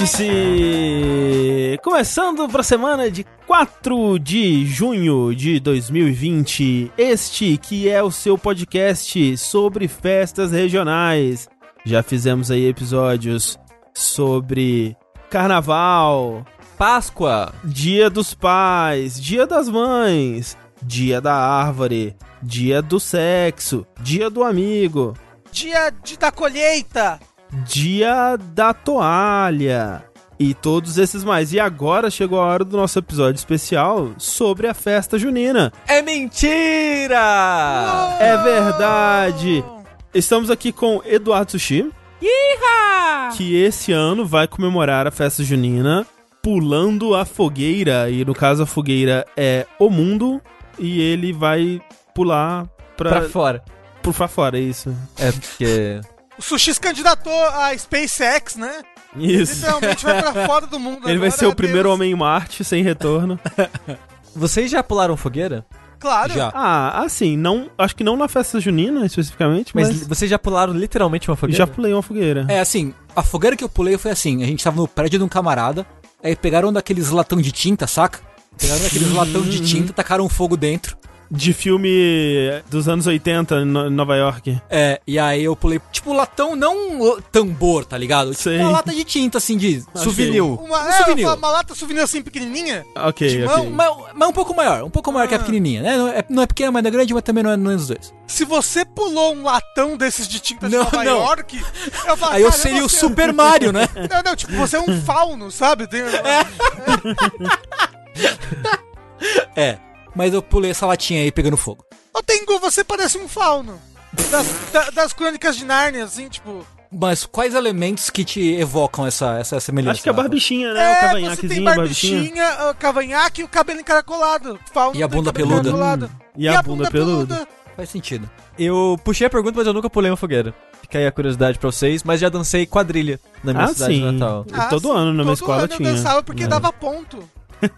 Vértice! Começando para a semana de 4 de junho de 2020, este que é o seu podcast sobre festas regionais. Já fizemos aí episódios sobre carnaval, Páscoa, Dia dos Pais, Dia das Mães, Dia da Árvore, Dia do Sexo, Dia do Amigo, Dia de, da colheita. Dia da Toalha e todos esses mais. E agora chegou a hora do nosso episódio especial sobre a festa junina. é mentira! É verdade! Estamos aqui com Eduardo Sushi, que esse ano vai comemorar a festa junina pulando a fogueira. E no caso, a fogueira é o mundo e ele vai pular pra, Pra fora. por pra fora, é isso. É porque. O Sushi se candidatou a SpaceX, né? Isso. Literalmente vai pra fora do mundo. Ele vai ser o primeiro Deus. homem em Marte sem retorno. Vocês já pularam fogueira? Claro. Já. Ah, assim, não, acho que não na festa junina especificamente, Mas, mas, vocês já pularam literalmente uma fogueira? já pulei uma fogueira. É, assim, a fogueira que eu pulei foi assim, a gente tava no prédio de um camarada, aí pegaram daqueles latão de tinta, saca? Pegaram daqueles latão de tinta, tacaram fogo dentro. De filme dos anos 80 em No- Nova York. É, e aí eu pulei, tipo, latão, não tambor, tá ligado? Tipo, Sei. uma lata de tinta, assim, de souvenir. Uma, Um é, souvenir. uma, uma lata souvenir assim pequenininha. Ok, De ok. mão, Mas, mas um pouco maior, um pouco maior que a Ah. pequenininha, né? Não é, não é pequena, mas não é grande, mas também não é, não é dos dois. Se você pulou um latão desses de tinta de Não, Nova não. York, eu falo, Aí eu seria o Super Mario, né? Não, não, tipo, você é um fauno, sabe? Tem- É, mas eu pulei essa latinha aí pegando fogo. Ô, Tengu, você parece um fauno. Das, da- das crônicas de Nárnia, assim, tipo. Mas quais elementos que te evocam essa, essa semelhança? Acho que é a Rafa? barbichinha, né? o É, você tem a barbichinha. barbichinha, o cavanhaque e o cabelo encaracolado. Fauno E a bunda peluda. encaracolado. E a bunda peluda. Faz sentido. Eu puxei a pergunta, mas eu nunca pulei uma fogueira. Fica aí a curiosidade pra vocês, mas já dancei quadrilha na minha Ah, cidade sim. natal. E todo ano na minha escola ano tinha. eu dançava porque É. dava ponto.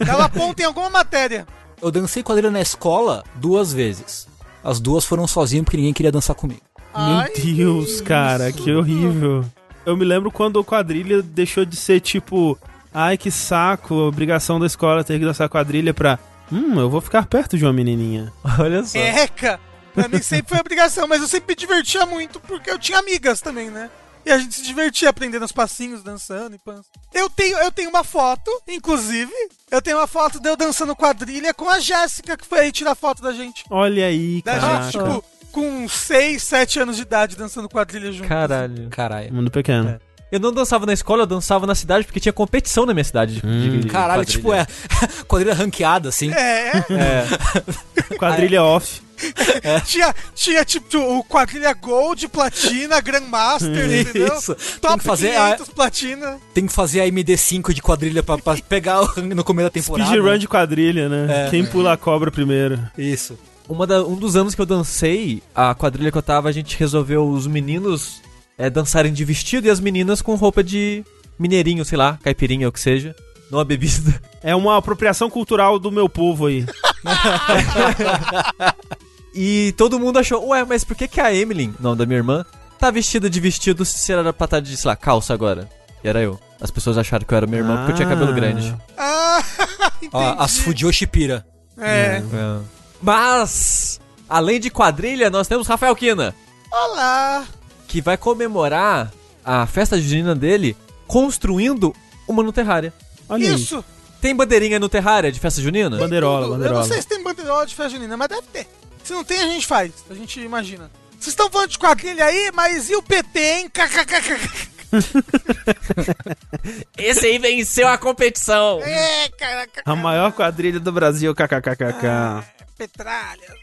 Dava ponto em alguma matéria. Eu dancei quadrilha na escola duas vezes. As duas foram sozinho porque ninguém queria dançar comigo. Meu Ai, Deus, cara, que horrível. Eu me lembro quando o quadrilha deixou de ser tipo, ai que saco, obrigação da escola ter que dançar quadrilha pra, hum, eu vou ficar perto de uma menininha. Olha só. Eca! Pra mim sempre foi obrigação, mas eu sempre me divertia muito porque eu tinha amigas também, né? E a gente se divertia aprendendo os passinhos, dançando e pans. Eu tenho, eu tenho uma foto, inclusive, eu tenho uma foto de eu dançando quadrilha com a Jéssica, que foi aí tirar foto da gente. Olha aí, Da caraca. gente, tipo, com 6, 7 anos de idade dançando quadrilha junto. Caralho. Caralho. Mundo pequeno. Eu não dançava na escola, eu dançava na cidade porque tinha competição na minha cidade. de- Hum. de Caralho, quadrilha. tipo, é quadrilha ranqueada, assim. É, É. Quadrilha off. tinha, tinha tipo o quadrilha Gold, Platina, Grandmaster, entendeu? Isso. Top Tem que fazer a- 500 Platina. Tem que fazer a MD5 de quadrilha pra, pra pegar no começo da temporada. Speedrun de quadrilha, né? É. Quem pula a cobra primeiro. Isso. Uma da- um dos anos que eu dancei, a quadrilha que eu tava, a gente resolveu os meninos é, dançarem de vestido e as meninas com roupa de mineirinho, sei lá, caipirinha ou o que seja. Não a bebida. É uma apropriação cultural do meu povo aí. E todo mundo achou, ué, mas por que, que a Emily, não da minha irmã, tá vestida de vestido se era pra estar de, sei lá, calça agora? E era eu. As pessoas acharam que eu era minha irmã porque eu tinha cabelo Ah. grande. Ah. Ó, as Fujoshi pira. É. É. Mas, além de quadrilha, nós temos Rafael Kina, Olá. que vai comemorar a festa junina dele construindo uma no Terraria. Olha aí. Isso. Tem bandeirinha no Terraria de festa junina? Bandeirola, Tudo. Eu bandeirola. não sei se tem bandeirola de festa junina, mas deve ter. Se não tem, a gente faz. A gente imagina. Vocês estão falando de quadrilha aí, mas e o PT, hein? KKKK. Esse aí venceu a competição! É, cara. A maior quadrilha do Brasil, kkkk. Petralha.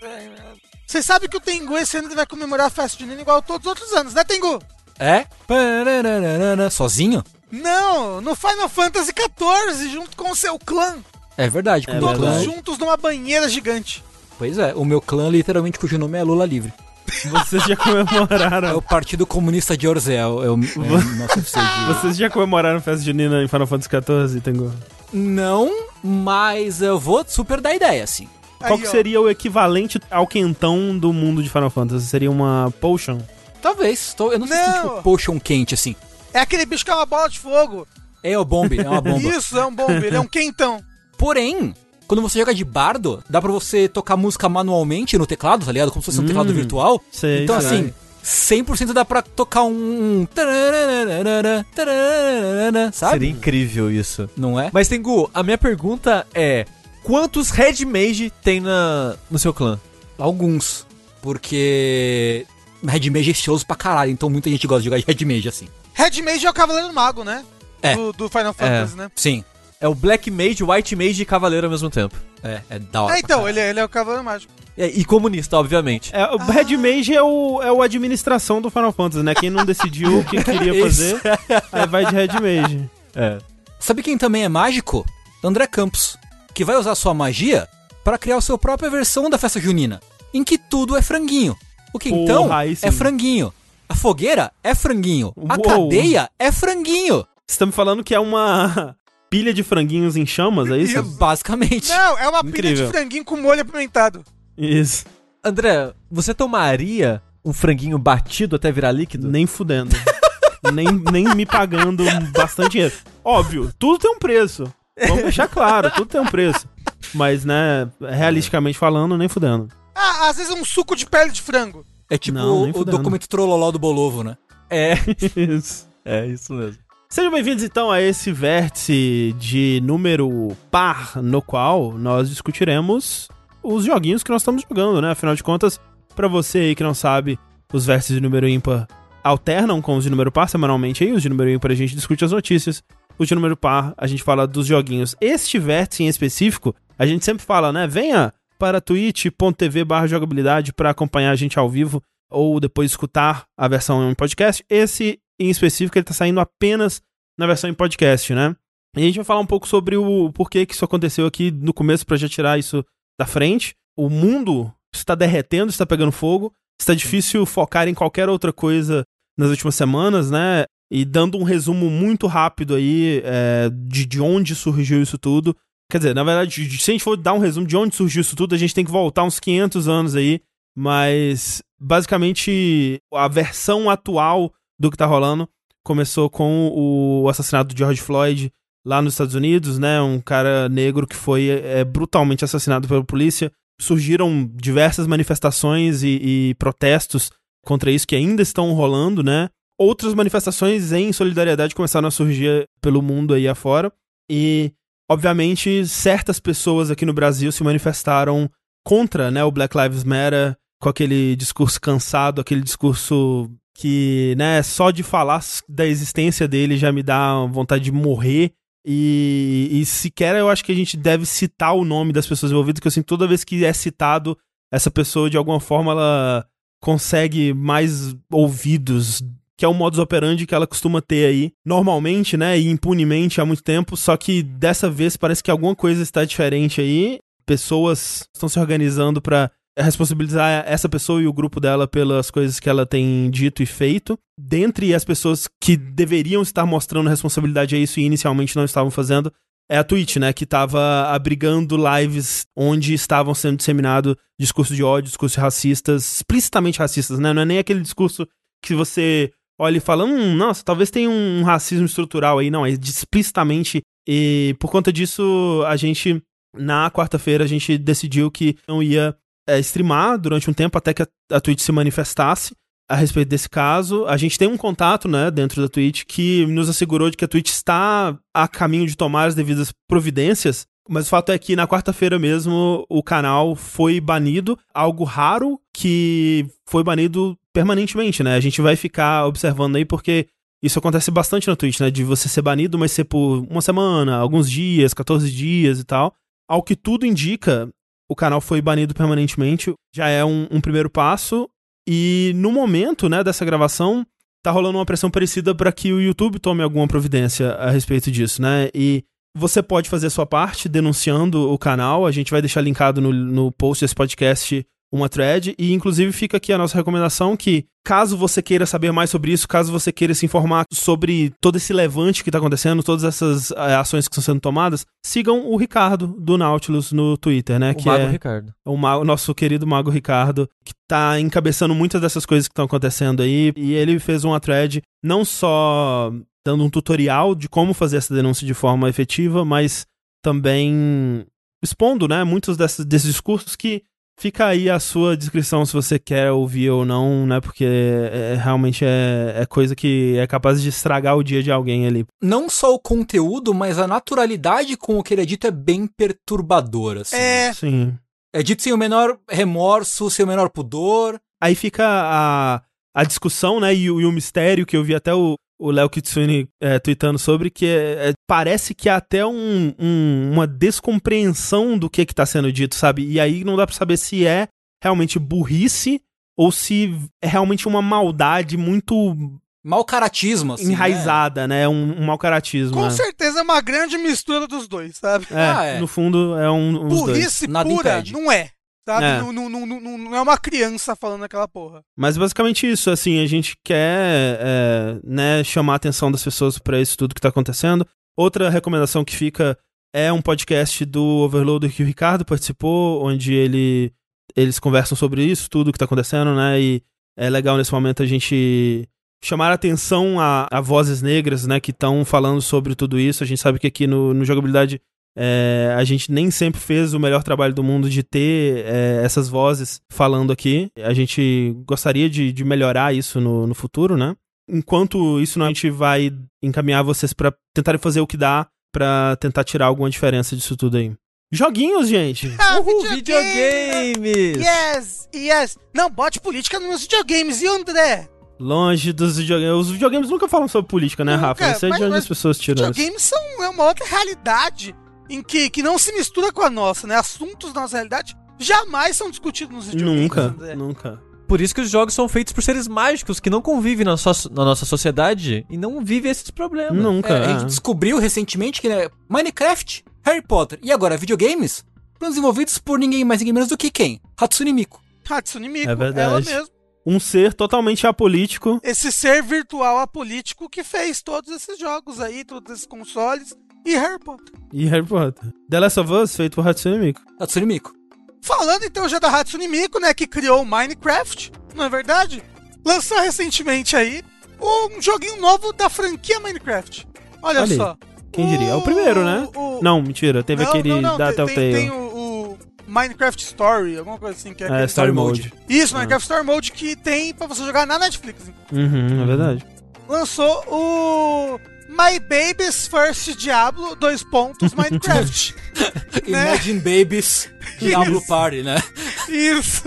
Vocês sabem que o Tengu esse ano ele vai comemorar a festa junina igual todos os outros anos, né, Tengu? É? Sozinho? Não, no Final Fantasy XIV, junto com o seu clã. É verdade. com É o Todos juntos numa banheira gigante. Pois é, o meu clã, literalmente, cujo nome é Lula Livre. Vocês já É comemoraram. o Partido Comunista de Orzé, é o, é o, é o nosso de... Vocês já comemoraram festa junina em Final Fantasy XIV, Tengu? Não, mas eu vou super dar ideia, assim. Qual Aí, seria o equivalente ao quentão do mundo de Final Fantasy? Seria uma potion? Talvez. tô- eu não sei se tem, Não. tipo potion quente, assim. É aquele bicho que é uma bola de fogo. É o bombe, é uma bomba. Isso, é um bombe, ele é um quentão. Porém, quando você joga de bardo, dá pra você tocar música manualmente no teclado, tá ligado? Como se fosse um Hum, teclado virtual. sei, então, sei. assim, 100% dá pra tocar um. Sabe? Seria incrível isso. Não é? Mas, Tengu, a minha pergunta é: quantos Red Mage tem na, no seu clã? Alguns. Porque. Red Mage é estiloso pra caralho, então muita gente gosta de jogar de Red Mage assim. Red Mage é o Cavaleiro Mago, né? É. Do, do Final Fantasy, né? Sim. É o Black Mage, White Mage e Cavaleiro ao mesmo tempo. É, é da hora. É, então, ele, é- ele é o Cavaleiro Mágico. É, E, comunista, obviamente. É, o Red Mage é o, é o administração do Final Fantasy, né? Quem não decidiu o que queria fazer, aí vai de Red Mage. É. Sabe quem também é mágico? André Campos, que vai usar sua magia pra criar a sua própria versão da festa junina, em que tudo é franguinho. O quentão Porra, aí sim. é franguinho. A fogueira é franguinho. A Uou. cadeia é franguinho. Você tá me falando que é uma pilha de franguinhos em chamas, é isso? Basicamente. Não, é uma pilha Incrível. de franguinho com molho apimentado. Isso. André, você tomaria um franguinho batido até virar líquido? Nem fudendo. nem, nem me pagando bastante dinheiro. Óbvio, tudo tem um preço. Vamos deixar claro, tudo tem um preço. Mas, né, realisticamente falando, nem fudendo. Ah, às vezes um suco de pele de frango. É tipo Não, o, o documento trololó do Bolovo, né? É, Isso. é isso mesmo. Sejam bem-vindos então a esse vértice de número par, no qual nós discutiremos os joguinhos que nós estamos jogando, né? Afinal de contas, pra você aí que não sabe, os vértices de número ímpar alternam com os de número par semanalmente aí. Os de número ímpar a gente discute as notícias. Os de número par a gente fala dos joguinhos. Este vértice em específico, a gente sempre fala, né? Venha para twitch.tv jogabilidade para acompanhar a gente ao vivo ou depois escutar a versão em podcast. Esse em específico ele tá saindo apenas na versão em podcast, né? E a gente vai falar um pouco sobre o porquê que isso aconteceu aqui no começo pra já tirar isso da frente. O mundo está derretendo, está pegando fogo. Está difícil focar em qualquer outra coisa nas últimas semanas, né? E dando um resumo muito rápido aí é, de, de onde surgiu isso tudo. Quer dizer, na verdade, de- se a gente for dar um resumo de onde surgiu isso tudo, a gente tem que voltar uns 500 anos aí. Mas, basicamente, a versão atual do que tá rolando começou com o assassinato de George Floyd lá nos Estados Unidos, né? Um cara negro que foi é, brutalmente assassinado pela polícia. Surgiram diversas manifestações e, e protestos contra isso que ainda estão rolando, né? Outras manifestações em solidariedade começaram a surgir pelo mundo aí afora. E, obviamente, certas pessoas aqui no Brasil se manifestaram contra né, o Black Lives Matter, com aquele discurso cansado, aquele discurso que, né, só de falar da existência dele já me dá vontade de morrer. E, e sequer eu acho que a gente deve citar o nome das pessoas envolvidas, que eu sinto toda vez que é citado, essa pessoa de alguma forma ela consegue mais ouvidos, que é o modus operandi que ela costuma ter aí, normalmente, né, e impunemente há muito tempo, só que dessa vez parece que alguma coisa está diferente aí. Pessoas estão se organizando pra responsabilizar essa pessoa e o grupo dela pelas coisas que ela tem dito e feito. Dentre as pessoas que deveriam estar mostrando responsabilidade a isso e inicialmente não estavam fazendo, é a Twitch, né, que estava abrigando lives onde estavam sendo disseminado discurso de ódio, discursos racistas, explicitamente racistas, né? Não é nem aquele discurso que você olha e fala, hum, nossa, talvez tenha um racismo estrutural aí. Não, é explicitamente. E por conta disso, a gente, na quarta-feira, a gente decidiu que não ia é, streamar durante um tempo até que a, a Twitch se manifestasse a respeito desse caso. A gente tem um contato, né, dentro da Twitch que nos assegurou de que a Twitch está a caminho de tomar as devidas providências. Mas o fato é que na quarta-feira mesmo o canal foi banido, algo raro que foi banido permanentemente, né? A gente vai ficar observando aí porque isso acontece bastante na Twitch, né? De você ser banido, mas ser por uma semana, alguns dias, 14 dias e tal. Ao que tudo indica, o canal foi banido permanentemente. Já é um, um primeiro passo. E no momento, né, dessa gravação, tá rolando uma pressão parecida para que o YouTube tome alguma providência a respeito disso, né? E você pode fazer a sua parte denunciando o canal. A gente vai deixar linkado no, no post desse podcast uma thread e inclusive fica aqui a nossa recomendação que caso você queira saber mais sobre isso, caso você queira se informar sobre todo esse levante que tá acontecendo, todas essas eh, ações que estão sendo tomadas, sigam o Ricardo do Nautilus no Twitter, né? O que Mago é Ricardo. o, ma- o nosso querido Mago Ricardo, que tá encabeçando muitas dessas coisas que estão acontecendo aí. E ele fez uma thread não só dando um tutorial de como fazer essa denúncia de forma efetiva, mas também expondo, né, muitos desses, desses discursos que fica aí a sua descrição se você quer ouvir ou não, né, porque é- é- realmente é, é coisa que é capaz de estragar o dia de alguém ali. Não só o conteúdo, mas a naturalidade com o que ele é dito é bem perturbadora. Assim. É, Sim. É dito sem o menor remorso, sem o menor pudor. Aí fica a, a discussão, né, e, o- e o mistério que eu vi até o o Léo Kitsune é, tweetando sobre, que é- é- parece que há até um- um- uma descompreensão do que que tá sendo dito, sabe? E aí não dá pra saber se é realmente burrice ou se é realmente uma maldade muito Mau caratismo, assim. enraizada, né? Um, um mau caratismo. com né? certeza é uma grande mistura dos dois, sabe? É, Ah, é. no fundo é um. Burrice Nada pura impede. não é. Sabe? É. Não, não, não, não, é uma criança falando aquela porra. Mas basicamente isso, assim, a gente quer é, né, chamar a atenção das pessoas para isso tudo que tá acontecendo. Outra recomendação que fica é um podcast do Overloader que o Ricardo participou, onde ele eles conversam sobre isso, tudo que tá acontecendo, né? E é legal nesse momento a gente chamar a atenção a, a vozes negras, né, que estão falando sobre tudo isso. A gente sabe que aqui no, no Jogabilidade é, a gente nem sempre fez o melhor trabalho do mundo de ter é, essas vozes falando aqui. A gente gostaria de, de melhorar isso no, no futuro, né? Enquanto isso, a gente vai encaminhar vocês pra tentarem fazer o que dá pra tentar tirar alguma diferença disso tudo aí. Joguinhos, gente! Ah, Uhul, videogame! videogames! Yes, yes. Não, bote política nos videogames. E André? Longe dos videogames. Os videogames nunca falam sobre política, né, Nunca, Rafa? Não sei mas- de onde as pessoas tiram isso. Videogames são é uma outra realidade em que, que não se mistura com a nossa, né? Assuntos da nossa realidade jamais são discutidos nos videogames. Nunca, André. nunca. Por isso que os jogos são feitos por seres mágicos que não convivem na, so- na nossa sociedade e não vivem esses problemas. Nunca. É, a gente é. descobriu recentemente que né, Minecraft, Harry Potter e agora videogames foram desenvolvidos por ninguém mais ninguém menos do que quem? Hatsune Miku. Hatsune Miku, É verdade. ela mesma. Um ser totalmente apolítico. Esse ser virtual apolítico que fez todos esses jogos aí, todos esses consoles e Harry Potter. E Harry Potter. The Last of Us, feito por Hatsune Miku. Hatsune Miku. Falando então já da Hatsune Miku, né, que criou o Minecraft, não é verdade? Lançou recentemente aí um joguinho novo da franquia Minecraft. Olha, só. Quem diria? É o primeiro, né? o- Não, mentira. Teve Não, aquele não, não, da tem, Telltale. tem, tem o, o Minecraft Story, alguma coisa assim que é, É, Story Mode. Isso, Ah. Minecraft Story Mode que tem pra você jogar na Netflix. Uhum, é verdade. Lançou o My Baby's First Diablo, dois pontos, Minecraft. Né? Imagine Babies Diablo Party, né? Isso.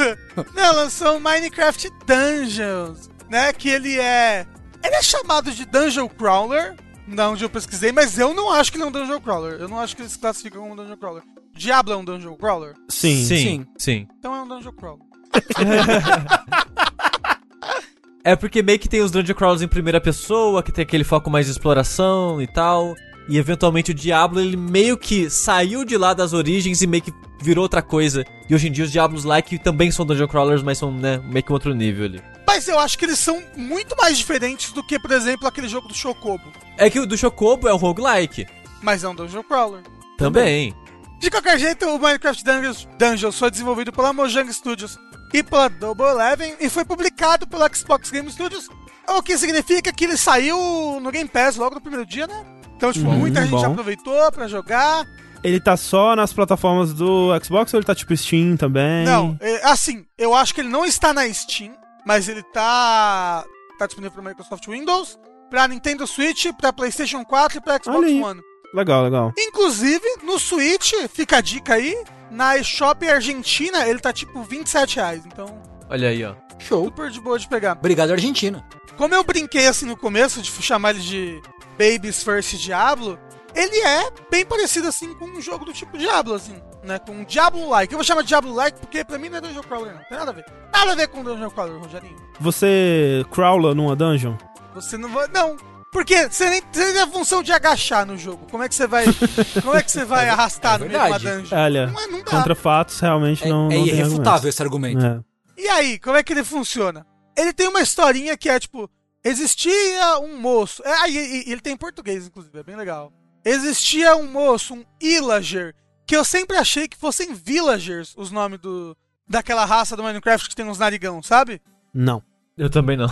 Não, lançou Minecraft Dungeons, né? Que ele é. Ele é chamado de Dungeon Crawler. Da onde eu pesquisei, mas eu não acho que ele é um Dungeon Crawler. Eu não acho que ele se classifica como um Dungeon Crawler. Diablo é um Dungeon Crawler? Sim. Sim, Sim. sim. Então é um Dungeon Crawler. É porque meio que tem os Dungeon Crawlers em primeira pessoa, que tem aquele foco mais de exploração e tal. E eventualmente o Diablo, ele meio que saiu de lá das origens e meio que virou outra coisa. E hoje em dia os Diablos like também são Dungeon Crawlers, mas são, né, meio que um outro nível ali. Mas eu acho que eles são muito mais diferentes do que, por exemplo, aquele jogo do Chocobo. É que o do Chocobo é um roguelike. Mas é um Dungeon Crawler. Também. De qualquer jeito, o Minecraft Dungeons, Dungeons foi desenvolvido pela Mojang Studios e pela Double Eleven e foi publicado pela Xbox Game Studios, o que significa que ele saiu no Game Pass logo no primeiro dia, né? Então, tipo, Hum, muita gente bom. já aproveitou pra jogar. Ele tá só nas plataformas do Xbox ou ele tá tipo Steam também? Não, é, assim, eu acho que ele não está na Steam, mas ele tá, tá disponível pra Microsoft Windows, pra Nintendo Switch, pra PlayStation 4 e pra Xbox. One. Legal, legal. Inclusive, no Switch, fica a dica aí, na eShop Argentina, ele tá tipo 27 reais. Então, Olha aí, ó. Show. super de boa de pegar. Obrigado, Argentina. Como eu brinquei assim no começo, de chamar ele de Baby's First Diablo, ele é bem parecido assim com um jogo do tipo Diablo, assim, né? Com um Diablo-like. Eu vou chamar de Diablo-like porque pra mim não é Dungeon Crawler, não. Tem nada a ver. Nada a ver com Dungeon Crawler, Rogerinho. Você crawla numa dungeon? Você não vai. Não. Porque você nem tem a função de agachar no jogo. Como é que você vai. Como é que você vai arrastar no meio de uma verdade. dungeon? Olha, Não, é- não dá. contra fatos realmente É, não, é não irrefutável esse argumento. É. E aí, como é que ele funciona? Ele tem uma historinha que é tipo: existia um moço. É, e, e- e ele tem em português, inclusive, é bem legal. Existia um moço, um Illager, que eu sempre achei que fossem villagers os nomes do, daquela raça do Minecraft que tem uns narigão, sabe? Não. Eu também não.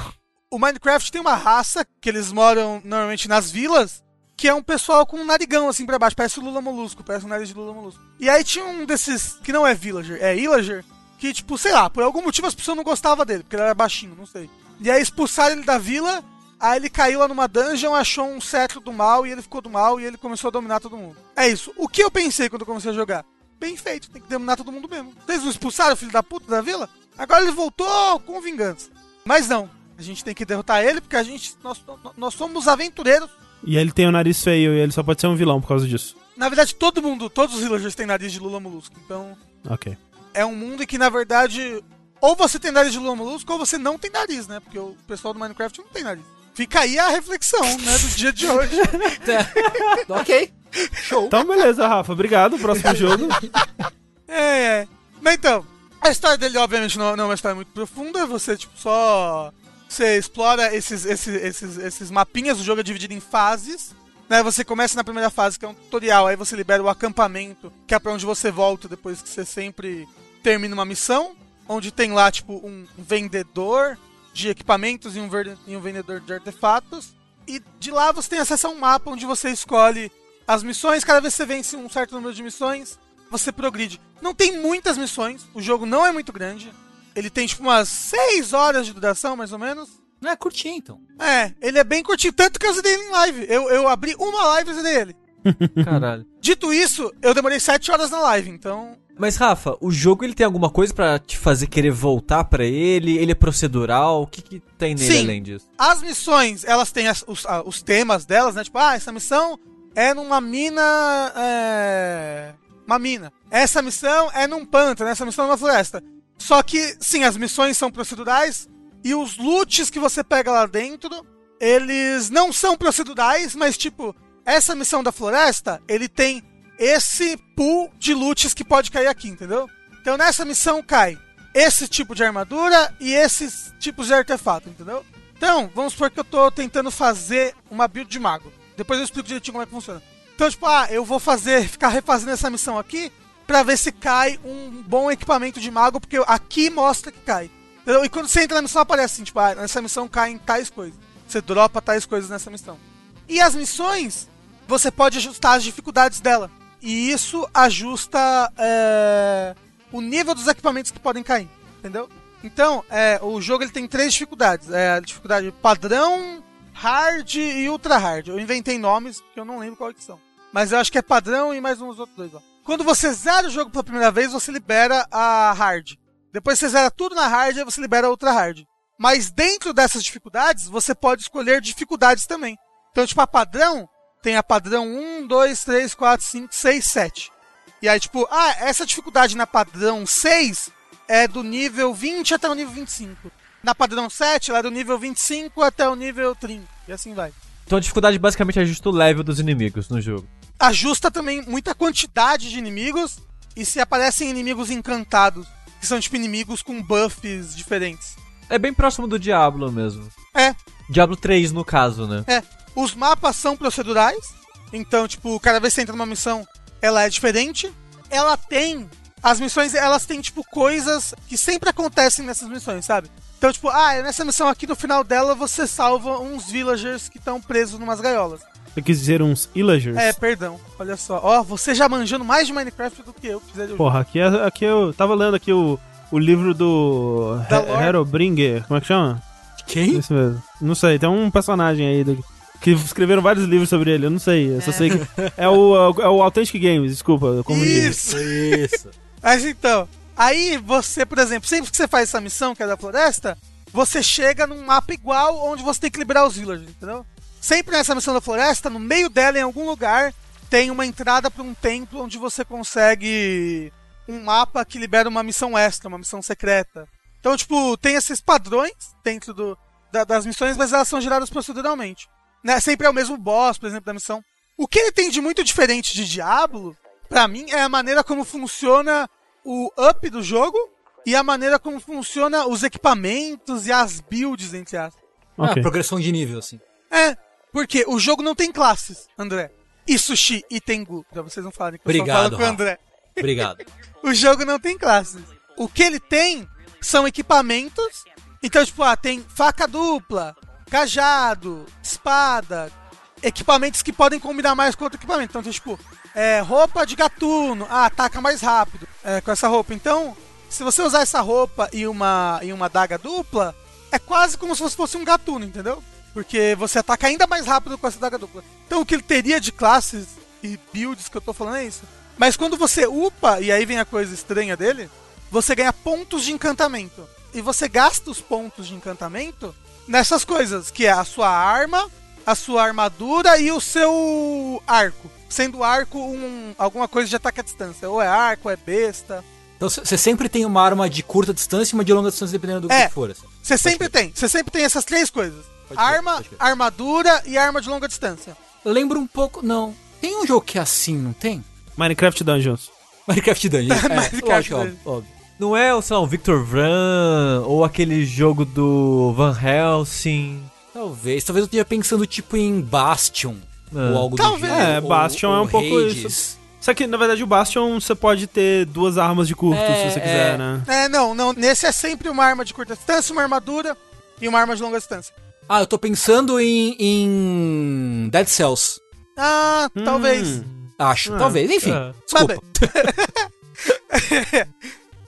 O Minecraft tem uma raça que eles moram normalmente nas vilas, que é um pessoal com um narigão assim pra baixo, parece o Lula Molusco, parece o nariz de Lula Molusco. E aí tinha um desses que não é villager, é illager, que tipo, sei lá, por algum motivo as pessoas não gostavam dele, porque ele era baixinho, não sei. E aí expulsaram ele da vila, aí ele caiu lá numa dungeon, achou um cetro do mal e ele ficou do mal e ele começou a dominar todo mundo. É isso. O que eu pensei quando eu comecei a jogar? Bem feito, tem que dominar todo mundo mesmo. Vocês não expulsaram o filho da puta da vila? Agora ele voltou com vingança. Mas não, a gente tem que derrotar ele porque a gente nós, nós somos aventureiros. E ele tem o nariz feio e ele só pode ser um vilão por causa disso. Na verdade, todo mundo, todos os villagers têm nariz de Lula Molusco. Então, Ok. é um mundo em que, na verdade, ou você tem nariz de Lula Molusco ou você não tem nariz, né? Porque o pessoal do Minecraft não tem nariz. Fica aí a reflexão, né, do dia de hoje. ok. Show. Então, beleza, Rafa. Obrigado. Próximo jogo. É, é. Mas então, a história dele, obviamente, não, não é uma história muito profunda. Você, tipo, só. Você explora esses, esses, esses, esses mapinhas. O jogo é dividido em fases. Né? Você começa na primeira fase, que é um tutorial. Aí você libera o acampamento, que é pra onde você volta depois que você sempre termina uma missão. Onde tem lá, tipo, um vendedor de equipamentos e um, e um vendedor de artefatos. E de lá você tem acesso a um mapa onde você escolhe as missões. Cada vez que você vence um certo número de missões, você progride. Não tem muitas missões, o jogo não é muito grande. Ele tem tipo umas 6 horas de duração, mais ou menos. Não é curtinho, então. É, ele é bem curtinho, tanto que eu zerei ele em live. Eu, eu abri uma live e zerei ele. Caralho. Dito isso, eu demorei 7 horas na live, então. Mas, Rafa, o jogo ele tem alguma coisa pra te fazer querer voltar pra ele? Ele é procedural? O que, que tem nele Sim. além disso? As missões, elas têm as- os, os temas delas, né? Tipo, ah, essa missão é numa mina. É. Uma mina. Essa missão é num pântano, essa missão é numa floresta. Só que, sim, as missões são procedurais e os loots que você pega lá dentro, eles não são procedurais, mas tipo, essa missão da floresta, ele tem esse pool de loots que pode cair aqui, entendeu? Então nessa missão cai esse tipo de armadura e esses tipos de artefato, entendeu? Então, vamos supor que eu tô tentando fazer uma build de mago. Depois eu explico direitinho como é que funciona. Então, tipo, ah, eu vou fazer, ficar refazendo essa missão aqui pra ver se cai um bom equipamento de mago, porque aqui mostra que cai. Entendeu? E quando você entra na missão, aparece assim, tipo, ah, nessa missão caem tais coisas. Você dropa tais coisas nessa missão. E as missões, você pode ajustar as dificuldades dela. E isso ajusta é, o nível dos equipamentos que podem cair. Entendeu? Então, é, o jogo ele tem três dificuldades. É a dificuldade padrão, hard e ultra hard. Eu inventei nomes que eu não lembro quais que são. Mas eu acho que é padrão e mais uns outros dois lá. Quando você zera o jogo pela primeira vez, você libera a hard. Depois você zera tudo na hard e você libera a ultra hard. Mas dentro dessas dificuldades, você pode escolher dificuldades também. Então, tipo, a padrão tem a padrão 1, 2, 3, 4, 5, 6, 7. E aí, tipo, ah, essa dificuldade na padrão 6 é do nível 20 até o nível 25. Na padrão 7, ela é do nível 25 até o nível 30. E assim vai. Então a dificuldade basicamente ajusta o level dos inimigos no jogo. Ajusta também muita quantidade de inimigos. E se aparecem inimigos encantados, que são tipo inimigos com buffs diferentes. É bem próximo do Diablo mesmo. É, Diablo 3 no caso, né? É, os mapas são procedurais, então, tipo, cada vez que você entra numa missão, ela é diferente. Ela tem. As missões, elas têm, tipo, coisas que sempre acontecem nessas missões, sabe? Então, tipo, ah, nessa missão aqui, no final dela, você salva uns villagers que estão presos numas gaiolas. Eu quis dizer uns illagers. É, perdão, olha só. Ó, você já manjando mais de Minecraft do que eu, quiser Porra, aqui, é- aqui eu tava lendo aqui o, o livro do He-. Herobringer. Como é que chama? Quem? Isso mesmo. Não sei, tem um personagem aí do- que escreveram vários livros sobre ele. Eu não sei. Eu só sei que. É o, é o Authentic Games, desculpa, confundi. Isso! Isso. Mas então, aí você, por exemplo, sempre que você faz essa missão, que é da floresta, você chega num mapa igual onde você tem que liberar os villagers, entendeu? Sempre nessa missão da floresta, no meio dela, em algum lugar, tem uma entrada para um templo onde você consegue um mapa que libera uma missão extra, uma missão secreta. Então, tipo, tem esses padrões dentro do, da- das missões, mas elas são geradas proceduralmente. né? Sempre é o mesmo boss, por exemplo, da missão. O que ele tem de muito diferente de Diablo, pra mim, é a maneira como funciona o up do jogo e a maneira como funciona os equipamentos e as builds, entre aspas. Ah, Ok. progressão de nível, assim. É, porque o jogo não tem classes, André. E Sushi e Tengu, pra vocês não falarem que eu Obrigado, com o. André. Obrigado. O jogo não tem classes. O que ele tem são equipamentos. Então, tipo, ah, tem faca dupla, cajado, espada, equipamentos que podem combinar mais com outro equipamento. Então, tem, tipo, é, roupa de gatuno, ah, ataca mais rápido é, com essa roupa. Então, se você usar essa roupa e uma, e uma daga dupla, é quase como se fosse um gatuno, entendeu? Porque você ataca ainda mais rápido com essa daga dupla. Então, o que ele teria de classes e builds que eu tô falando é isso. Mas quando você upa, e aí vem a coisa estranha dele, você ganha pontos de encantamento. E você gasta os pontos de encantamento nessas coisas, que é a sua arma, a sua armadura e o seu arco. Sendo arco um, alguma coisa de ataque à distância. Ou é arco, ou é besta. Então você sempre tem uma arma de curta distância e uma de longa distância, dependendo do É. que for. assim. Você sempre tem. Você sempre tem essas três coisas. Pode arma, crer. armadura e arma de longa distância. Lembra um pouco. Não. Tem um jogo que é assim, não tem? Minecraft Dungeons. Minecraft Dungeon. É, Minecraft lógico, Dungeon. óbvio, óbvio. Não é, sei lá, um Victor Vran ou aquele jogo do Van Helsing. Talvez. Talvez eu esteja pensando tipo em Bastion. Ah. Ou algo Talvez. do. É, ou- Bastion é ou um pouco Hades. isso. Só que, na verdade, o Bastion você pode ter duas armas de curto, É, se você quiser, é. né? É, não, não. Nesse é sempre uma arma de curta distância, uma armadura e uma arma de longa distância. Ah, eu tô pensando em, em Dead Cells. Ah, talvez. Hum. Acho. Ah, Talvez. Enfim. é. Desculpa.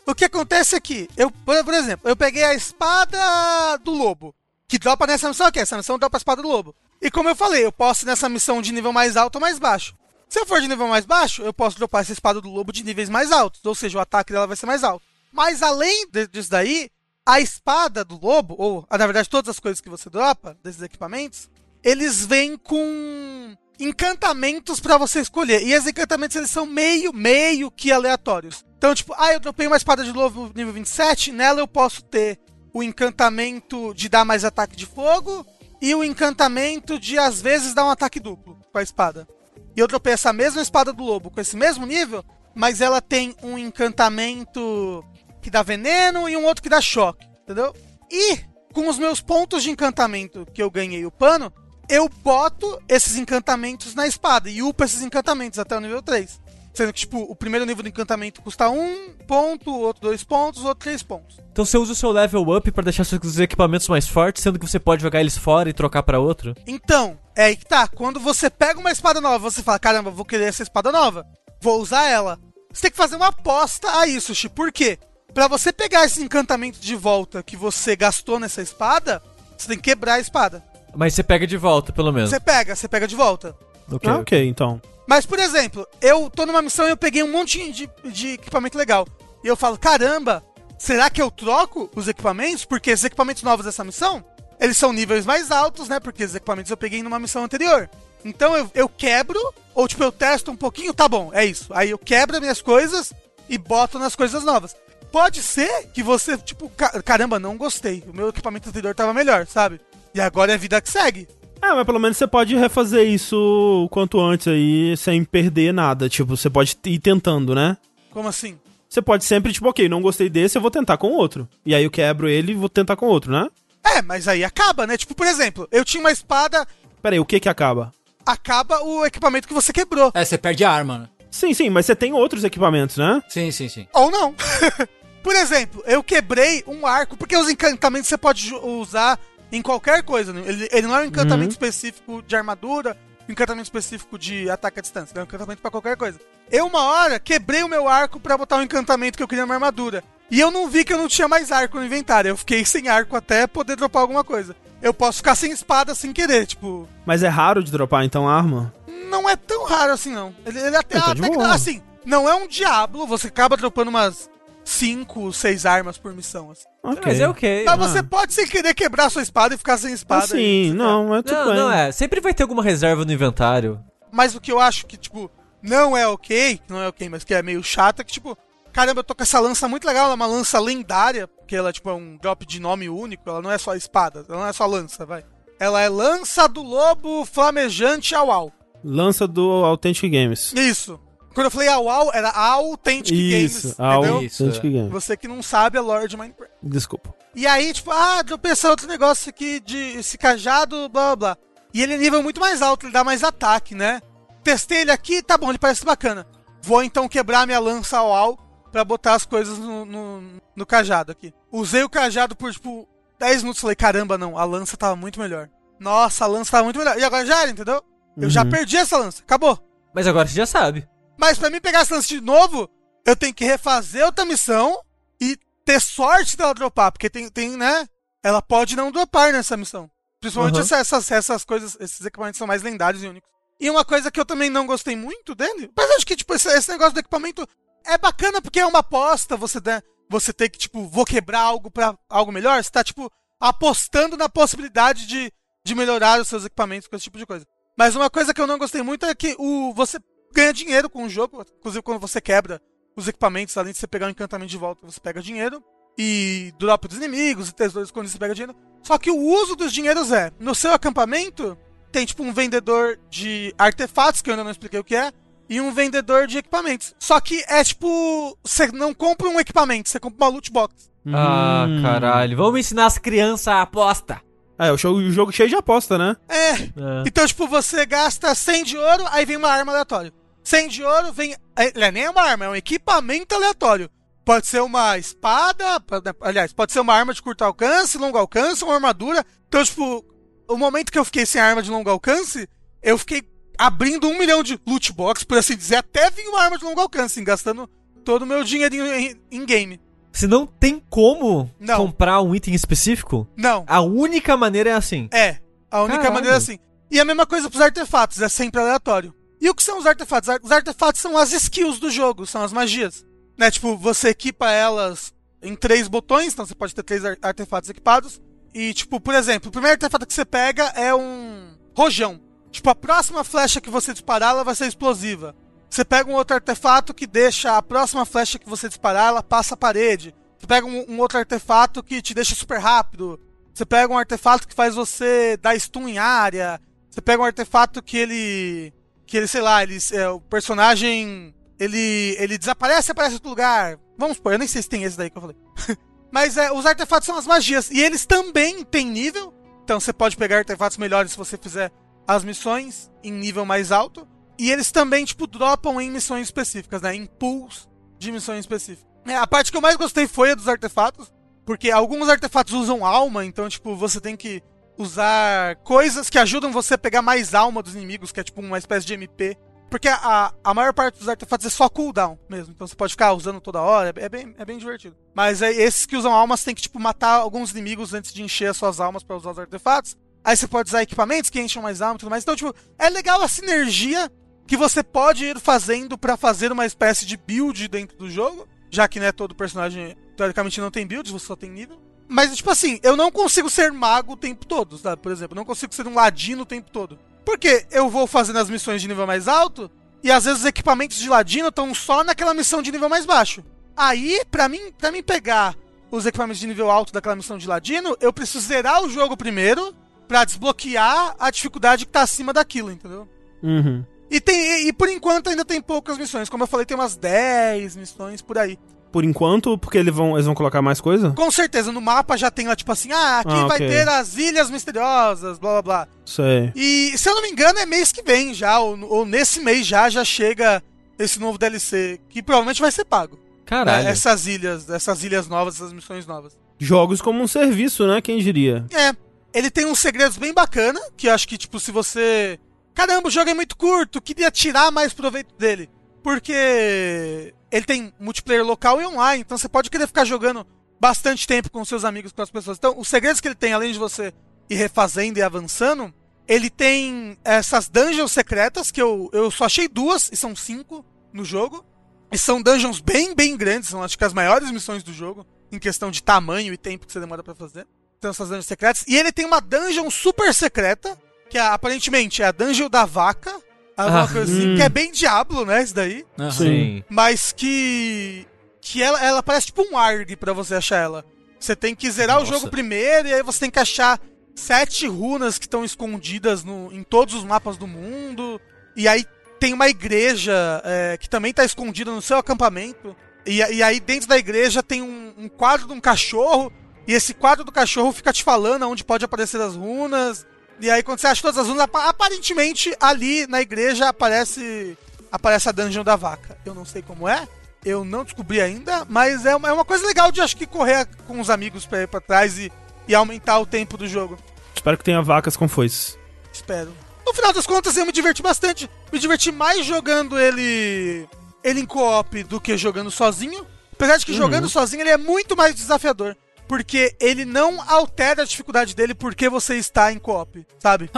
O que acontece aqui? Eu, por, exemplo, eu peguei a espada do lobo. Que dropa nessa missão aqui. Essa missão dropa a espada do lobo. E como eu falei, eu posso ir nessa missão de nível mais alto ou mais baixo. Se eu for de nível mais baixo, eu posso dropar essa espada do lobo de níveis mais altos. Ou seja, o ataque dela vai ser mais alto. Mas além disso daí, a espada do lobo, ou ah, na verdade todas as coisas que você dropa, desses equipamentos, eles vêm com encantamentos pra você escolher. E esses encantamentos eles são meio, meio que aleatórios. Então, tipo, ah, eu dropei uma espada de lobo nível 27, nela eu posso ter o encantamento de dar mais ataque de fogo e o encantamento de às vezes dar um ataque duplo com a espada. E eu dropei essa mesma espada do lobo com esse mesmo nível, mas ela tem um encantamento que dá veneno e um outro que dá choque, entendeu? E com os meus pontos de encantamento que eu ganhei o pano, eu boto esses encantamentos na espada e upo esses encantamentos até o nível 3. Sendo que, tipo, o primeiro nível do encantamento custa um ponto, o outro dois pontos, o outro três pontos. Então você usa o seu level up pra deixar seus equipamentos mais fortes, sendo que você pode jogar eles fora e trocar pra outro. Então, é aí que tá. Quando você pega uma espada nova, você fala, caramba, vou querer essa espada nova. Vou usar ela. Você tem que fazer uma aposta a isso, Chi. Por quê? Pra você pegar esse encantamento de volta que você gastou nessa espada, você tem que quebrar a espada. Mas você pega de volta, pelo menos. Você pega, você pega de volta. Ok. Ah, ok, então. Mas, por exemplo, eu tô numa missão e eu peguei um monte de, de equipamento legal. E eu falo, caramba, será que eu troco os equipamentos? Porque os equipamentos novos dessa missão, eles são níveis mais altos, né? Porque os equipamentos eu peguei numa missão anterior. Então eu, eu quebro, ou tipo, eu testo um pouquinho, tá bom, é isso. Aí eu quebro as minhas coisas e boto nas coisas novas. Pode ser que você, tipo, ca- caramba, não gostei. O meu equipamento anterior tava melhor, sabe? E agora é a vida que segue. Ah, mas pelo menos você pode refazer isso o quanto antes aí, sem perder nada. Tipo, você pode ir tentando, né? Como assim? Você pode sempre, tipo, ok, não gostei desse, eu vou tentar com outro. E aí eu quebro ele e vou tentar com outro, né? É, mas aí acaba, né? Tipo, por exemplo, eu tinha uma espada Pera aí, o que que acaba? acaba o equipamento que você quebrou. É, você perde a arma, né? Sim, sim, mas você tem outros equipamentos, né? Sim, sim, sim. Ou não. Por exemplo, eu quebrei um arco, porque os encantamentos você pode usar em qualquer coisa. né? Ele, ele não é um encantamento específico de armadura, um encantamento específico de ataque à distância. Ele é um encantamento pra qualquer coisa. Eu, uma hora, quebrei o meu arco pra botar um encantamento que eu queria na armadura. E eu não vi que eu não tinha mais arco no inventário. Eu fiquei sem arco até poder dropar alguma coisa. Eu posso ficar sem espada sem querer, tipo. Mas é raro de dropar, então, arma. não é tão raro assim, não. Ele, ele até, Então, até assim, não é um diabo, você acaba dropando umas 5, 6 armas por missão, assim. Ok. Mas é ok. Mas Ah. você pode sem querer quebrar sua espada e ficar sem espada. Aí, você não, é tudo Não, bem. não é. Sempre vai ter alguma reserva no inventário. tá. Mas o que eu acho que, tipo, não é ok, não é ok, mas que é meio chato, é que, tipo, caramba, eu tô com essa lança muito legal, ela é uma lança lendária, porque ela, tipo, é um drop de nome único, ela não é só espada, ela não é só lança, vai. Ela é lança do lobo flamejante au au. Lança do Authentic Games. Isso. Quando eu falei au au, era Authentic Isso, Games, ao entendeu? Isso, Authentic Games. Você que não sabe é Lord Minecraft. Desculpa. E aí, tipo, ah, eu pensar outro negócio aqui de esse cajado, blá blá blá. E ele é nível muito mais alto, ele dá mais ataque, né? Testei ele aqui, tá bom, ele parece bacana. Vou então quebrar minha lança ao ao pra botar as coisas no, no, no cajado aqui. Usei o cajado por, tipo, 10 minutos. Falei, caramba, não, a lança tava muito melhor. Nossa, a lança tava muito melhor. E agora já era, entendeu? Eu já Uhum. perdi essa lança, acabou. Mas agora você já sabe. Mas pra mim pegar essa lança de novo, eu tenho que refazer outra missão e ter sorte dela dropar, porque tem, tem né? Ela pode não dropar nessa missão. Principalmente Uhum. essa- essas, essas coisas, esses equipamentos são mais lendários e únicos. E uma coisa que eu também não gostei muito dele, mas acho que, tipo, esse, esse negócio do equipamento é bacana porque é uma aposta, você, né, você tem que, tipo, vou quebrar algo pra algo melhor, você tá, tipo, apostando na possibilidade de, de melhorar os seus equipamentos com esse tipo de coisa. Mas uma coisa que eu não gostei muito é que o, você ganha dinheiro com o jogo, inclusive quando você quebra os equipamentos, além de você pegar o encantamento de volta, você pega dinheiro. E drop dos inimigos e tesouros quando você pega dinheiro. Só que o uso dos dinheiros é, no seu acampamento, tem tipo um vendedor de artefatos, que eu ainda não expliquei o que é, e um vendedor de equipamentos. Só que é tipo, você não compra um equipamento, você compra uma loot box. Ah, Hum. caralho. Vamos ensinar as crianças a aposta. Ah, é o jogo, o jogo cheio de aposta, né? É, É. Então, tipo, você gasta 100 de ouro, aí vem uma arma aleatória. 100 de ouro vem. é, é nem uma arma, é um equipamento aleatório. Pode ser uma espada, pode- aliás, pode ser uma arma de curto alcance, longo alcance, uma armadura. Então, tipo, o momento que eu fiquei sem arma de longo alcance, eu fiquei abrindo um milhão de loot box, por assim dizer, até vir uma arma de longo alcance, gastando todo o meu dinheirinho em, em game. Se não tem como Não. comprar um item específico, Não, a única maneira é assim. É, a única Caralho. maneira é assim. E a mesma coisa pros artefatos, é sempre aleatório. E o que são os artefatos? Ar- Os artefatos são as skills do jogo, são as magias. Né? Tipo, você equipa elas em três botões, então você pode ter três ar- artefatos equipados. E, tipo, por exemplo, o primeiro artefato que você pega é um rojão. Tipo, a próxima flecha que você disparar, ela vai ser explosiva. Você pega um outro artefato que deixa a próxima flecha que você disparar, ela passa a parede. Você pega um, um outro artefato que te deixa super rápido. Você pega um artefato que faz você dar stun em área. Você pega um artefato que ele. Que ele, sei lá, ele, é, o personagem. Ele, ele desaparece e aparece em outro lugar. Vamos supor, eu nem sei se tem esse daí que eu falei. Mas é, os artefatos são as magias. E eles também têm nível. Então você pode pegar artefatos melhores se você fizer as missões em nível mais alto. E eles também, tipo, dropam em missões específicas, né? Em pools de missões específicas. É, a parte que eu mais gostei foi a dos artefatos. Porque alguns artefatos usam alma, então, tipo, você tem que usar coisas que ajudam você a pegar mais alma dos inimigos, que é tipo uma espécie de MP. Porque a, a maior parte dos artefatos é só cooldown mesmo. Então você pode ficar usando toda hora. É bem, é bem divertido. Mas é, esses que usam almas tem que, tipo, matar alguns inimigos antes de encher as suas almas pra usar os artefatos. Aí você pode usar equipamentos que enchem mais alma e tudo mais. Então, tipo, é legal a sinergia que você pode ir fazendo pra fazer uma espécie de build dentro do jogo. Já que, né, todo personagem, teoricamente, não tem build, você só tem nível. Mas, tipo assim, eu não consigo ser mago o tempo todo? Por exemplo, eu não consigo ser um ladino o tempo todo. Porque eu vou fazendo as missões de nível mais alto e às vezes os equipamentos de ladino estão só naquela missão de nível mais baixo. Aí, pra mim, pra mim pegar os equipamentos de nível alto daquela missão de ladino, eu preciso zerar o jogo primeiro pra desbloquear a dificuldade que tá acima daquilo, entendeu? Uhum. E, tem, e, e por enquanto ainda tem poucas missões. Como eu falei, tem umas 10 missões por aí. Por enquanto, porque eles vão, eles vão colocar mais coisa? Com certeza, no mapa já tem lá, tipo assim, ah, aqui Ah, vai ok. ter as ilhas misteriosas, blá blá blá. Sei. E se eu não me engano, é mês que vem já, ou, ou nesse mês já, já chega esse novo DLC, que provavelmente vai ser pago. Caralho. né? Essas ilhas, essas ilhas novas, essas missões novas. Jogos como um serviço, né? Quem diria? É, ele tem uns segredos bem bacana, que eu acho que, tipo, se você. Caramba, o jogo é muito curto, queria tirar mais proveito dele. Porque ele tem multiplayer local e online, então você pode querer ficar jogando bastante tempo com seus amigos, com as pessoas. Então, os segredos que ele tem, além de você ir refazendo e avançando, ele tem essas dungeons secretas, que eu, eu só achei duas, e são cinco no jogo. E são dungeons bem, bem grandes, são acho que as maiores missões do jogo, em questão de tamanho e tempo que você demora pra fazer. Então essas dungeons secretas. E ele tem uma dungeon super secreta, que é, aparentemente é a dungeon da vaca, alguma Ah, coisa assim, hum. que é bem Diablo, né, isso daí. Sim. Mas que. Que ela, ela parece tipo um ARG pra você achar ela. Você tem que zerar o Nossa. jogo primeiro e aí você tem que achar sete runas que estão escondidas no, em todos os mapas do mundo. E aí tem uma igreja é, que também tá escondida no seu acampamento. E, e aí dentro da igreja tem um, um quadro de um cachorro. E esse quadro do cachorro fica te falando onde pode aparecer as runas. E aí quando você acha todas as runas, apa- aparentemente ali na igreja aparece aparece a dungeon da vaca. Eu não sei como é, eu não descobri ainda, mas é uma, é uma coisa legal de acho que correr com os amigos pra ir pra trás e, e aumentar o tempo do jogo. Espero que tenha vacas com foices. Espero. No final das contas, eu me diverti bastante. Me diverti mais jogando ele ele em co-op do que jogando sozinho. Apesar de que jogando sozinho ele é muito mais desafiador. Porque ele não altera a dificuldade dele porque você está em co-op, sabe?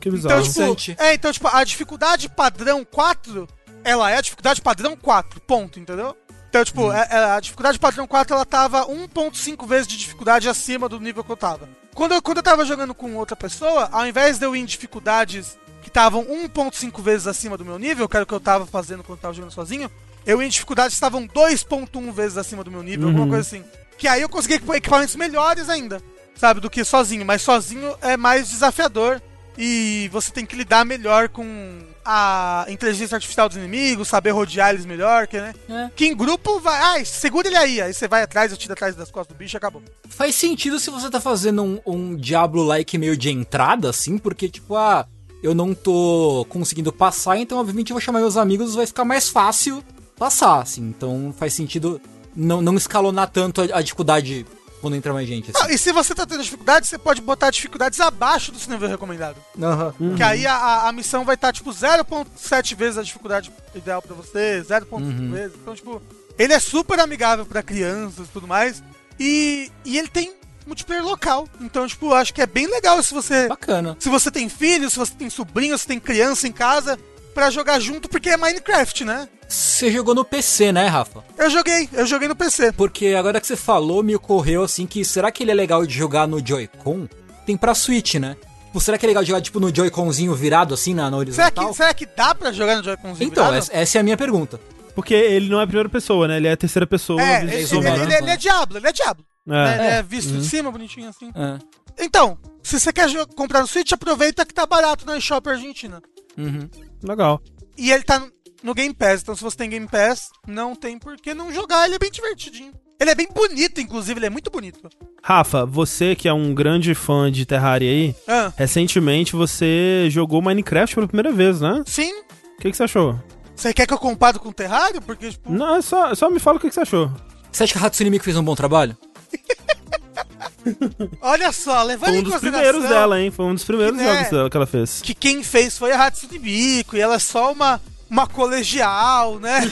Que bizarro. Então, tipo, é, então, tipo, a dificuldade padrão 4, ela é a dificuldade padrão 4, ponto, entendeu? Então, tipo, é- é, a dificuldade padrão 4, ela tava 1.5 vezes de dificuldade acima do nível que eu tava. Quando eu, quando eu tava jogando com outra pessoa, ao invés de eu ir em dificuldades que estavam 1.5 vezes acima do meu nível, que era o que eu tava fazendo quando eu tava jogando sozinho, eu ia em dificuldades que estavam 2.1 vezes acima do meu nível, alguma coisa assim. Que aí eu consegui equipa- equipamentos melhores ainda, sabe, do que sozinho. Mas sozinho é mais desafiador e você tem que lidar melhor com a inteligência artificial dos inimigos, saber rodear eles melhor, que, né? É. Que em grupo vai, ai, segura ele aí, aí você vai atrás, eu tiro atrás das costas do bicho e acabou. Faz sentido se você tá fazendo um, um Diablo-like meio de entrada, assim, porque, tipo, ah, eu não tô conseguindo passar, então, obviamente, eu vou chamar meus amigos, vai ficar mais fácil passar, assim. Então, faz sentido não, não escalonar tanto a, a dificuldade quando entra mais gente, Ah, assim. e se você tá tendo dificuldade, você pode botar dificuldades abaixo do seu nível recomendado. Aham. Que aí a, a- a missão vai estar, tipo, 0.7 vezes a dificuldade ideal pra você, 0.5 vezes. Então, tipo, ele é super amigável pra crianças e tudo mais. E, e ele tem multiplayer local. Então, tipo, acho que é bem legal se você. Bacana. Se você tem filho, se você tem sobrinho, se tem criança em casa, pra jogar junto, porque é Minecraft, né? Você jogou no PC, né, Rafa? Eu joguei, eu joguei no PC. Porque agora que você falou, me ocorreu assim que será que ele é legal de jogar no Joy-Con? Tem pra Switch, né? Tipo, será que é legal de jogar tipo no Joy-Conzinho virado assim na, na Será horizontal? que, será que dá pra jogar no Joy-Conzinho Então, virado? essa, essa é a minha pergunta. Porque ele não é a primeira pessoa, né? Ele é a terceira pessoa. É, ele, ele, ele- né? ele é Diablo, ele é Diablo. É. né? Ele é É. visto de cima, bonitinho assim. É. Então, se você quer comprar no Switch, aproveita que tá barato na eShop Argentina. Uhum. Legal. E ele tá no- Game Pass, então se você tem Game Pass, não tem por que não jogar, ele é bem divertidinho. Ele é bem bonito, inclusive, ele é muito bonito. Rafa, você que é um grande fã de Terraria aí, Ah, recentemente você jogou Minecraft pela primeira vez, né? sim, O que, que você achou? você quer que eu compare com o Terrário? Porque, tipo, Não, é só, só me fala o que, que você achou. Você acha que a Hatsune Miku fez um bom trabalho? olha só, levando Foi um dos primeiros dela, hein? Foi um dos primeiros Que, jogos né? dela que ela fez. que quem fez foi a Hatsune Miku, e ela é só uma, uma colegial, né?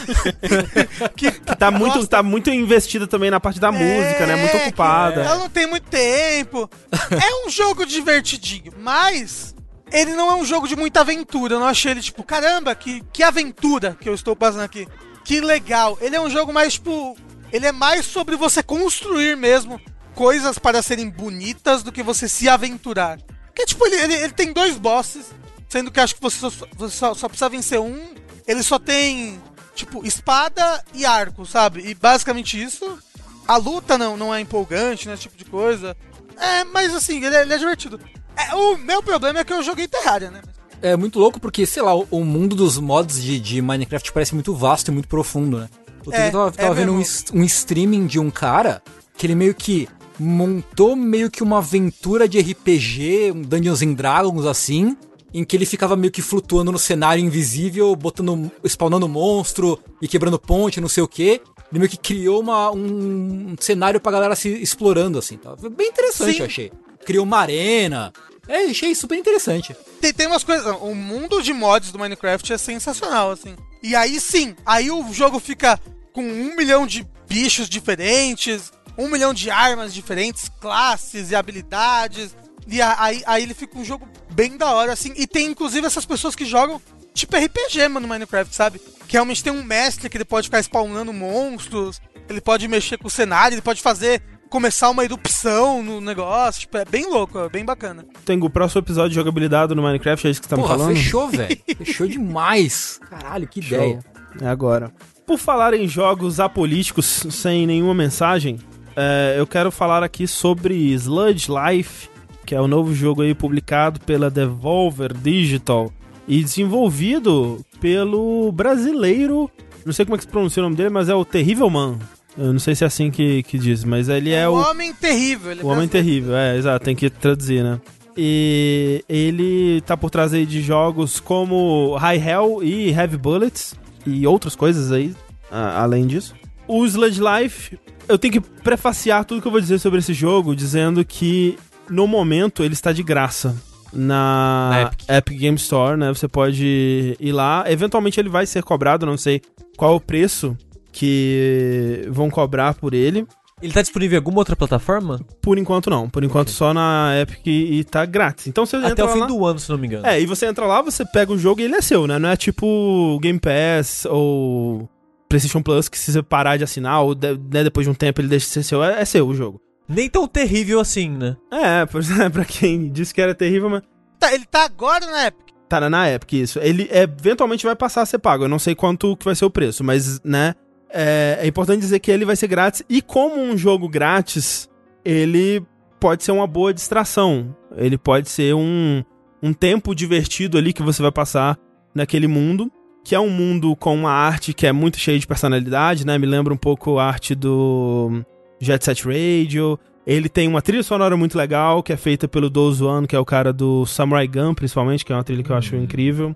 que, que Tá muito, tá muito investida também na parte da música, né? Muito É, ocupada. Ela não tem muito tempo. é um jogo divertidinho, mas ele não é um jogo de muita aventura. Eu não achei ele, tipo, caramba, que, que aventura que eu estou passando aqui. Que legal. Ele é um jogo mais, tipo. Ele é mais sobre você construir mesmo coisas para serem bonitas do que você se aventurar. Porque, tipo, ele, ele, ele tem dois bosses, sendo que acho que você só, você só, só precisa vencer um. Ele só tem, tipo, espada e arco, sabe? E basicamente isso. A luta não, não é empolgante, né? Esse tipo de coisa. É, mas assim, ele é, ele é divertido. É, o meu problema é que eu joguei Terraria, né? É muito louco porque, sei lá, o, o mundo dos mods de, de Minecraft parece muito vasto e muito profundo, né? Outro É, eu tava, é tava vendo um, um streaming de um cara que ele meio que montou meio que uma aventura de RPG, um Dungeons and Dragons assim, em que ele ficava meio que flutuando no cenário invisível, botando, spawnando monstro e quebrando ponte, não sei o quê. Ele meio que criou uma, um cenário pra galera se explorando, assim. Tá? Bem interessante, Sim. eu achei. Criou uma arena. É, achei super interessante. Tem, tem umas coisas. O mundo de mods do Minecraft é sensacional, assim. E aí sim, aí o jogo fica com um milhão de bichos diferentes, um milhão de armas diferentes, classes e habilidades. E aí, aí ele fica um jogo bem da hora, assim. E tem inclusive essas pessoas que jogam tipo RPG, mano, no Minecraft, sabe? Que realmente tem um mestre que ele pode ficar spawnando monstros, ele pode mexer com o cenário, ele pode fazer. Começar uma erupção no negócio, tipo, é bem louco, é bem bacana. Tengo o próximo episódio de jogabilidade no Minecraft, é isso que você tá me Porra, falando? fechou, velho. fechou demais. Caralho, que Show. ideia. É agora. Por falar em jogos apolíticos sem nenhuma mensagem, é, eu quero falar aqui sobre Sludge Life que é o novo jogo aí publicado pela Devolver Digital e desenvolvido pelo brasileiro, não sei como é que se pronuncia o nome dele, mas é o Terrível Man. Eu não sei se é assim que, que diz, mas ele é o o, Homem Terrível. ele é o Homem. Terrível. É, exato, tem que traduzir, né? E ele tá por trás aí de jogos como High Hell e Heavy Bullets e outras coisas aí, além disso. O Sludge Life, eu tenho que prefaciar tudo que eu vou dizer sobre esse jogo dizendo que no momento ele está de graça na, Na Epic. Epic Game Store, né? Você pode ir lá. Eventualmente ele vai ser cobrado, não sei qual o preço que vão cobrar por ele. Ele tá disponível em alguma outra plataforma? Por enquanto não. Por enquanto só na Epic e tá grátis. Então você Até o fim lá... do ano, se não me engano. É, e você entra lá, você pega o jogo e ele é seu, né? Não é tipo Game Pass ou PlayStation Plus que se você parar de assinar ou de- né, depois de um tempo ele deixa de ser seu. É, é seu o jogo. Nem tão terrível assim, né? É, por exemplo, pra quem disse que era terrível, mas Tá, ele tá agora na Epic. tá na Epic isso. Ele é, eventualmente vai passar a ser pago. Eu não sei quanto que vai ser o preço, mas, né? É, é importante dizer que ele vai ser grátis. E como um jogo grátis, ele pode ser uma boa distração. Ele pode ser um, um tempo divertido ali que você vai passar naquele mundo. Que é um mundo com uma arte que é muito cheia de personalidade, né? Me lembra um pouco a arte do Jet Set Radio. Ele tem uma trilha sonora muito legal, que é feita pelo Dozo One, que é o cara do Samurai Gun, principalmente, que é uma trilha que eu acho incrível.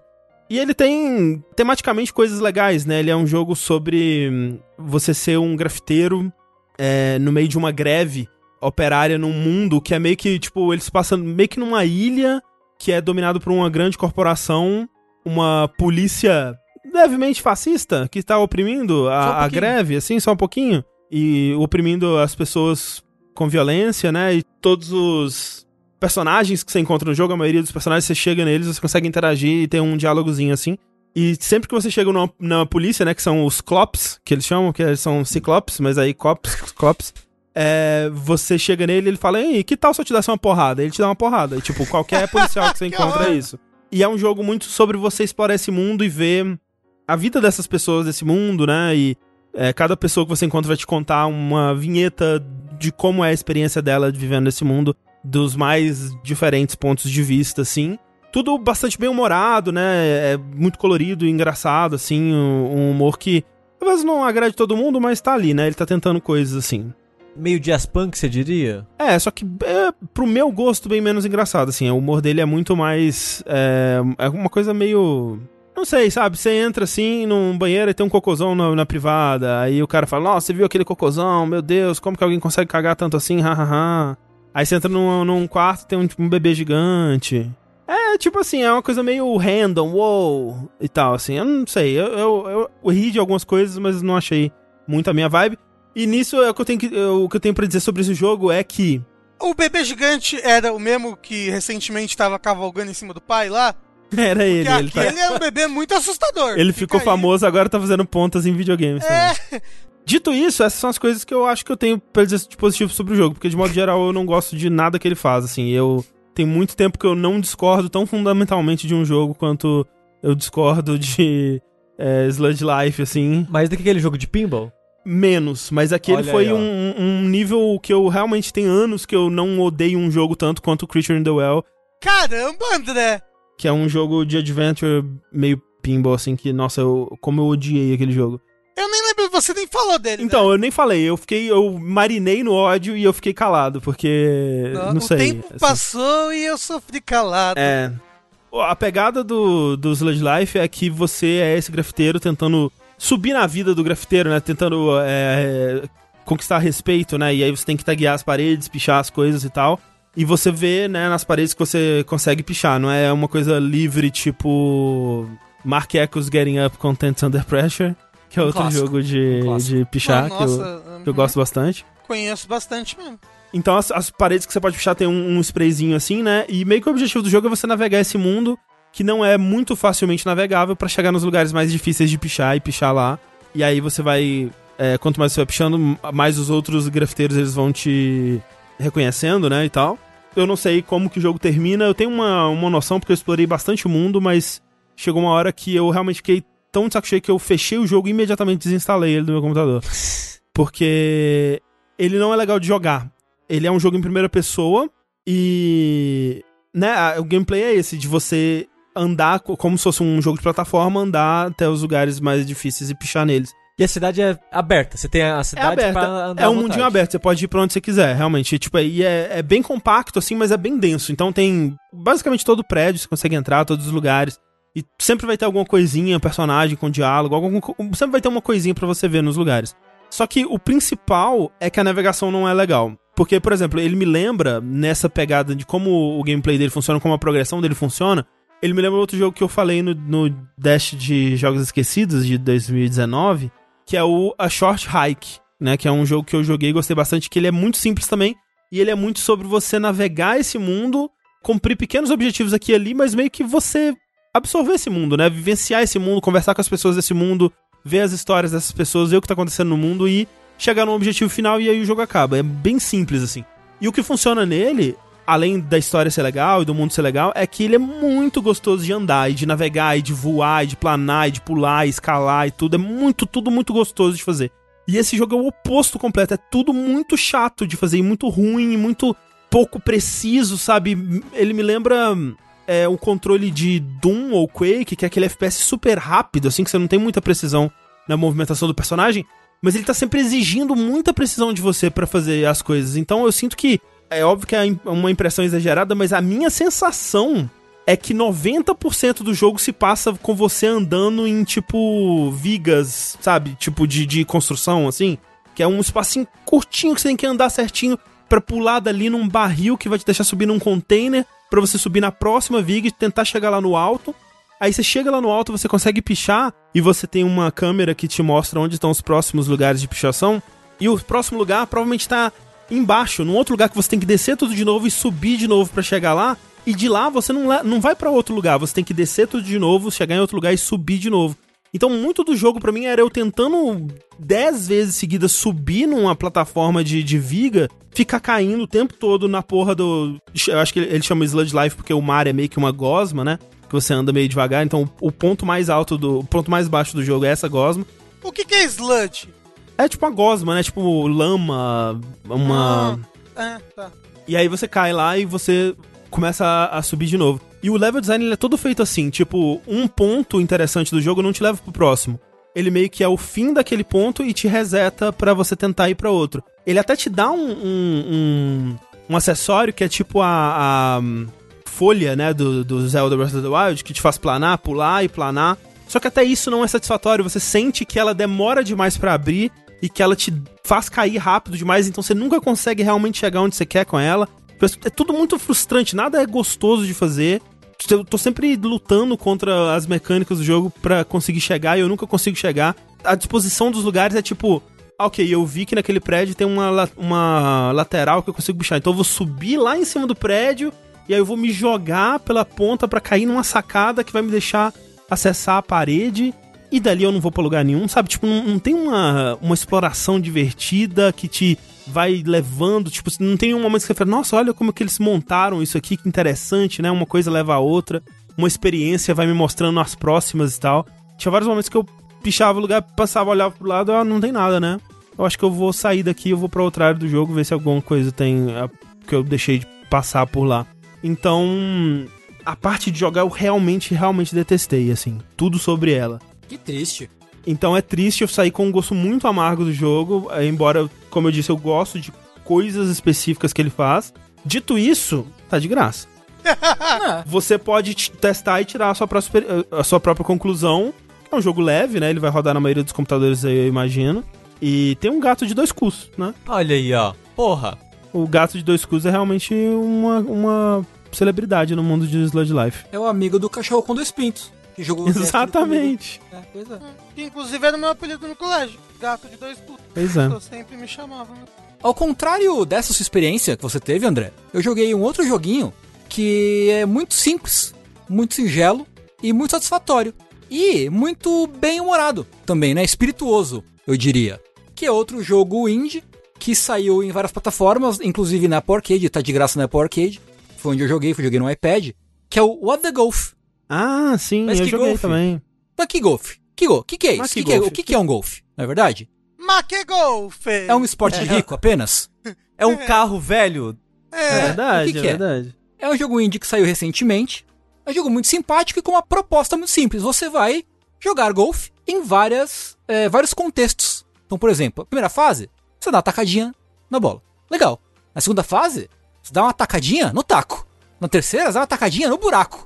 E ele tem tematicamente coisas legais, né? Ele é um jogo sobre hum, você ser um grafiteiro é, no meio de uma greve operária num mundo que é meio que, tipo, ele se passa meio que numa ilha que é dominado por uma grande corporação, uma polícia levemente fascista que está oprimindo Só um a, a greve, assim, só um pouquinho, e oprimindo as pessoas com violência, né? E todos os personagens que você encontra no jogo, a maioria dos personagens, você chega neles, você consegue interagir e ter um diálogozinho assim. E sempre que você chega numa, na polícia, né, que são os Clops, que eles chamam, que são Ciclopes, mas aí Cops, Clops, é, você chega nele e ele fala, ei, que tal se eu te desse uma porrada? Ele te dá uma porrada. E, tipo, qualquer policial que você encontra é isso. E é um jogo muito sobre você explorar esse mundo e ver a vida dessas pessoas desse mundo, né? E é, cada pessoa que você encontra vai te contar uma vinheta de como é a experiência dela de vivendo nesse mundo, dos mais diferentes pontos de vista, assim. Tudo bastante bem humorado, né? É muito colorido e engraçado, assim. Um, um humor que talvez não agrade todo mundo, mas tá ali, né? Ele tá tentando coisas assim. Meio jazz punk, você diria? É, só que é, pro meu gosto, bem menos engraçado, assim. O humor dele é muito mais. É, é uma coisa meio. Não sei, sabe? Você entra assim num banheiro e tem um cocôzão na, na privada. Aí o cara fala: Nossa, você viu aquele cocôzão? Meu Deus, como que alguém consegue cagar tanto assim? Hahaha. Aí você entra num, num quarto tem um, tipo, um bebê gigante. É, tipo assim, é uma coisa meio random, wow, e tal, assim. Eu não sei, eu, eu, eu ri de algumas coisas, mas não achei muito a minha vibe. E nisso, é o que eu tenho, que, o que eu tenho pra dizer sobre esse jogo é que O bebê gigante era o mesmo que recentemente tava cavalgando em cima do pai lá? era ele. Porque Ele, tá- aquele é um bebê muito assustador. ele Fica ficou aí. famoso, agora tá fazendo pontas em videogames. também. É, Dito isso, essas são as coisas que eu acho que eu tenho pra dizer de positivo sobre o jogo, porque de modo geral eu não gosto de nada que ele faz, assim, eu tem muito tempo que eu não discordo tão fundamentalmente de um jogo quanto eu discordo de é, Sludge Life, assim, Mais do que aquele jogo de pinball? menos, mas aquele Olha foi aí, um, um nível que eu realmente tem anos que eu não odeio um jogo tanto quanto Creature in the Well, caramba, André. Que é um jogo de adventure meio pinball, assim, que, nossa, eu, como eu odiei aquele jogo. Eu nem lembro, você nem falou dele. Então, né? eu nem falei, eu fiquei, eu marinei no ódio e eu fiquei calado, porque. Não, o sei. tempo assim. passou e eu sofri calado. É. A pegada do, do Sludge Life é que você é esse grafiteiro tentando subir na vida do grafiteiro, né? Tentando é, conquistar respeito, né? E aí você tem que taguear as paredes, pichar as coisas e tal. E você vê, né, nas paredes que você consegue pichar. Não é uma coisa livre, tipo. Mark Echoes Getting Up Content Under Pressure, que é outro jogo de, Um de pichar, Ah, que, eu, que eu uhum. gosto bastante. Conheço bastante mesmo. Então as, as paredes que você pode pichar tem um, um sprayzinho assim, né? E meio que o objetivo do jogo é você navegar esse mundo que não é muito facilmente navegável pra chegar nos lugares mais difíceis de pichar e pichar lá. E aí você vai. é, quanto mais você vai pichando, mais os outros grafiteiros eles vão te reconhecendo, né? E tal. Eu não sei como que o jogo termina. Eu tenho uma, uma noção porque eu explorei bastante o mundo, mas chegou uma hora que eu realmente fiquei tão de saco cheio que eu fechei o jogo e imediatamente desinstalei ele do meu computador. Porque ele não é legal de jogar. Ele é um jogo em primeira pessoa, E. Né, o gameplay é esse, de você andar co- como se fosse um jogo de plataforma, andar até os lugares mais difíceis e pichar neles. E a cidade é aberta. Você tem a É cidade pra aberta, andar é um mundinho aberto, você pode ir pra onde você quiser, realmente. Tipo, e é, é bem compacto, assim, mas é bem denso. Então tem basicamente todo o prédio, você consegue entrar, todos os lugares. E sempre vai ter alguma coisinha, personagem com diálogo, algum, sempre vai ter uma coisinha pra você ver nos lugares. Só que o principal é que a navegação não é legal. Porque, por exemplo, ele me lembra, nessa pegada de como o gameplay dele funciona, como a progressão dele funciona, ele me lembra outro jogo que eu falei no, no Dash de Jogos Esquecidos de 2019, que é o A Short Hike, né? Que é um jogo que eu joguei e gostei bastante, que ele é muito simples também, e ele é muito sobre você navegar esse mundo, cumprir pequenos objetivos aqui e ali, mas meio que você absorver esse mundo, né? Vivenciar esse mundo, conversar com as pessoas desse mundo, ver as histórias dessas pessoas, ver o que tá acontecendo no mundo e chegar num objetivo final e aí o jogo acaba. É bem simples assim. E o que funciona nele, além da história ser legal e do mundo ser legal, é que ele é muito gostoso de andar e de navegar e de voar e de planar e de pular e escalar e tudo. É muito, tudo muito gostoso de fazer. E esse jogo é o oposto completo. É tudo muito chato de fazer e muito ruim e muito pouco preciso, sabe? Ele me lembra é, o controle de Doom ou Quake, que é aquele FPS super rápido, assim, que você não tem muita precisão na movimentação do personagem, mas ele tá sempre exigindo muita precisão de você pra fazer as coisas. Então eu sinto que é óbvio que é uma impressão exagerada, mas a minha sensação é que 90% do jogo se passa com você andando em tipo vigas, sabe? Tipo de, de construção assim, que é um espacinho curtinho que você tem que andar certinho pra pular dali num barril que vai te deixar subir num container pra você subir na próxima viga e tentar chegar lá no alto. Aí você chega lá no alto, você consegue pichar e você tem uma câmera que te mostra onde estão os próximos lugares de pichação. E o próximo lugar provavelmente tá embaixo, num outro lugar que você tem que descer tudo de novo e subir de novo pra chegar lá. E de lá você não, não vai pra outro lugar, você tem que descer tudo de novo, chegar em outro lugar e subir de novo. Então, muito do jogo pra mim era eu tentando 10 vezes seguidas subir numa plataforma de, de viga, ficar caindo o tempo todo na porra do. Eu acho que ele ele chama Sludge Life porque o mar é meio que uma gosma, né? Que você anda meio devagar. Então, o ponto mais alto do. O ponto mais baixo do jogo é essa gosma. O que, que é sludge? É tipo uma gosma, né? Tipo lama, uma. Ah, tá. E aí você cai lá e você começa a, a subir de novo. E o level design ele é todo feito assim, tipo, um ponto interessante do jogo não te leva pro próximo. Ele meio que é o fim daquele ponto e te reseta pra você tentar ir pra outro. Ele até te dá um, um, um, um acessório que é tipo a, a hum, folha, né, do, do Zelda Breath of the Wild, que te faz planar, pular e planar. Só que até isso não é satisfatório, você sente que ela demora demais pra abrir e que ela te faz cair rápido demais, então você nunca consegue realmente chegar onde você quer com ela. É tudo muito frustrante, nada é gostoso de fazer. Eu tô sempre lutando contra as mecânicas do jogo pra conseguir chegar e eu nunca consigo chegar. A disposição dos lugares é tipo, ah, ok, eu vi que naquele prédio tem uma, uma lateral que eu consigo bichar, então eu vou subir lá em cima do prédio e aí eu vou me jogar pela ponta pra cair numa sacada que vai me deixar acessar a parede e dali eu não vou pra lugar nenhum, sabe? Tipo, não, não tem uma, uma exploração divertida que te vai levando, tipo, não tem um momento que você fala, nossa, olha como que eles montaram isso aqui, que interessante, né? Uma coisa leva a outra, uma experiência vai me mostrando as próximas e tal. Tinha vários momentos que eu pichava o lugar, passava, olhava pro lado, ah, não tem nada, né? Eu acho que eu vou sair daqui, eu vou pra outra área do jogo, ver se alguma coisa tem ah, que eu deixei de passar por lá. Então, a parte de jogar eu realmente, realmente detestei, assim, tudo sobre ela. Que triste. Então é triste eu sair com um gosto muito amargo do jogo, eh, embora, como eu disse, eu gosto de coisas específicas que ele faz. Dito isso, tá de graça. Ah, Você pode testar e tirar a sua, própria, a sua própria conclusão. É um jogo leve, né? Ele vai rodar na maioria dos computadores aí, eu imagino. E tem um gato de dois cus, né? Olha aí, ó. Porra. O gato de dois cus é realmente uma, uma celebridade no mundo de Sludge Life. é o amigo do cachorro com dois pintos. Que jogou Exatamente. É, pois é. Que inclusive era o meu apelido no colégio. Gato de dois putos. Pois é. Eu sempre me chamavam. né? Ao contrário dessa sua experiência que você teve, André, eu joguei um outro joguinho que é muito simples, muito singelo e muito satisfatório. E muito bem humorado também, né? Espirituoso, eu diria. Que é outro jogo indie que saiu em várias plataformas, inclusive na Apple Arcade, tá de graça na Apple Arcade. Foi onde eu joguei, fui joguei no iPad, que é o What the Golf. Ah, sim, Mas eu que joguei golfe? também. Mas que golfe? Que golfe? Que que é Mas isso? que Que que é- o que, que é um golfe? Não é verdade? Mas que golfe! É um esporte de rico apenas? É um carro velho É É. verdade, o que é que é? verdade. É um jogo indie que saiu recentemente. É um jogo muito simpático e com uma proposta muito simples. Você vai jogar golfe em várias, é, vários contextos. Então, por exemplo, a primeira fase, você dá uma tacadinha na bola. Legal. Na segunda fase, você dá uma tacadinha no taco. Na terceira, você dá uma tacadinha no buraco.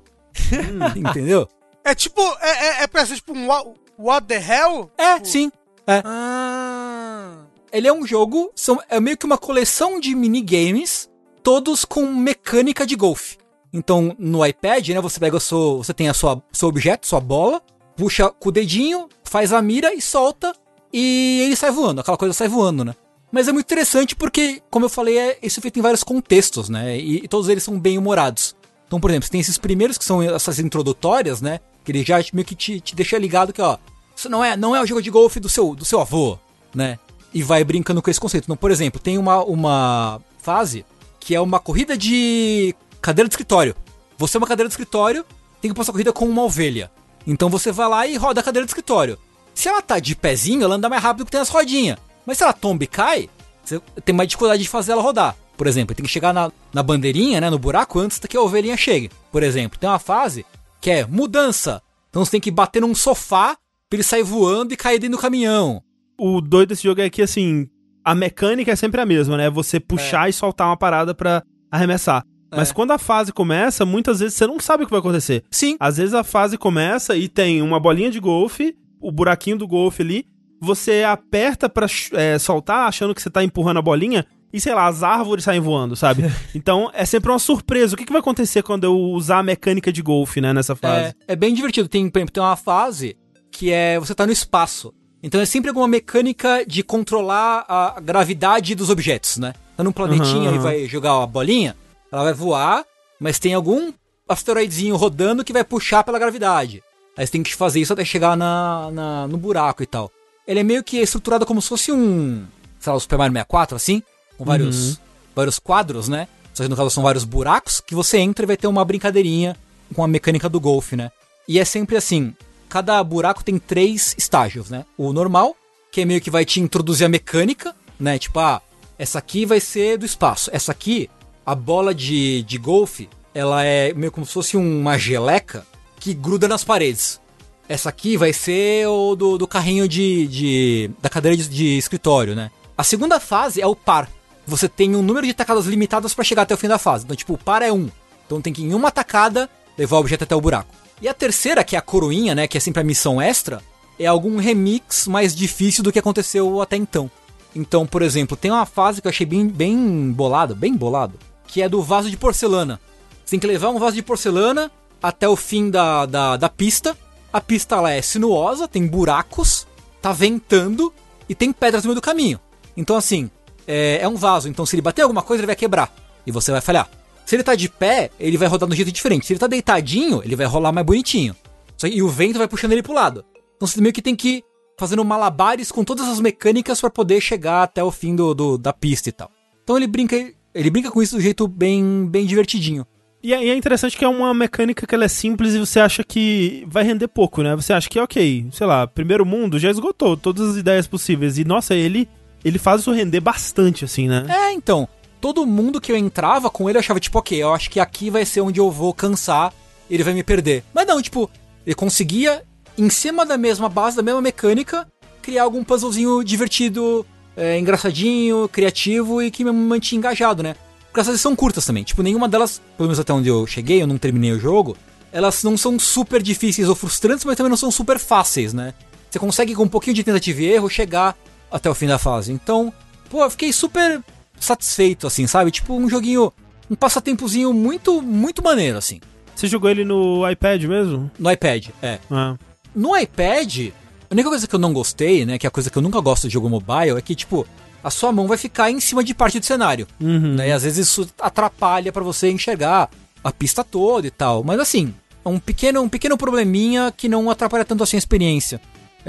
Entendeu? É tipo, é, é, é pra ser tipo um what, what the hell? É, sim. É. Ah. Ele é um jogo, são, é meio que uma coleção de minigames, todos com mecânica de golfe. Então, no iPad, né, você pega o seu, você tem a sua, seu objeto, sua bola, puxa com o dedinho, faz a mira e solta, e ele sai voando, aquela coisa sai voando, né? Mas é muito interessante porque, como eu falei, é, isso é feito em vários contextos, né? E, e todos eles são bem humorados. Então, por exemplo, você tem esses primeiros que são essas introdutórias, né? Que ele já meio que te, te deixa ligado que, ó, isso não é, não é o jogo de golfe do seu, do seu avô, né? E vai brincando com esse conceito. Então, por exemplo, tem uma, uma fase que é uma corrida de cadeira de escritório. Você é uma cadeira de escritório, tem que passar a corrida com uma ovelha. Então você vai lá e roda a cadeira de escritório. Se ela tá de pezinho, ela anda mais rápido que tem as rodinhas. Mas se ela tomba e cai, você tem mais dificuldade de fazer ela rodar. Por exemplo, tem que chegar na, na bandeirinha, né, no buraco, antes que a ovelhinha chegue. Por exemplo, tem uma fase que é mudança. Então você tem que bater num sofá pra ele sair voando e cair dentro do caminhão. O doido desse jogo é que, assim, a mecânica é sempre a mesma, né? Você puxar e soltar uma parada pra arremessar. Mas É. quando a fase começa, muitas vezes você não sabe o que vai acontecer. Sim. Às vezes a fase começa e tem uma bolinha de golfe, o buraquinho do golfe ali, você aperta pra é, soltar, achando que você tá empurrando a bolinha, e sei lá, as árvores saem voando, sabe? então é sempre uma surpresa. O que, que vai acontecer quando eu usar a mecânica de golfe, né, nessa fase? É, é bem divertido. Tem, por exemplo, tem uma fase que é você tá no espaço. Então é sempre alguma mecânica de controlar a gravidade dos objetos, né? Tá num planetinha Aham. e vai jogar a bolinha, ela vai voar, mas tem algum asteroidezinho rodando que vai puxar pela gravidade. Aí você tem que fazer isso até chegar na, na- no buraco e tal. Ele é meio que estruturado como se fosse um, sei lá, o Super Mario 64, assim, com vários, vários quadros, né? Só que no caso são vários buracos que você entra e vai ter uma brincadeirinha com a mecânica do golfe, né? E é sempre assim, cada buraco tem três estágios, né? O normal, que é meio que vai te introduzir a mecânica, né? Tipo, ah, essa aqui vai ser do espaço. Essa aqui, a bola de, de golfe, ela é meio como se fosse uma geleca que gruda nas paredes. Essa aqui vai ser o do, do carrinho de, de- da cadeira de, de escritório, né? A segunda fase é o par. Você tem um número de tacadas limitadas pra chegar até o fim da fase. Então, tipo, o par é um. Então tem que em uma tacada levar o objeto até o buraco. E a terceira, que é a coroinha, né, que é sempre a missão extra, é algum remix mais difícil do que aconteceu até então. Então, por exemplo, tem uma fase que eu achei bem, bem bolado, bem bolado, que é do vaso de porcelana. Você tem que levar um vaso de porcelana até o fim da, da, da pista. A pista ela é sinuosa, tem buracos, tá ventando e tem pedras no meio do caminho. Então, assim, é, é um vaso. Então, se ele bater alguma coisa, ele vai quebrar. E você vai falhar. Se ele tá de pé, ele vai rodar de um jeito diferente. Se ele tá deitadinho, ele vai rolar mais bonitinho. E o vento vai puxando ele pro lado. Então você meio que tem que ir fazendo malabares com todas as mecânicas pra poder chegar até o fim do, do- da pista e tal. Então ele brinca, ele brinca com isso do jeito bem, bem divertidinho. E é, é interessante que é uma mecânica que é simples e você acha que vai render pouco, né? Você acha que, ok, sei lá, primeiro mundo já esgotou todas as ideias possíveis. E, nossa, ele, ele faz isso render bastante, assim, né? É, então. Todo mundo que eu entrava com ele achava, tipo, ok, eu acho que aqui vai ser onde eu vou cansar, ele vai me perder. Mas não, tipo, ele conseguia, em cima da mesma base, da mesma mecânica, criar algum puzzlezinho divertido, é, engraçadinho, criativo e que me mantinha engajado, né? Porque essas são curtas também. Tipo, nenhuma delas, pelo menos até onde eu cheguei, eu não terminei o jogo, elas não são super difíceis ou frustrantes, mas também não são super fáceis, né? Você consegue, com um pouquinho de tentativa e erro, chegar até o fim da fase. Então, pô, eu fiquei super satisfeito, assim, sabe? Tipo, um joguinho, um passatempozinho muito, muito maneiro, assim. Você jogou ele no iPad mesmo? No iPad, é. Ah. No iPad, a única coisa que eu não gostei, né, que é a coisa que eu nunca gosto de jogo mobile, é que, tipo, a sua mão vai ficar em cima de parte do cenário. Uhum. Né? E às vezes isso atrapalha pra você enxergar a pista toda e tal. Mas assim, é um pequeno, um pequeno probleminha que não atrapalha tanto assim a experiência.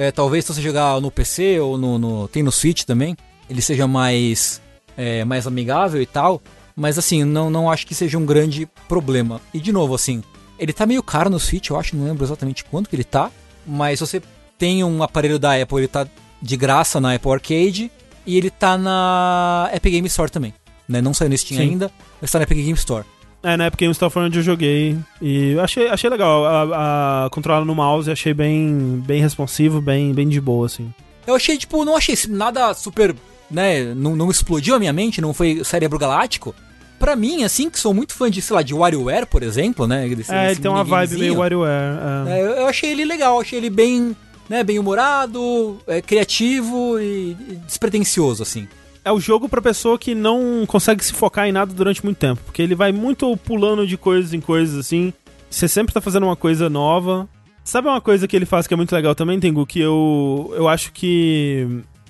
É, talvez se você jogar no PC ou no, no- tem no Switch também, ele seja mais é, mais amigável e tal. Mas assim, não, não acho que seja um grande problema. E de novo, assim, ele tá meio caro no Switch, eu acho, não lembro exatamente quanto que ele tá. Mas se você tem um aparelho da Apple, ele tá de graça na Apple Arcade. E ele tá na Epic Game Store também. né? Não saiu no Steam Sim. ainda, mas tá na Epic Game Store. É, na Store foi onde eu joguei. E eu achei, achei legal. A, a controlar no mouse achei bem, bem responsivo, bem, bem de boa, assim. Eu achei, tipo, não achei nada super, né, não, não explodiu a minha mente, não foi cérebro galáctico. Pra mim, assim, que sou muito fã de, sei lá, de WarioWare, por exemplo, né? desse- é, ele tem uma vibe meio WarioWare. É. É, eu, eu achei ele legal, achei ele bem, né, bem humorado, é, criativo e, e despretensioso, assim. É o jogo pra pessoa que não consegue se focar em nada durante muito tempo. Porque ele vai muito pulando de coisas em coisas, assim. Você sempre tá fazendo uma coisa nova. Sabe uma coisa que ele faz que é muito legal também, Tengu? Que eu, eu acho que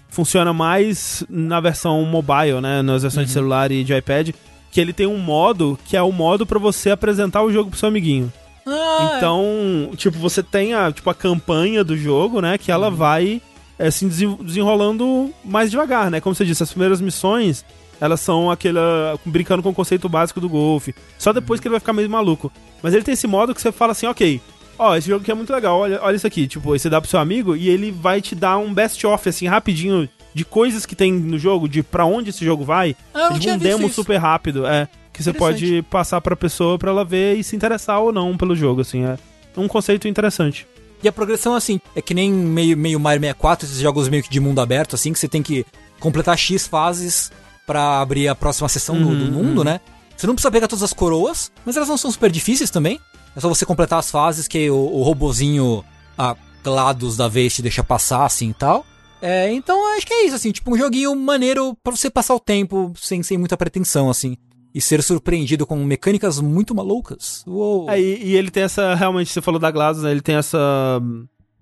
funciona mais na versão mobile, né? Nas versões de celular e de iPad. Que ele tem um modo que é o modo pra você apresentar o jogo pro seu amiguinho. Ah, Então, tipo, você tem a, tipo, a campanha do jogo, né? Que ela vai é, se desen- desenrolando mais devagar, né? Como você disse, as primeiras missões, elas são aquela. brincando com o conceito básico do golfe. Só depois que ele vai ficar meio maluco. Mas ele tem esse modo que você fala assim, ok. Ó, esse jogo aqui é muito legal, olha, olha isso aqui. Tipo, você dá pro seu amigo e ele vai te dar um best-of, assim, rapidinho, de coisas que tem no jogo, de pra onde esse jogo vai. Ah, tipo um demo isso. super rápido, é. Que você pode passar pra pessoa pra ela ver e se interessar ou não pelo jogo, assim. É um conceito interessante. E a progressão, assim, é que nem meio, meio Mario 64, esses jogos meio que de mundo aberto, assim, que você tem que completar X fases pra abrir a próxima sessão do- do, Uhum, mundo, né? Você não precisa pegar todas as coroas, mas elas não são super difíceis também. É só você completar as fases que o, o robozinho, a GLaDOS da vez te deixa passar, assim e tal. É, então acho que é isso, assim, tipo um joguinho maneiro pra você passar o tempo sem, sem muita pretensão, assim. E ser surpreendido com mecânicas muito malucas. Uou. É, e, e ele tem essa, realmente, você falou da GLaDOS, né? Ele tem essa...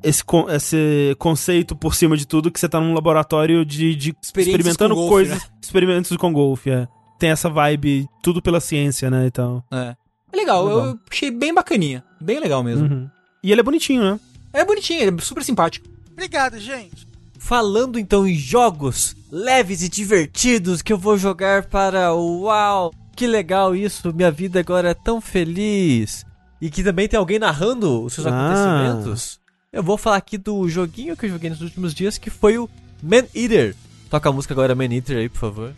Esse, esse conceito por cima de tudo que você tá num laboratório de, de experimentando golfe, coisas, experimentos com golfe, é. Tem essa vibe, tudo pela ciência, né, e tal. É. É legal, Legal. eu achei bem bacaninha. Bem legal mesmo. Uhum. E ele é bonitinho, né? É bonitinho, ele é super simpático. Obrigado, gente. Falando então em jogos leves e divertidos que eu vou jogar para o Uau, que legal isso, minha vida agora é tão feliz. E que também tem alguém narrando os seus Ah. acontecimentos. Eu vou falar aqui do joguinho que eu joguei nos últimos dias, que foi o Man Eater. Toca a música agora Man Eater aí, por favor.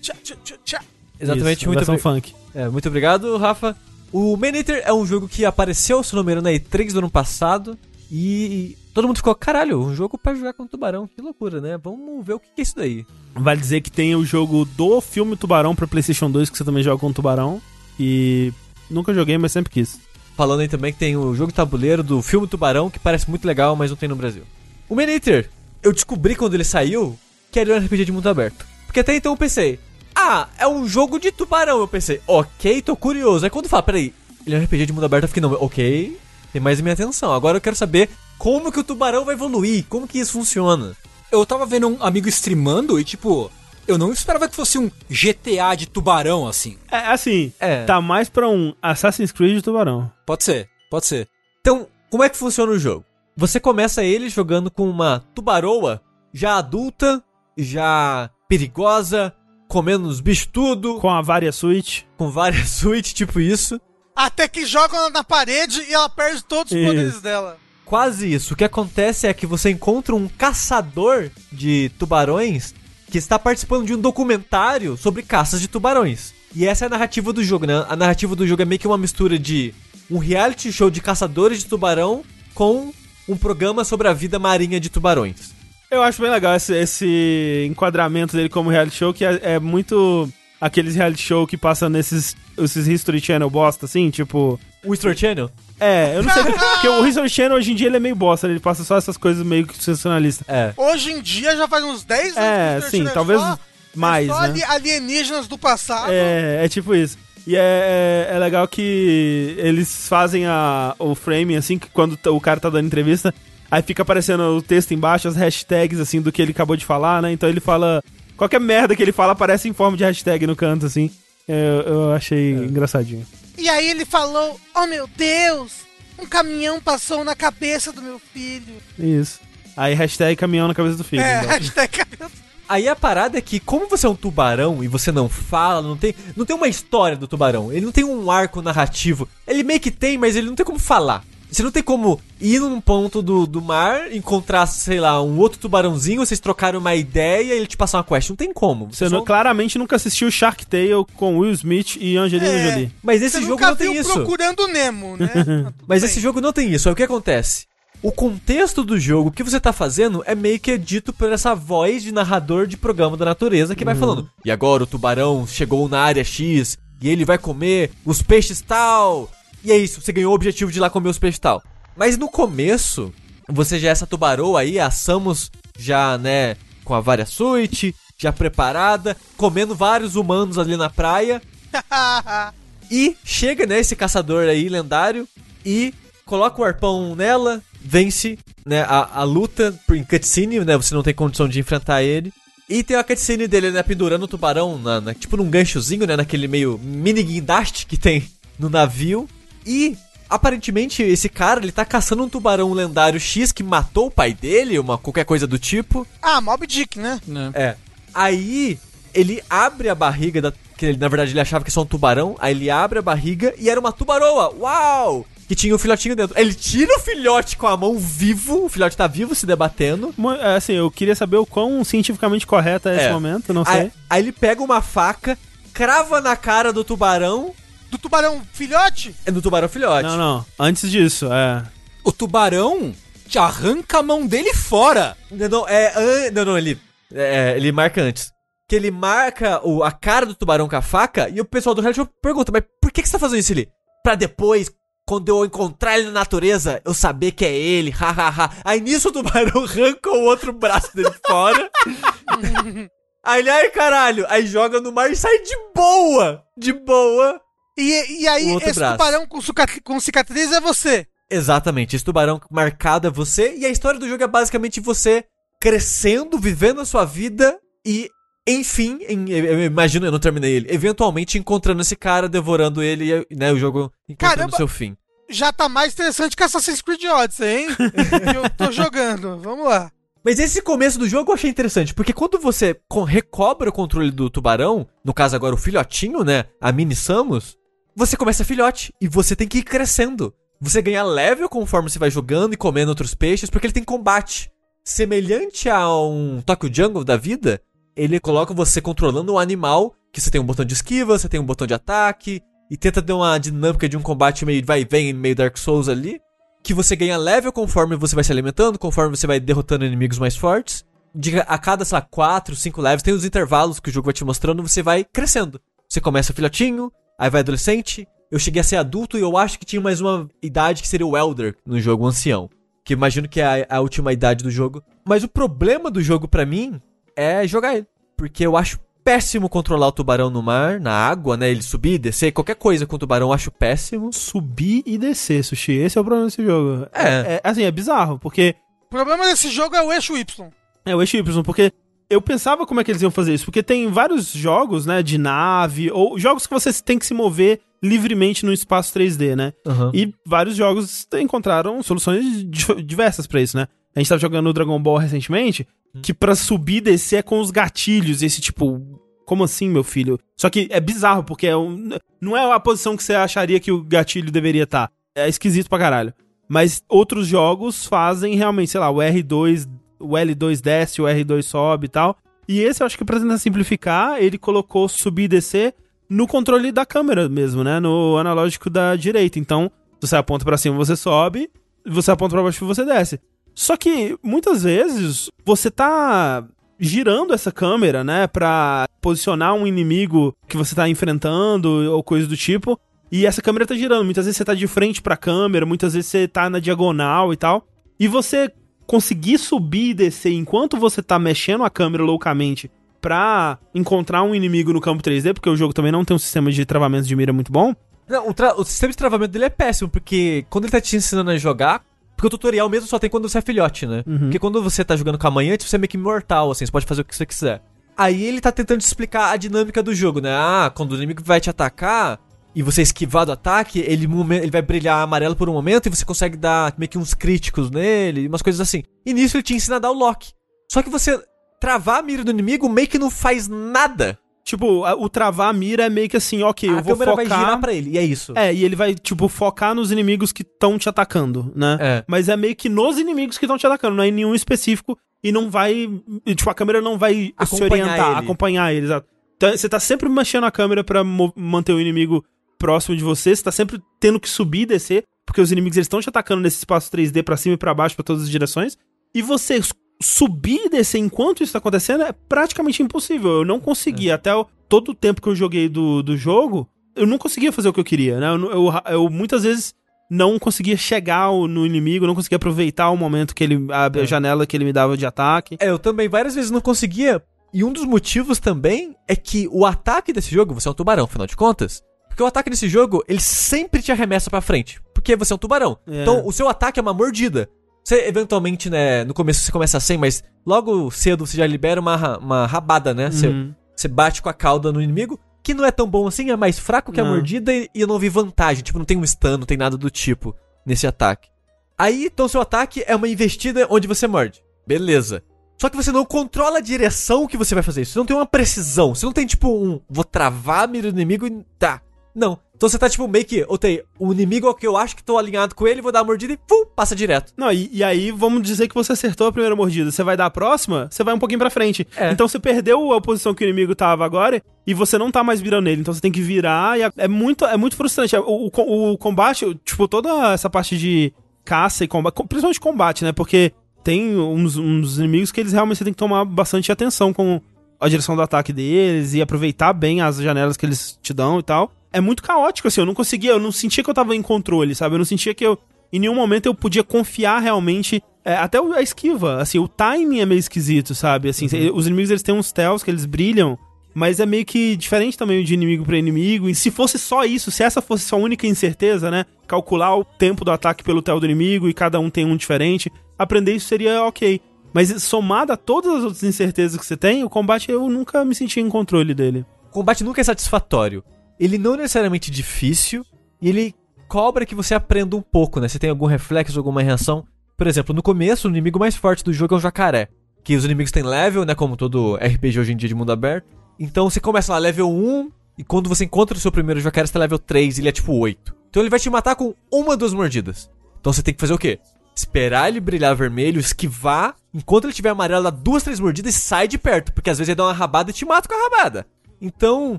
Tchá, tchá, tchá. Exatamente, Isso, muito obri- funk. É, muito obrigado, Rafa. O Man Eater é um jogo que apareceu, se não me engano, na E3 do ano passado. E todo mundo ficou, caralho, um jogo pra jogar com tubarão. Que loucura, né? Vamos ver o que é isso daí. Vale dizer que tem o jogo do filme Tubarão pra PlayStation 2, que você também joga com Tubarão. E nunca joguei, mas sempre quis. Falando aí também que tem o jogo tabuleiro do filme Tubarão, que parece muito legal, mas não tem no Brasil. O Man Eater, eu descobri quando ele saiu que era um RPG de mundo aberto. Porque até então eu pensei, ah, é um jogo de tubarão. Eu pensei, ok, tô curioso. Aí quando fala, peraí, ele é um RPG de mundo aberto, eu fiquei, não, ok, tem mais a minha atenção. Agora eu quero saber como que o tubarão vai evoluir, como que isso funciona. Eu tava vendo um amigo streamando e, tipo, eu não esperava que fosse um GTA de tubarão, assim. É assim, É. tá mais pra um Assassin's Creed de Tubarão. Pode ser, pode ser. Então, como é que funciona o jogo? Você começa ele jogando com uma tubaroa já adulta, já perigosa, comendo os bichos tudo, Com a Varia Switch. com várias suítes, tipo isso. Até que jogam ela na parede e ela perde todos os Isso. poderes dela. Quase isso. O que acontece é que você encontra um caçador de tubarões que está participando de um documentário sobre caças de tubarões. E essa é a narrativa do jogo, né? A narrativa do jogo é meio que uma mistura de um reality show de caçadores de tubarão com um programa sobre a vida marinha de tubarões. Eu acho bem legal esse, esse enquadramento dele como reality show, que é, é muito aqueles reality show que passa nesses esses History Channel bosta, assim, tipo... O History Channel? É, eu não sei, porque o History Channel hoje em dia ele é meio bosta, né? ele passa só essas coisas meio que sensacionalistas. É. Hoje em dia já faz uns 10 anos. É, que o sim, talvez Channel é só- mais, é só né? ali- alienígenas do passado. É, é tipo isso. E é, é, é legal que eles fazem a, o frame, assim, que quando o cara tá dando entrevista, aí fica aparecendo o texto embaixo, as hashtags, assim, do que ele acabou de falar, né? Então ele fala. Qualquer merda que ele fala aparece em forma de hashtag no canto, assim. Eu, eu achei engraçadinho. E aí ele falou: Oh meu Deus, um caminhão passou na cabeça do meu filho. Isso. Aí hashtag caminhão na cabeça do filho. é, embaixo. hashtag cabeça. Aí a parada é que, como você é um tubarão e você não fala, não tem, não tem uma história do tubarão, ele não tem um arco narrativo. Ele meio que tem, mas ele não tem como falar. Você não tem como ir num ponto do, do mar, encontrar, sei lá, um outro tubarãozinho, vocês trocaram uma ideia e ele te passar uma quest. Não tem como. Você só- não- claramente nunca assistiu Shark Tale com Will Smith e Angelina É. Jolie. Mas esse Você jogo nunca não tem viu isso. Procurando Nemo, né? Ah, tudo Mas bem. esse jogo não tem isso. Aí o que acontece? O contexto do jogo, o que você tá fazendo, é meio que dito por essa voz de narrador de programa da natureza que vai falando. E agora o tubarão chegou na área X e ele vai comer os peixes tal. E é isso, você ganhou o objetivo de ir lá comer os peixes tal. Mas no começo, você já é essa tubaroa aí, a Samus já, né, com a vária suíte, já preparada, comendo vários humanos ali na praia. E chega, né, esse caçador aí, lendário, e coloca o arpão nela, vence, né, a, a luta em cutscene, né, você não tem condição de enfrentar ele. E tem a cutscene dele, né, pendurando o tubarão, na, na- tipo num ganchozinho, né, naquele meio mini guindaste que tem no navio. E, aparentemente, esse cara, ele tá caçando um tubarão lendário X que matou o pai dele, uma qualquer coisa do tipo. Ah, Mob Dick, né? Né? É. Aí ele abre a barriga da. Que ele, na verdade ele achava que só um tubarão. Aí ele abre a barriga e era uma tubaroa. Uau! Que tinha o filhotinho dentro. Ele tira o filhote com a mão vivo. O filhote tá vivo se debatendo. É, Assim, eu queria saber o quão cientificamente correto é esse É. momento, não sei. Aí, aí ele pega uma faca, crava na cara do tubarão. Do tubarão filhote? É do tubarão filhote. Não, não. Antes disso, é. O tubarão te arranca a mão dele fora. Não, não, é. an- Não, não, ele. é, ele marca antes. Que ele marca o, a cara do tubarão com a faca e o pessoal do reality show pergunta, mas por que, que você tá fazendo isso ali? Pra depois, quando eu encontrar ele na natureza, eu saber que é ele, hahaha. Aí nisso o tubarão arranca o outro braço dele fora. aí ele, ai caralho, aí joga no mar e sai de boa, de boa. E, e aí, esse braço. tubarão com, com cicatriz é você. Exatamente, esse tubarão marcado é você, e a história do jogo é basicamente você crescendo, vivendo a sua vida e, enfim, em- eu imagino, eu não terminei ele, eventualmente encontrando esse cara, devorando ele e né, o jogo encontrando Caramba. seu fim. Já tá mais interessante que Assassin's Creed Odyssey, hein? eu tô jogando. Vamos lá. Mas esse começo do jogo eu achei interessante, porque quando você co- recobra o controle do tubarão, no caso agora o filhotinho, né, a mini Samus, você começa filhote e você tem que ir crescendo. Você ganha level conforme você vai jogando e comendo outros peixes, porque ele tem combate. Semelhante a um Tokyo Jungle da vida, ele coloca você controlando um animal, que você tem um botão de esquiva, você tem um botão de ataque, e tenta dar uma dinâmica de um combate meio vai e vem, meio Dark Souls ali que você ganha level conforme você vai se alimentando, conforme você vai derrotando inimigos mais fortes. De, a cada, sei lá, 4, 5 levels, tem os intervalos que o jogo vai te mostrando, você vai crescendo. Você começa filhotinho, aí vai adolescente. Eu cheguei a ser adulto e eu acho que tinha mais uma idade que seria o Elder no jogo, o ancião. Que imagino que é a, a última idade do jogo. Mas o problema do jogo pra mim é jogar ele. Porque eu acho péssimo controlar o tubarão no mar, na água, né? Ele subir, descer, qualquer coisa com o tubarão eu acho péssimo. Subir e descer, Sushi. Esse é o problema desse jogo. É. é assim, é bizarro, porque O problema desse jogo é o eixo Y. É, o eixo Y, porque eu pensava como é que eles iam fazer isso, porque tem vários jogos, né, de nave, ou jogos que você tem que se mover livremente no espaço 3D, né? Aham. E vários jogos encontraram soluções di- diversas pra isso, né? A gente tava jogando o Dragon Ball recentemente, que pra subir e descer é com os gatilhos, esse tipo, como assim, meu filho? Só que é bizarro, porque é um, não é a posição que você acharia que o gatilho deveria estar. É esquisito pra caralho. Mas outros jogos fazem realmente, sei lá, o R2, o L2 desce, o R2 sobe e tal. E esse eu acho que pra tentar simplificar, ele colocou subir e descer no controle da câmera mesmo, né? No analógico da direita. Então, você aponta pra cima, você sobe, você aponta pra baixo, você desce. Só que muitas vezes você tá girando essa câmera, né, Pra posicionar um inimigo que você tá enfrentando ou coisa do tipo, e essa câmera tá girando. Muitas vezes você tá de frente pra câmera, muitas vezes você tá na diagonal e tal. E você conseguir subir e descer enquanto você tá mexendo a câmera loucamente pra encontrar um inimigo no campo 3D, porque o jogo também não tem um sistema de travamento de mira muito bom. Não, o, o sistema de travamento dele é péssimo, porque quando ele tá te ensinando a jogar. Porque o tutorial mesmo só tem quando você é filhote, né? Uhum. Porque quando você tá jogando com a manhã, você é meio que imortal, assim, você pode fazer o que você quiser. Aí ele tá tentando te explicar a dinâmica do jogo, né? Ah, quando o inimigo vai te atacar e você esquivar do ataque, ele, ele vai brilhar amarelo por um momento e você consegue dar meio que uns críticos nele, umas coisas assim. E nisso ele te ensina a dar o lock. Só que você travar a mira do inimigo meio que não faz nada. Tipo, a- o travar a mira é meio que assim, ok, a eu vou câmera focar... vai girar pra ele, e é isso. É, e ele vai, tipo, focar nos inimigos que estão te atacando, né? É. Mas é meio que nos inimigos que estão te atacando, não é em nenhum específico. E não vai. Tipo, a câmera não vai se Acompanhar orientar, ele. acompanhar ele, exato. Então, você tá sempre mexendo a câmera pra mo- manter o inimigo próximo de você, você tá sempre tendo que subir e descer, porque os inimigos eles estão te atacando nesse espaço 3D pra cima e pra baixo, pra todas as direções. E você subir e descer enquanto isso tá acontecendo é praticamente impossível. Eu não É. consegui. Até o- todo o tempo que eu joguei do, do jogo, eu não conseguia fazer o que eu queria, né? Eu, eu, eu muitas vezes não conseguia chegar no inimigo, não conseguia aproveitar o momento que ele. a É. janela que ele me dava de ataque. É, eu também várias vezes não conseguia. E um dos motivos também é que o ataque desse jogo, você é um tubarão, afinal de contas. Porque o ataque desse jogo, ele sempre te arremessa pra frente. Porque você é um tubarão. É. Então, o seu ataque é uma mordida. Você, eventualmente, né, no começo você começa sem, mas logo cedo você já libera uma, uma rabada, né? Você, Uhum. você bate com a cauda no inimigo, que não é tão bom assim, é mais fraco que a Não. mordida e, e eu não vi vantagem. Tipo, não tem um stun, não tem nada do tipo nesse ataque. Aí, então, seu ataque é uma investida onde você morde. Beleza. Só que você não controla a direção que você vai fazer isso. Você não tem uma precisão. Você não tem, tipo, um. Vou travar a mira do inimigo e. Tá. Não. Então você tá, tipo, meio que. Tem o inimigo é o que eu acho que tô alinhado com ele, vou dar uma mordida e. Pum, passa direto. Não, e, e aí vamos dizer que você acertou a primeira mordida. Você vai dar a próxima, você vai um pouquinho pra frente. É. Então você perdeu a posição que o inimigo tava agora e você não tá mais virando nele. Então você tem que virar e é, é muito, é muito frustrante. O, o, o combate, tipo, toda essa parte de caça e combate, principalmente combate, né? Porque tem uns, uns inimigos que eles realmente você tem que tomar bastante atenção com a direção do ataque deles e aproveitar bem as janelas que eles te dão e tal. É muito caótico, assim, eu não conseguia, eu não sentia que eu tava em controle, sabe? Eu não sentia que eu, em nenhum momento eu podia confiar realmente. é, até a esquiva, assim, o timing é meio esquisito, sabe? Assim, cê- os inimigos eles têm uns tells que eles brilham, mas é meio que diferente também de inimigo pra inimigo. E se fosse só isso, se essa fosse sua única incerteza, né? Calcular o tempo do ataque pelo tel do inimigo e cada um tem um diferente, aprender isso seria ok. Mas somado a todas as outras incertezas que você tem, o combate eu nunca me senti em controle dele. O combate nunca é satisfatório. Ele não é necessariamente difícil e ele cobra que você aprenda um pouco, né? Você tem algum reflexo, alguma reação. Por exemplo, no começo, o inimigo mais forte do jogo é o jacaré. Que os inimigos têm level, né? Como todo RPG hoje em dia de mundo aberto. Então você começa lá, level 1, e quando você encontra o seu primeiro jacaré, você tá level 3, ele é tipo 8. Então ele vai te matar com uma, duas mordidas. Então você tem que fazer o quê? Esperar ele brilhar vermelho, esquivar, enquanto ele tiver amarelo, dá duas, três mordidas e sai de perto. Porque às vezes ele dá uma rabada e te mata com a rabada. Então,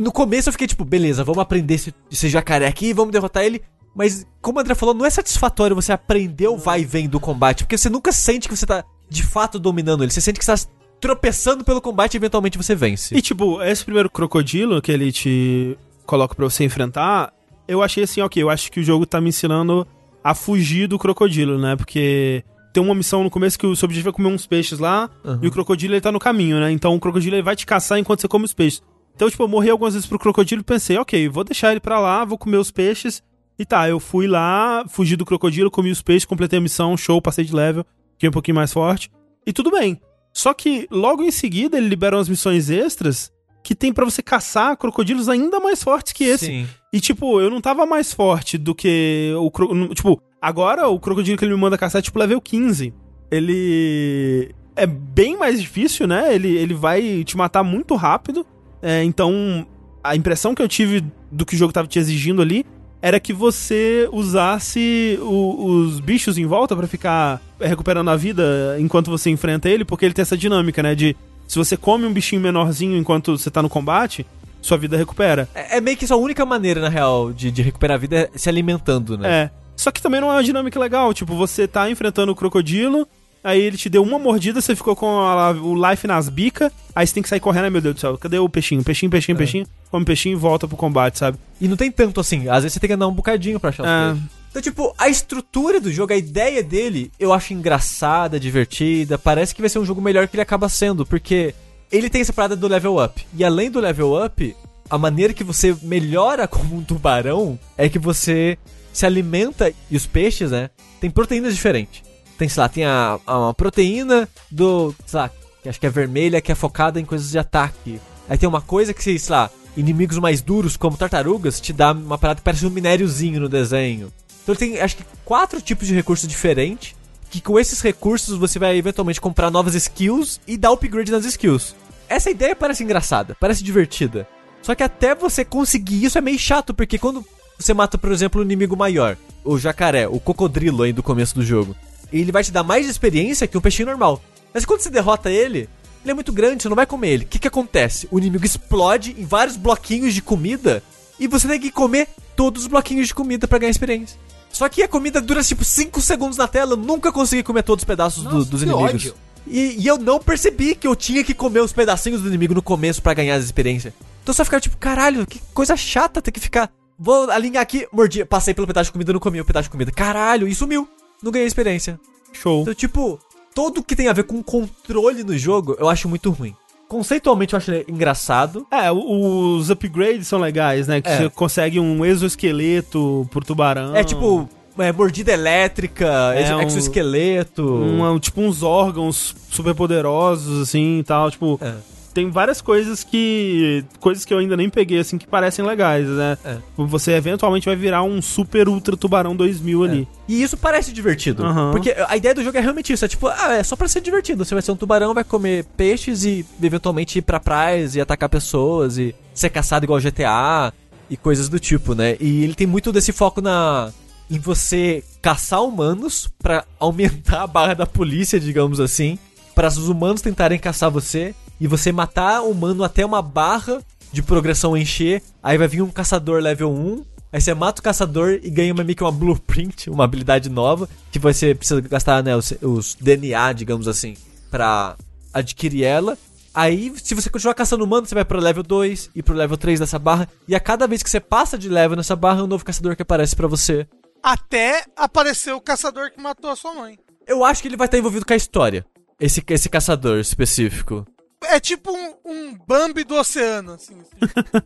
no começo eu fiquei tipo, beleza, vamos aprender esse, esse jacaré aqui e vamos derrotar ele. Mas, como o André falou, não é satisfatório você aprender o vai e vem do combate. Porque você nunca sente que você tá de fato dominando ele. Você sente que você tá tropeçando pelo combate e eventualmente você vence. E tipo, esse primeiro crocodilo que ele te coloca pra você enfrentar, eu achei assim, ok, eu acho que o jogo tá me ensinando a fugir do crocodilo, né? Porque tem uma missão no começo que o seu objetivo é comer uns peixes lá, Uhum. e o crocodilo ele tá no caminho, né? Então o crocodilo ele vai te caçar enquanto você come os peixes. Então, tipo, eu morri algumas vezes pro crocodilo e pensei, ok, vou deixar ele pra lá, vou comer os peixes. E tá, eu fui lá, fugi do crocodilo, comi os peixes, completei a missão, show, passei de level, fiquei um pouquinho mais forte. E tudo bem. Só que logo em seguida ele libera umas missões extras que tem pra você caçar crocodilos ainda mais fortes que esse. Sim. E tipo, eu não tava mais forte do que o cro... tipo, agora o crocodilo que ele me manda caçar é tipo level 15. Ele é bem mais difícil, né? Ele, ele vai te matar muito rápido. É, então, a impressão que eu tive do que o jogo tava te exigindo ali era que você usasse o- os bichos em volta pra ficar recuperando a vida enquanto você enfrenta ele, porque ele tem essa dinâmica, né? De se você come um bichinho menorzinho enquanto você tá no combate, sua vida recupera. É, é meio que sua única maneira, na real, de, de recuperar a vida é se alimentando, né? É. Só que também não é uma dinâmica legal. Tipo, você tá enfrentando o crocodilo, aí ele te deu uma mordida, você ficou com a- o life nas bicas, aí você tem que sair correndo, ai meu Deus do céu, cadê o peixinho? Peixinho, peixinho, peixinho, come peixinho e volta pro combate, sabe? E não tem tanto assim. Às vezes você tem que andar um bocadinho pra achar os É. peixes. Então, tipo, a estrutura do jogo, a ideia dele, eu acho engraçada, divertida. Parece que vai ser um jogo melhor que ele acaba sendo, porque ele tem essa parada do level up. E além do level up, a maneira que você melhora como um tubarão é que você se alimenta e os peixes, né? Tem proteínas diferentes. Tem, sei lá, tem a, a proteína do, sei lá, que acho que é vermelha, que é focada em coisas de ataque. Aí tem uma coisa que, sei lá, inimigos mais duros, como tartarugas, te dá uma parada que parece um minériozinho no desenho. Então tem, acho que, quatro tipos de recursos diferentes. que com esses recursos você vai eventualmente comprar novas skills e dar upgrade nas skills. Essa ideia parece engraçada, parece divertida. Só que até você conseguir isso é meio chato, porque quando você mata, por exemplo, um inimigo maior, o jacaré, o cocodrilo aí do começo do jogo, ele vai te dar mais experiência que um peixinho normal. Mas quando você derrota ele, ele é muito grande, você não vai comer ele. O que, que acontece? O inimigo explode em vários bloquinhos de comida e você tem que comer todos os bloquinhos de comida para ganhar experiência. Só que a comida dura tipo 5 segundos na tela, eu nunca consegui comer todos os pedaços Nossa, do, dos inimigos. E, e, eu não percebi que eu tinha que comer os pedacinhos do inimigo no começo para ganhar as experiências. Então só ficava tipo, caralho, que coisa chata ter que ficar. Vou alinhar aqui, mordi, passei pelo pedaço de comida, não comi o pedaço de comida. Caralho, e sumiu. Não ganhei experiência. Show. Então, tipo, tudo que tem a ver com controle no jogo, eu acho muito ruim. Conceitualmente eu acho engraçado. É, os upgrades são legais, né? Que é. você consegue um exoesqueleto por tubarão. É tipo, é, mordida elétrica, é um, exoesqueleto. Um, tipo uns órgãos super poderosos, assim e tal. Tipo, é tem várias coisas que. coisas que eu ainda nem peguei, assim, que parecem legais, né? É. Você eventualmente vai virar um super ultra tubarão 2000 ali. É. E isso parece divertido. Uhum. Porque a ideia do jogo é realmente isso: é tipo, ah, é só pra ser divertido. Você vai ser um tubarão, vai comer peixes e eventualmente ir pra praias e atacar pessoas e ser caçado igual GTA e coisas do tipo, né? E ele tem muito desse foco na em você caçar humanos para aumentar a barra da polícia, digamos assim, para os humanos tentarem caçar você e você matar o humano até uma barra de progressão encher, aí vai vir um caçador level 1, aí você mata o caçador e ganha uma, meio que uma blueprint, uma habilidade nova, que você precisa gastar né, os, os DNA, digamos assim, para adquirir ela. Aí, se você continuar caçando humano, você vai pro level 2 e pro level 3 dessa barra. E a cada vez que você passa de level nessa barra, é um novo caçador que aparece para você. Até aparecer o caçador que matou a sua mãe. Eu acho que ele vai estar envolvido com a história. Esse, esse caçador específico. É tipo um, um Bambi do oceano, assim.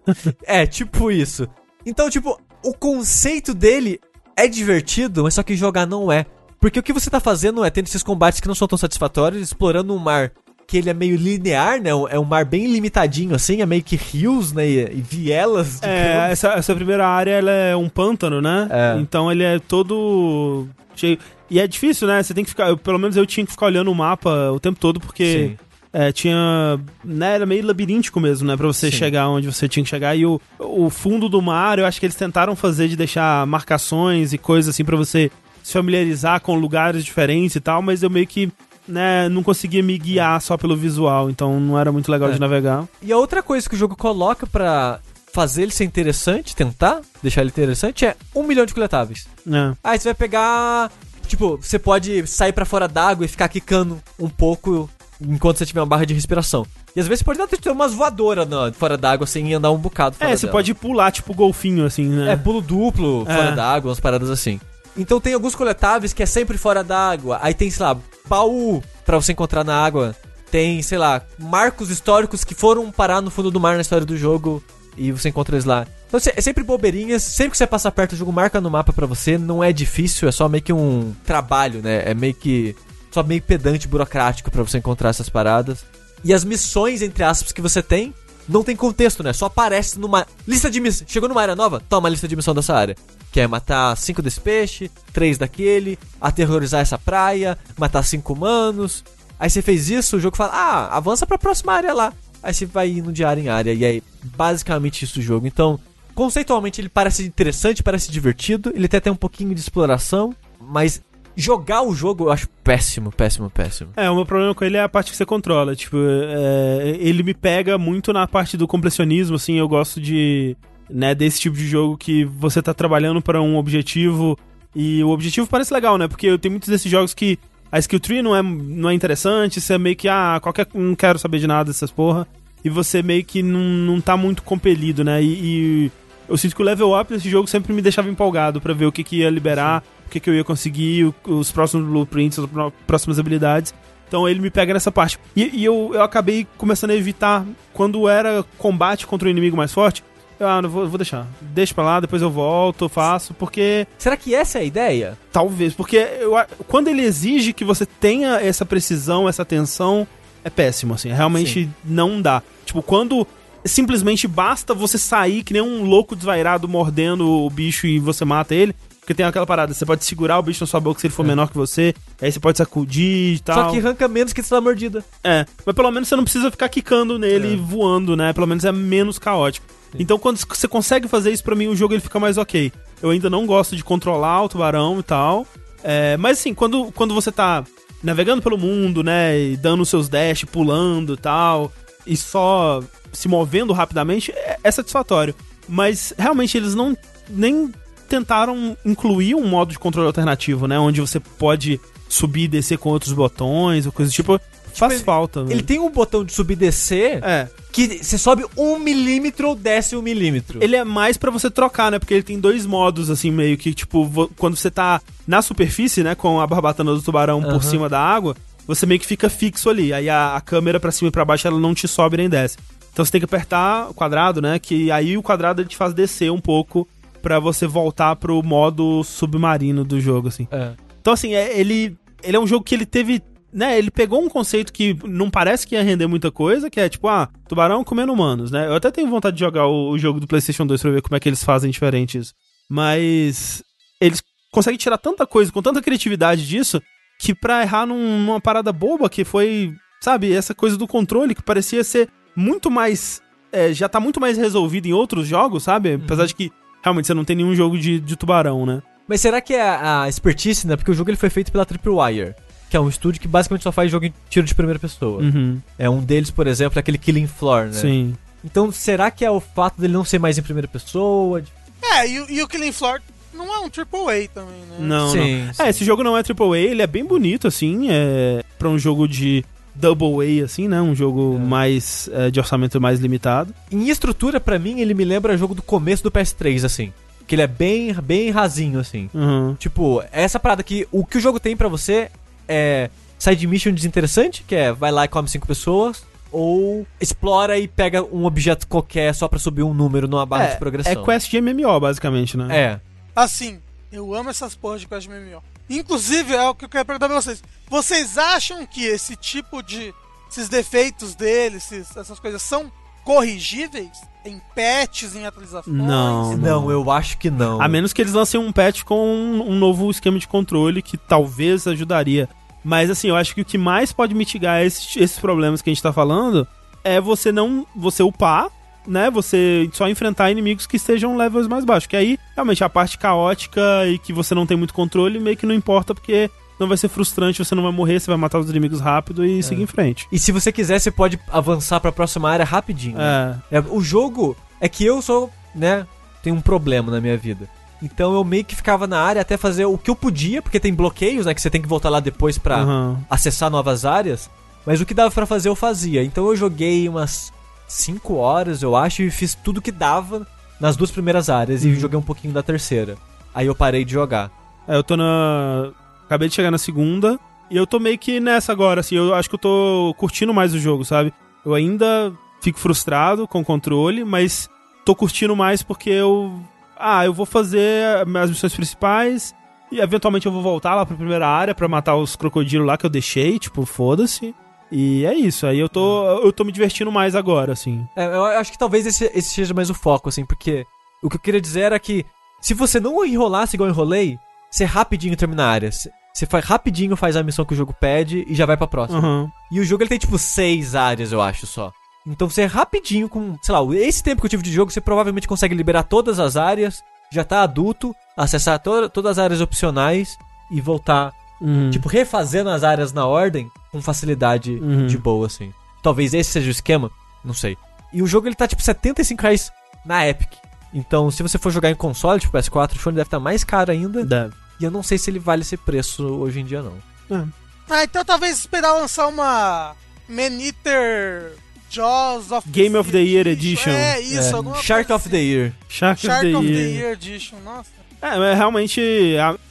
assim. é, tipo isso. Então, tipo, o conceito dele é divertido, mas só que jogar não é. Porque o que você tá fazendo é tendo esses combates que não são tão satisfatórios, explorando um mar que ele é meio linear, né? É um mar bem limitadinho, assim, é meio que rios, né? E, vielas. é, essa, essa, primeira área, ela é um pântano, né? É. Então ele é todo cheio. E é difícil, né? Você tem que ficar. Eu, pelo menos eu tinha que ficar olhando o mapa o tempo todo, porque. Sim é, tinha. Né, era meio labiríntico mesmo, né? Pra você Sim. chegar onde você tinha que chegar. E o, o fundo do mar, eu acho que eles tentaram fazer de deixar marcações e coisas assim para você se familiarizar com lugares diferentes e tal, mas eu meio que né, não conseguia me guiar só pelo visual, então não era muito legal é. de navegar. E a outra coisa que o jogo coloca para fazer ele ser interessante, tentar deixar ele interessante, é um milhão de coletáveis. É. Aí você vai pegar. Tipo, você pode sair para fora d'água e ficar quicando um pouco enquanto você tiver uma barra de respiração. E às vezes pode até ter umas voadoras fora d'água sem assim, andar um bocado fora É, você dela. pode pular, tipo golfinho, assim, né? É, pulo duplo é. fora d'água, umas paradas assim. Então tem alguns coletáveis que é sempre fora d'água. Aí tem, sei lá, baú pra você encontrar na água. Tem, sei lá, marcos históricos que foram parar no fundo do mar na história do jogo. E você encontra eles lá. Então é sempre bobeirinhas. Sempre que você passa perto, o jogo marca no mapa pra você. Não é difícil, é só meio que um trabalho, né? É meio que só meio pedante, burocrático para você encontrar essas paradas. E as missões, entre aspas, que você tem, não tem contexto, né? Só aparece numa lista de missões. Chegou numa área nova? Toma a lista de missão dessa área. Que é matar cinco desse peixe, três daquele, aterrorizar essa praia, matar cinco humanos. Aí você fez isso, o jogo fala, ah, avança pra próxima área lá. Aí você vai indo de área em área. E aí, basicamente isso o jogo. Então, conceitualmente ele parece interessante, parece divertido. Ele tem até um pouquinho de exploração. Mas Jogar o jogo eu acho péssimo, péssimo, péssimo. É, o meu problema com ele é a parte que você controla. Tipo, é, ele me pega muito na parte do completionismo, assim, eu gosto de. Né, desse tipo de jogo que você tá trabalhando para um objetivo e o objetivo parece legal, né? Porque tenho muitos desses jogos que a skill tree não é, não é interessante, você é meio que, ah, qualquer. não quero saber de nada dessas porra. E você meio que não, não tá muito compelido, né? E, e eu sinto que o level up desse jogo sempre me deixava empolgado para ver o que, que ia liberar. Sim que, que eu ia conseguir, os próximos blueprints, as próximas habilidades. Então ele me pega nessa parte. E, e eu, eu acabei começando a evitar, quando era combate contra o inimigo mais forte, ah, não vou, vou deixar. Deixa pra lá, depois eu volto, faço, porque. Será que essa é a ideia? Talvez, porque eu, quando ele exige que você tenha essa precisão, essa atenção, é péssimo, assim. Realmente Sim. não dá. Tipo, quando simplesmente basta você sair que nem um louco desvairado mordendo o bicho e você mata ele. Porque tem aquela parada, você pode segurar o bicho na sua boca se ele for é. menor que você. Aí você pode sacudir e tal. Só que arranca menos que essa mordida. É, mas pelo menos você não precisa ficar quicando nele É. e voando, né? Pelo menos é menos caótico. Então quando você consegue fazer isso, pra mim o jogo ele fica mais ok. Eu ainda não gosto de controlar o tubarão e tal. É, mas assim, quando, quando você tá navegando pelo mundo, né? E dando seus dash, pulando e tal, e só se movendo rapidamente, é, é satisfatório. Mas realmente eles não nem tentaram incluir um modo de controle alternativo, né? Onde você pode subir e descer com outros botões ou coisa do tipo. Faz ele- falta. né? Ele tem um botão de subir e descer É. que você sobe um milímetro ou desce um milímetro. Ele é mais pra você trocar, né? Porque ele tem dois modos, assim, meio que, tipo, quando você tá na superfície, né? Com a barbatana do tubarão Aham. por cima da água, você meio que fica fixo ali. Aí a, a câmera pra cima e pra baixo, ela não te sobe nem desce. Então você tem que apertar o quadrado, né? Que aí o quadrado ele te faz descer um pouco pra você voltar pro modo submarino do jogo, assim. É. Então, assim, é- ele, ele é um jogo que ele teve. Né, ele pegou um conceito que não parece que ia render muita coisa, que é tipo, ah, tubarão comendo humanos, né? Eu até tenho vontade de jogar o, o jogo do PlayStation 2 pra ver como é que eles fazem diferente isso. Mas eles conseguem tirar tanta coisa, com tanta criatividade disso, que pra errar num- numa parada boba, que foi, sabe, essa coisa do controle, que parecia ser muito mais. é, já tá muito mais resolvido em outros jogos, sabe? Apesar de que realmente você não tem nenhum jogo de, de tubarão, né? Mas será que é a, a expertise, né? Porque o jogo ele foi feito pela Tripwire, que é um estúdio que basicamente só faz jogo em tiro de primeira pessoa. Uhum. É um deles, por exemplo, é aquele Killing Floor, né? Sim. Então, será que é o fato dele não ser mais em primeira pessoa? É, e, o- e o Killing Floor não é um AAA também, né? Não, Sim, não. sim. É, esse jogo não é AAA, ele é bem bonito, assim, é pra um jogo de Double A, assim, né? Um jogo É. mais, é, de orçamento mais limitado. Em estrutura, pra mim, ele me lembra jogo do começo do PS3, assim. Que ele é bem, bem rasinho, assim. Uhum. Tipo, essa parada que o que o jogo tem pra você é side mission desinteressante, que é vai lá e come cinco pessoas, ou explora e pega um objeto qualquer só pra subir um número numa barra de É, progressão. é quest de MMO, basicamente, né? É. Assim, eu amo essas porras de quest MMO. Inclusive, é o que eu quero perguntar pra vocês. Vocês acham que esse tipo de. esses defeitos dele, esses- essas coisas são corrigíveis em patches, em atualizações? Não. Não, eu acho que não. A menos que eles lancem um patch com um, um novo esquema de controle que talvez ajudaria. Mas assim, eu acho que o que mais pode mitigar esses, esses problemas que a gente tá falando é você não. você upar, né? Você só enfrentar inimigos que estejam levels mais baixos. Que aí, realmente, a parte caótica e que você não tem muito controle meio que não importa, porque não vai ser frustrante, você não vai morrer, você vai matar os inimigos rápido e seguir em frente. E se você quiser, você pode avançar pra próxima área rapidinho. né? É. É, o jogo é que eu sou, né, tenho um problema na minha vida. Então eu meio que ficava na área até fazer o que eu podia, porque tem bloqueios, né, que você tem que voltar lá depois pra Aham. acessar novas áreas. Mas o que dava pra fazer eu fazia. Então eu joguei umas 5 horas, eu acho, e fiz tudo que dava nas duas primeiras áreas e joguei um pouquinho da terceira. Aí eu parei de jogar. É, eu tô na. Acabei de chegar na segunda. E eu tô meio que nessa agora, assim. Eu acho que eu tô curtindo mais o jogo, sabe? Eu ainda fico frustrado com o controle, mas tô curtindo mais porque eu. Ah, eu vou fazer as missões principais. E eventualmente eu vou voltar lá pra primeira área pra matar os crocodilos lá que eu deixei, tipo, foda-se. E é isso. Aí eu tô. Eu tô me divertindo mais agora, assim. É, eu acho que talvez esse, esse seja mais o foco, assim, porque o que eu queria dizer era que se você não enrolasse igual eu enrolei, você rapidinho termina a área. Você- faz rapidinho, faz a missão que o jogo pede e já vai pra próxima. Aham. E o jogo ele tem tipo seis áreas, eu acho só. Então você rapidinho, com, sei lá, esse tempo que eu tive de jogo, você provavelmente consegue liberar todas as áreas, já tá adulto, acessar to todas as áreas opcionais e voltar, Uhum. tipo, refazendo as áreas na ordem com facilidade Uhum. de boa, assim. Talvez esse seja o esquema, não sei. E o jogo ele tá tipo 75 reais na Epic. Então, se você for jogar em console, tipo PS4, o Sony deve estar mais caro ainda. Deve. E eu não sei se ele vale esse preço hoje em dia, não. Ah, então talvez esperar lançar uma Maniter Jaws of Game of the Year Edition. É, isso, É, alguma Shark coisa of the Year. Shark, assim. Shark of the of the Year. Year Edition, nossa. É, mas realmente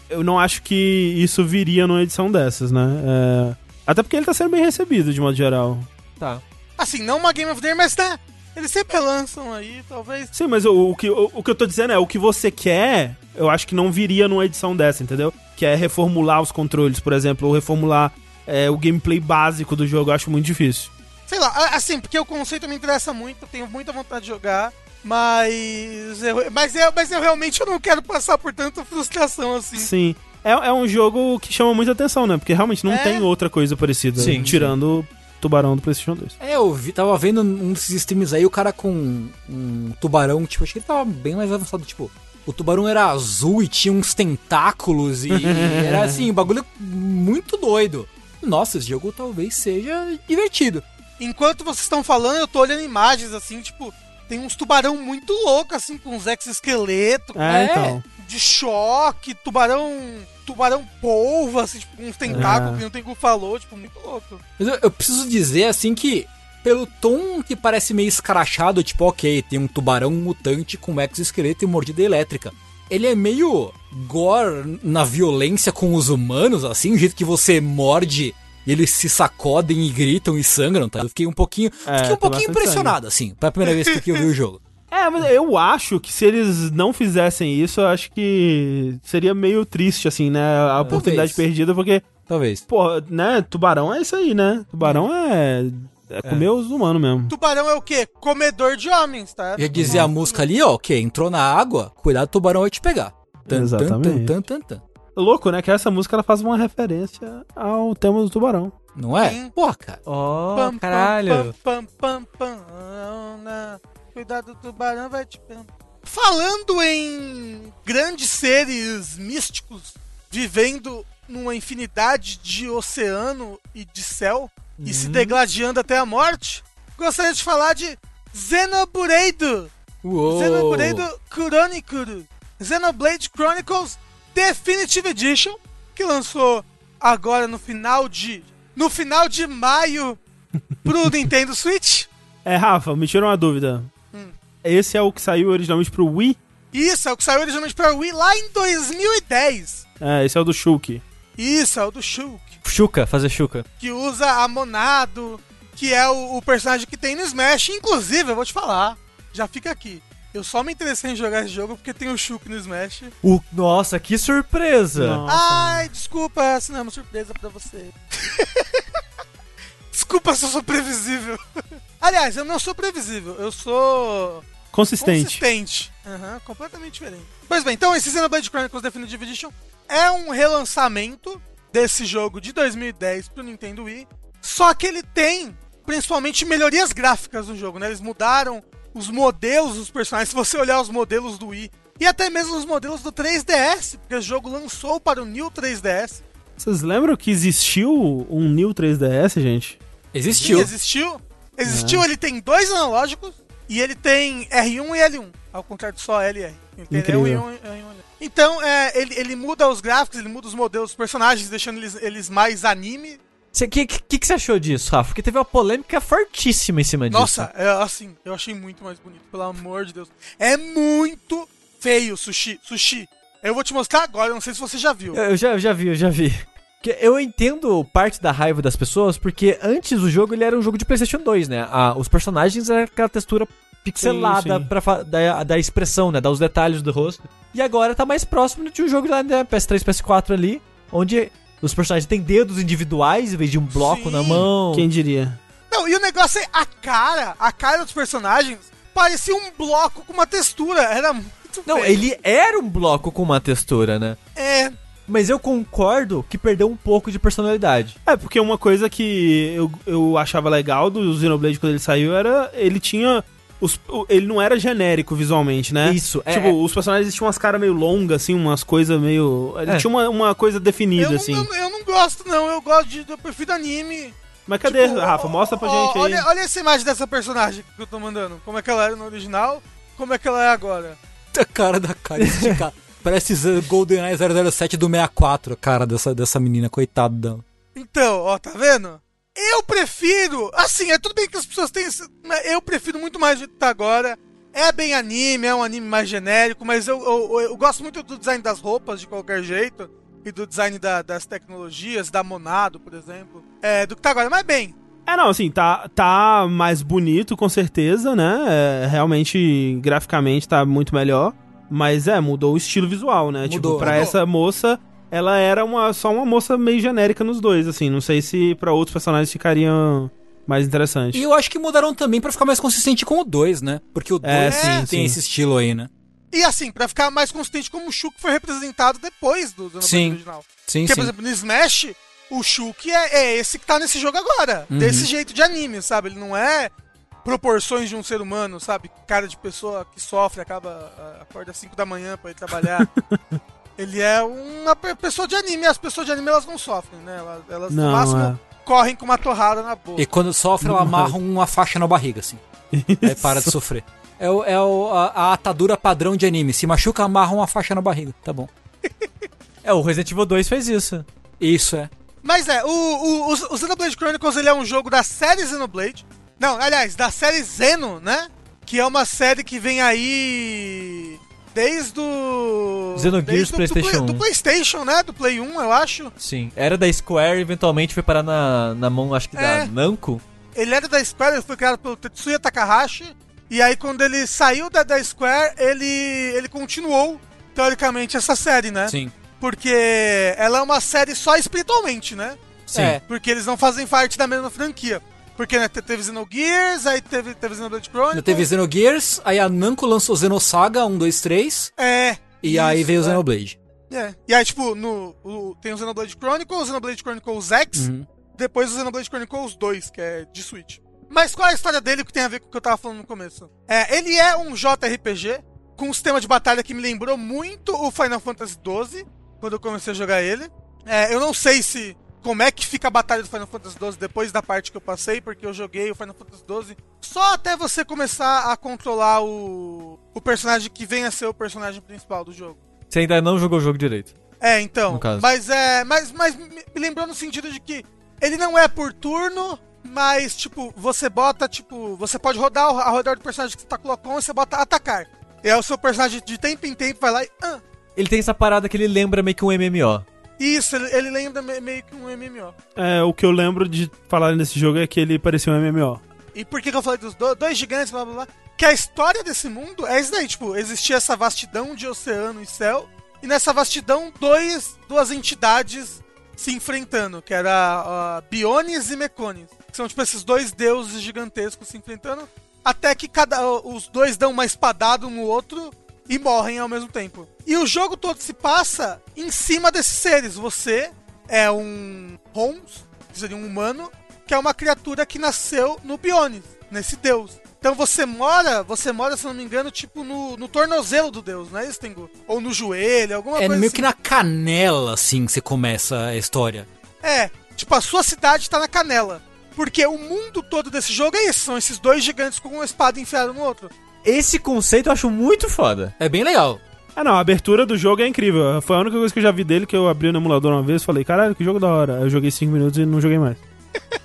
eu não acho que isso viria numa edição dessas, né? É, até porque ele tá sendo bem recebido de modo geral. Tá. Assim, não uma Game of the Year, mas tá. Eles sempre lançam aí, talvez. Sim, mas o, o que, o, o que eu tô dizendo é, o que você quer, eu acho que não viria numa edição dessa, entendeu? Que é reformular os controles, por exemplo, ou reformular é, o gameplay básico do jogo, eu acho muito difícil. Sei lá, assim, porque o conceito me interessa muito, eu tenho muita vontade de jogar, mas eu, mas eu, mas eu realmente eu não quero passar por tanta frustração assim. Sim. É, é um jogo que chama muita atenção, né? Porque realmente não É. tem outra coisa parecida. Sim, tirando o Tubarão do PlayStation 2. É, eu vi, tava vendo um desses streams aí, o cara com um tubarão, tipo, acho que ele tava bem mais avançado, tipo, o tubarão era azul e tinha uns tentáculos e era assim, um bagulho muito doido. Nossa, esse jogo talvez seja divertido. Enquanto vocês estão falando, eu tô olhando imagens assim, tipo, tem uns tubarão muito loucos, assim, com uns exoesqueletos, É, É. então. De choque, tubarão. Tubarão polvo, assim, tipo, uns tentáculos É. que o Tengu falou, tipo, muito louco. Mas eu, eu preciso dizer, assim, que pelo tom que parece meio escrachado, tipo, ok, tem um tubarão mutante com exoesqueleto e mordida elétrica. Ele é meio gore na violência com os humanos, assim, o jeito que você morde e eles se sacodem e gritam e sangram, tá? Eu fiquei um pouquinho, É, fiquei um tem pouquinho impressionado, assim, pela primeira vez que eu vi o jogo. É, mas eu acho que se eles não fizessem isso, eu acho que seria meio triste, assim, né? A oportunidade perdida, porque, Talvez. pô, né? Tubarão é isso aí, né? Tubarão é. É comer os humanos mesmo. Tubarão é o quê? Comedor de homens, tá? Já dizia a música ali, ó, ok, entrou na água, cuidado, o tubarão vai te pegar. Tan, tan, tan, Exatamente. tan, tan, tan. Louco, né? Que essa música ela faz uma referência ao tema do tubarão. Não é? Sim. Porra, cara. Ó, Pam, pam, caralho. Pam, pam, pam, pam, na- Cuidado, o tubarão vai te pegar. Falando em grandes seres místicos vivendo numa infinidade de oceano e de céu e se degladiando até a morte, gostaria de falar de Xenobureido. Uou. Xenobureido Chronicles. Xenoblade Chronicles Definitive Edition, que lançou agora no final de no final de maio pro Nintendo Switch. É, Rafa, me tira uma dúvida. Esse é o que saiu originalmente pro Wii? Isso, é o que saiu originalmente para Wii lá em 2010. É, esse é o do Shulk. Isso, é o do Shulk, Chuca, fazer chuca. que usa a Monado, que é o, o personagem que tem no Smash. Inclusive, eu vou te falar, já fica aqui. Eu só me interessei em jogar esse jogo porque tem o Shulk no Smash. O, nossa, que surpresa. Nossa. Ai, desculpa, essa não é uma surpresa pra você. desculpa se eu sou previsível. Aliás, eu não sou previsível, eu sou Consistente. consistente. Aham, completamente diferente. Pois bem, então esse Xenoblade Chronicles Definitive Edition é um relançamento desse jogo de 2010 pro Nintendo Wii, só que ele tem principalmente melhorias gráficas no jogo, né? Eles mudaram os modelos dos personagens. Se você olhar os modelos do Wii e até mesmo os modelos do 3DS, porque o jogo lançou para o New 3DS. Vocês lembram que existiu um New 3DS, gente? Existiu. Sim, existiu. Existiu, ele tem dois analógicos e ele tem R1 e L1, ao contrário de só L e R. Ele tem Incrível. L1 e R1 e L1. Então, é, ele, ele muda os gráficos, ele muda os modelos dos personagens, deixando eles, eles mais anime. O que, que, que você achou disso, Rafa? Porque teve uma polêmica fortíssima em cima disso. Nossa, é, assim, eu achei muito mais bonito, pelo amor de Deus. É muito feio, Sushi. Sushi, eu vou te mostrar agora, eu não sei se você já viu. Eu já, eu já vi, eu já vi. Que Eu entendo parte da raiva das pessoas, porque antes o jogo ele era um jogo de PlayStation 2, né? Ah, os personagens eram aquela textura pixelada Sim, sim. Pra fa- da, da expressão, né? Dar os detalhes do rosto. E agora tá mais próximo de um jogo lá da PS3, PS4 ali, onde os personagens têm dedos individuais em vez de um bloco Sim. na mão. Quem diria? Não, e o negócio é a cara, a cara dos personagens parecia um bloco com uma textura, era muito Não, ele era um bloco com uma textura, né? É, Mas eu concordo que perdeu um pouco de personalidade. É, porque uma coisa que eu, eu achava legal do Xenoblade quando ele saiu era. Ele tinha. Os, ele não era genérico visualmente, né? Isso, é- Tipo, é- os personagens tinham umas caras meio longas, assim, umas coisas meio. Ele É. tinha uma, uma coisa eu definida, não, assim. eu, eu não gosto não, eu gosto de, eu prefiro anime. Mas cadê, Tipo, Rafa? Mostra pra ó, gente aí. Olha, olha essa imagem dessa personagem que eu tô mandando, como é que ela era no original, como é que ela é agora. A cara da cara esticada. Parece GoldenEye 007 do 64, a cara dessa, dessa menina, coitada dela. Então, ó, tá vendo? Eu prefiro, assim, é tudo bem que as pessoas têm, mas eu prefiro muito mais do que tá agora. É bem anime, é um anime mais genérico, mas eu, eu, eu gosto muito do design das roupas de qualquer jeito e do design da- das tecnologias, da Monado, por exemplo. É, do que tá agora, mas bem. É, não, assim, tá, tá mais bonito, com certeza, né? É, realmente, graficamente, tá muito melhor. Mas é, mudou o estilo visual, né? tipo, Mudou. pra Mudou. essa moça, ela era uma, só uma moça meio genérica nos dois, assim. Não sei se pra outros personagens ficariam mais interessantes. E eu acho que mudaram também pra ficar mais consistente com o 2, né? Porque o 2 É, sim, tem sim. esse estilo aí, né? E assim, pra ficar mais consistente como o Shulk foi representado depois do Xenoblade Sim. original. Sim, Porque, sim. por exemplo, no Smash, o Shulk é, é esse que tá nesse jogo agora. Uhum. Desse jeito de anime, sabe? Ele não é proporções de um ser humano, sabe? Cara de pessoa que sofre, acaba, acorda às 5 da manhã pra ir trabalhar. Ele é uma pe- pessoa de anime. As pessoas de anime, elas não sofrem, né? Elas, elas no Não, máximo é. correm com uma torrada na boca. E quando sofre, ela amarra uma faixa na barriga, assim. Aí para de sofrer. É, o, é o- a, a atadura padrão de anime. Se machuca, amarra uma faixa na barriga. Tá bom. É, o Resident Evil 2 fez isso. Isso é. Mas é, o, o, o, o Xenoblade Chronicles ele é um jogo da série Xenoblade. Não, aliás, da série Xeno, né? Que é uma série que vem aí desde o. Xenogears desde do PlayStation Play- 1. Do, PlayStation, né? Do Play 1, eu acho. Sim. Era da Square, eventualmente foi parar na, na mão, acho que É. da Namco. Ele era da Square, ele foi criado pelo Tetsuya Takahashi. E aí, quando ele saiu da, da Square, ele, ele continuou, teoricamente, essa série, né? Sim. Porque ela é uma série só espiritualmente, né? Sim. É. Porque eles não fazem parte da mesma franquia. Porque né, te- teve Xenogears, aí teve, teve Xenoblade Chronicles. Teve Xenogears, aí a Namco lançou Xenosaga 1, 2, 3, É. e aí isso, veio o é. Xenoblade. É. E aí, tipo, no, o- tem o Xenoblade Chronicles, o Xenoblade Chronicles X, Uhum. depois o Xenoblade Chronicles 2, que é de Switch. Mas qual é a história dele que tem a ver com o que eu tava falando no começo? É, ele é um JRPG com um sistema de batalha que me lembrou muito o Final Fantasy XII, quando eu comecei a jogar ele. É, eu não sei se como é que fica a batalha do Final Fantasy XII depois da parte que eu passei, porque eu joguei o Final Fantasy XII só até você começar a controlar o, o personagem que vem a ser o personagem principal do jogo. Você ainda não jogou o jogo direito. É, então. Mas é. Mas, mas me me lembrou no sentido de que ele não é por turno, mas, tipo, você bota, tipo, você pode rodar ao, ao redor do personagem que você tá colocando e você bota atacar. E aí o seu personagem de tempo em tempo vai lá e. Ah, Ele tem essa parada que ele lembra meio que um MMO. Isso, ele, ele lembra me- meio que um MMO. É, o que eu lembro de falar nesse jogo é que ele parecia um MMO. E por que, que eu falei dos do- dois gigantes, blá blá blá? Que a história desse mundo é isso daí, tipo, existia essa vastidão de oceano e céu, e nessa vastidão, dois, duas entidades se enfrentando, que era ah, Biones e Mecones. Que são, tipo, esses dois deuses gigantescos se enfrentando, até que cada, os dois dão uma espadada um no outro e morrem ao mesmo tempo. E o jogo todo se passa em cima desses seres. Você é um Homs, que seria um humano, que é uma criatura que nasceu no Bionis, nesse deus. Então você mora, você mora, se não me engano, tipo no, no tornozelo do deus, não é isso, Tengu? Ou no joelho, alguma É coisa meio assim. que na canela, assim, que você começa a história. É, tipo, a sua cidade tá na canela. Porque o mundo todo desse jogo é isso, são esses dois gigantes com uma espada enfiada no outro. Esse conceito eu acho muito foda. É bem legal. Ah, não, a abertura do jogo é incrível. Foi a única coisa que eu já vi dele que eu abri no emulador uma vez e falei, caralho, que jogo da hora. Eu joguei 5 minutos e não joguei mais.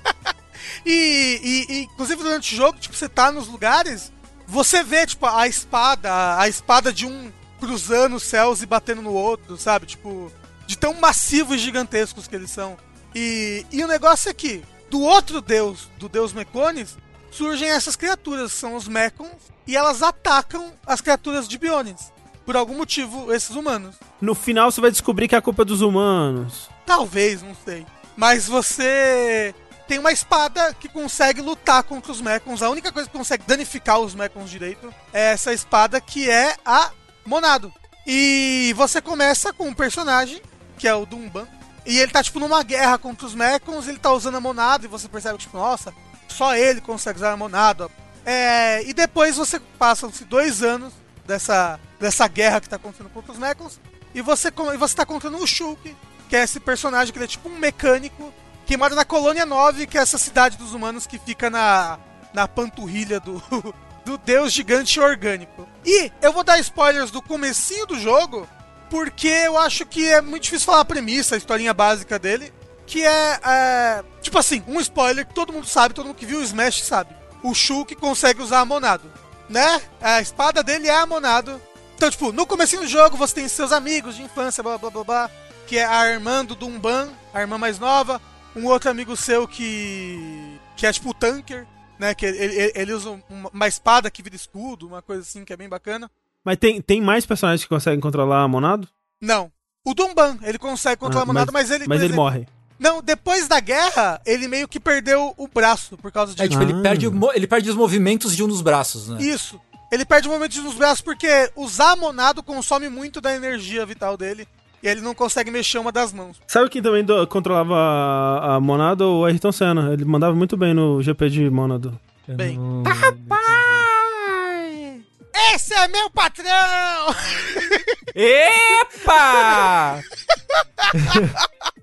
E, e- e, inclusive durante o jogo, tipo, você tá nos lugares, você vê, tipo, a espada, a, a espada de um cruzando os céus e batendo no outro, sabe? Tipo, de tão massivos e gigantescos que eles são. E, e o negócio é que, do outro deus, do deus Mecones, surgem essas criaturas, que são os Mecons, e elas atacam as criaturas de Bionis. Por algum motivo, esses humanos. No final você vai descobrir que a culpa é dos humanos. Talvez, não sei. Mas você tem uma espada que consegue lutar contra os Mechons. A única coisa que consegue danificar os Mechons direito é essa espada que é a Monado. E você começa com um personagem, que é o Dumban. E ele tá, tipo, numa guerra contra os Mechons, ele tá usando a Monado, e você percebe, tipo, nossa, só ele consegue usar a Monado. É, e depois você passam-se dois anos dessa, dessa guerra que tá acontecendo contra os Mechons, e você, e você tá contando o Shulk, que é esse personagem que é tipo um mecânico, que mora na Colônia 9, que é essa cidade dos humanos que fica na, na panturrilha do, do deus gigante orgânico. E eu vou dar spoilers do comecinho do jogo, porque eu acho que é muito difícil falar a premissa, a historinha básica dele, que é, é, tipo assim, um spoiler que todo mundo sabe, todo mundo que viu o Smash sabe. O Shulk consegue usar a Monado, né? A espada dele é a Monado. Então, tipo, no comecinho do jogo você tem seus amigos de infância, blá blá blá blá, que é a irmã do Dumban, a irmã mais nova, um outro amigo seu que que é tipo o Tanker, né, que ele, ele, ele usa uma, espada que vira escudo, uma coisa assim que é bem bacana. Mas tem, tem mais personagens que conseguem controlar a Monado? Não. O Dumban, ele consegue controlar Ah, a Monado, mas, ele... Mas ele exemplo, morre. Não, depois da guerra, ele meio que perdeu o braço por causa É, de... tipo, ele, Ah. perde, o mo- ele perde os movimentos de um dos braços, né? Isso. Ele perde o movimento nos braços porque usar Monado consome muito da energia vital dele. E ele não consegue mexer uma das mãos. Sabe quem também do- controlava a, a Monado? O Ayrton Senna. Ele mandava muito bem no GP de Monado. Bem. Não- Esse é meu patrão! Epa!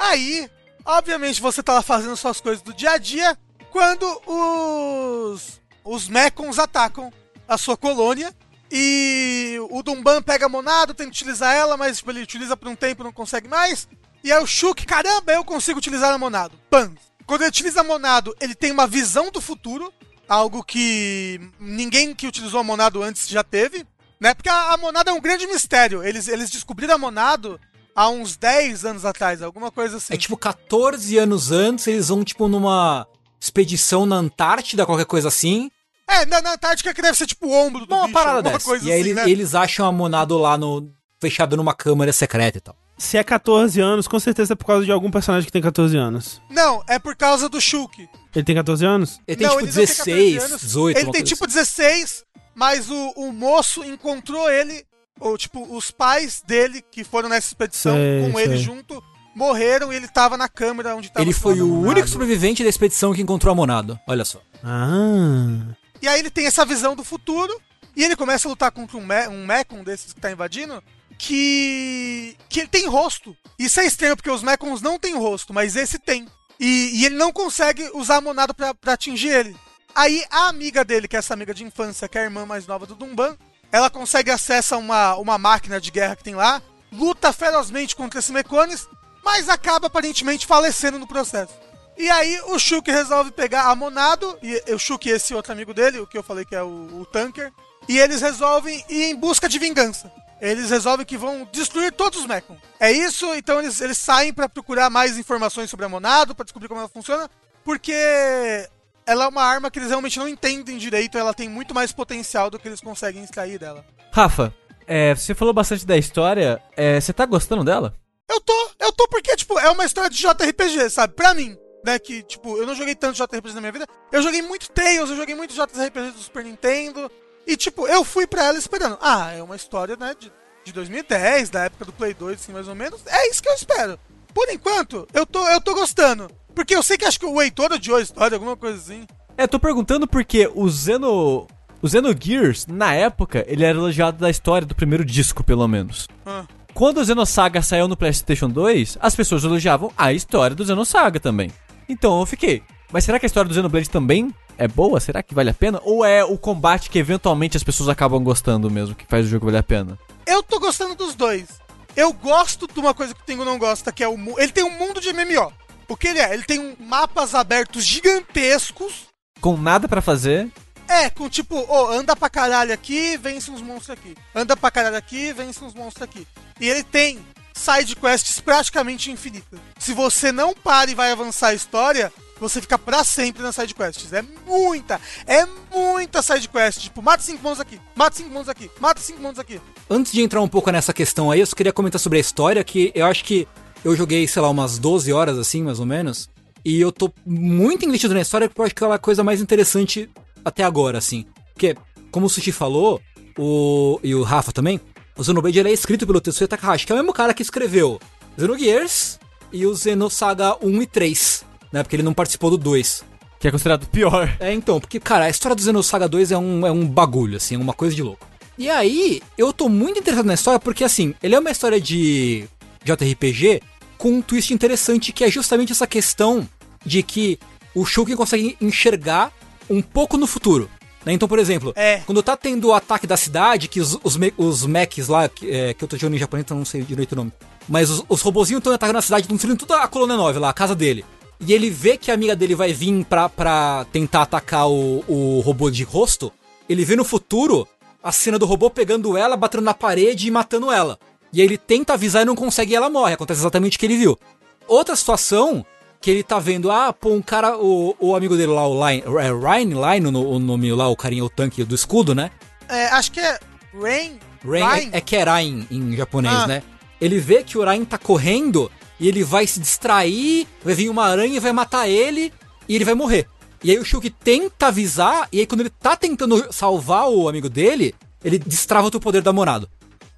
Aí, obviamente, você tá lá fazendo suas coisas do dia a dia quando os os Mekons atacam a sua colônia e o Dumban pega a Monado, tenta utilizar ela, mas tipo, ele utiliza por um tempo não consegue mais. E aí o Shuk, caramba, eu consigo utilizar a Monado. Pam! Quando ele utiliza a Monado, ele tem uma visão do futuro, algo que ninguém que utilizou a Monado antes já teve, né? Porque a, a Monado é um grande mistério. Eles, eles descobriram a Monado há uns 10 anos atrás, alguma coisa assim. É tipo 14 anos antes, eles vão, tipo, numa expedição na Antártida, qualquer coisa assim. É, na, na Antártica que deve ser tipo o ombro do Uma bicho, parada dessa. coisa e aí assim, eles, né? eles acham a Monado lá no. fechado numa câmara secreta e tal. Se é 14 anos, com certeza é por causa de algum personagem que tem 14 anos. Não, é por causa do Shulk. Ele tem 14 anos? Ele tem não, tipo ele não tem 16, 14 anos. 18, Ele tem tipo assim. 16, mas o, o moço encontrou ele, ou tipo, os pais dele que foram nessa expedição Sei, com ele sei. junto, morreram e ele tava na câmera onde tava Ele foi o Monado. único sobrevivente da expedição que encontrou a Monado. Olha só. Ah. E aí ele tem essa visão do futuro e ele começa a lutar contra um, me um Mekon desses que tá invadindo que que ele tem rosto. Isso é estranho porque os Mekons não têm rosto, mas esse tem. E, e ele não consegue usar a Monado pra, pra atingir ele. Aí a amiga dele, que é essa amiga de infância, que é a irmã mais nova do Dumban, ela consegue acesso a uma, uma máquina de guerra que tem lá, luta ferozmente contra esse Mecones, mas acaba aparentemente falecendo no processo. E aí o Shulk resolve pegar a Monado, e o Shulk e esse outro amigo dele, o que eu falei que é o, o Tanker, e eles resolvem ir em busca de vingança. Eles resolvem que vão destruir todos os Mekon. É isso, então eles, eles saem pra procurar mais informações sobre a Monado, pra descobrir como ela funciona, porque ela é uma arma que eles realmente não entendem direito, ela tem muito mais potencial do que eles conseguem extrair dela. Rafa, é, você falou bastante da história. é, você tá gostando dela? Eu tô, eu tô porque, tipo, é uma história de JRPG, sabe? Pra mim, né? Que, tipo, eu não joguei tanto JRPG na minha vida. Eu joguei muito Tales, eu joguei muito JRPG do Super Nintendo. E, tipo, eu fui pra ela esperando. Ah, é uma história, né, de, de 2010, da época do Play 2, assim, mais ou menos. É isso que eu espero. Por enquanto, eu tô, eu tô gostando. Porque eu sei que acho que o Heitor odiou a história, alguma coisa assim. É, tô perguntando porque o Zeno. O Xenogears, na época, ele era elogiado da história do primeiro disco, pelo menos. Ah. Quando o Xenosaga saiu no PlayStation 2, as pessoas elogiavam a história do Xenosaga também. Então eu fiquei. Mas será que a história do Xenoblade também é boa? Será que vale a pena? Ou é o combate que eventualmente as pessoas acabam gostando mesmo, que faz o jogo valer a pena? Eu tô gostando dos dois. Eu gosto de uma coisa que o Tengu não gosta, que é o. Ele tem um mundo de MMO. O que ele é? Ele tem um mapas abertos gigantescos. Com nada pra fazer. É, com tipo, ô, anda pra caralho aqui, vence uns monstros aqui. Anda pra caralho aqui, vence uns monstros aqui. E ele tem side quests praticamente infinitas. Se você não para e vai avançar a história, você fica pra sempre nas side quests. É muita, é muita side quest. Tipo, mata cinco monstros aqui, mata cinco monstros aqui, mata cinco monstros aqui. Antes de entrar um pouco nessa questão aí, eu só queria comentar sobre a história, que eu acho que eu joguei, sei lá, umas 12 horas assim, mais ou menos. E eu tô muito investido na história, porque eu acho que é a coisa mais interessante até agora, assim. Porque, como o Sushi falou, o, e o Rafa também, o Xenoblade ele é escrito pelo Tetsuya Takahashi, que é o mesmo cara que escreveu Xenogears e o Xenosaga 1 e 3, né? Porque ele não participou do 2. Que é considerado pior. É, então, porque, cara, a história do Xenosaga 2 é um, é um bagulho, assim, é uma coisa de louco. E aí, eu tô muito interessado na história porque, assim, ele é uma história de JRPG com um twist interessante que é justamente essa questão de que o Shulkin consegue enxergar um pouco no futuro. né? Então, por exemplo, É. quando tá tendo o ataque da cidade, que os, os, me- os mechs lá, que, é, que eu tô jogando em japonês, então não sei direito o nome. Mas os, os robozinhos estão atacando a cidade, estão destruindo toda a colônia 9 lá, a casa dele. E ele vê que a amiga dele vai vir pra, pra tentar atacar o, o robô de rosto. Ele vê no futuro a cena do robô pegando ela, batendo na parede e matando ela. E aí ele tenta avisar e não consegue e ela morre. Acontece exatamente o que ele viu. Outra situação que ele tá vendo, ah, pô, um cara, o, o amigo dele lá, o Line, é Ryan, Line, o, o nome lá, o carinha, o tanque do escudo, né? É, acho que é Rain. Rain é, é que é Rain em japonês, Ah. né? Ele vê que o Rain tá correndo e ele vai se distrair, vai vir uma aranha e vai matar ele e ele vai morrer. E aí o Shulk tenta avisar, e aí quando ele tá tentando salvar o amigo dele, ele destrava o poder da Monado.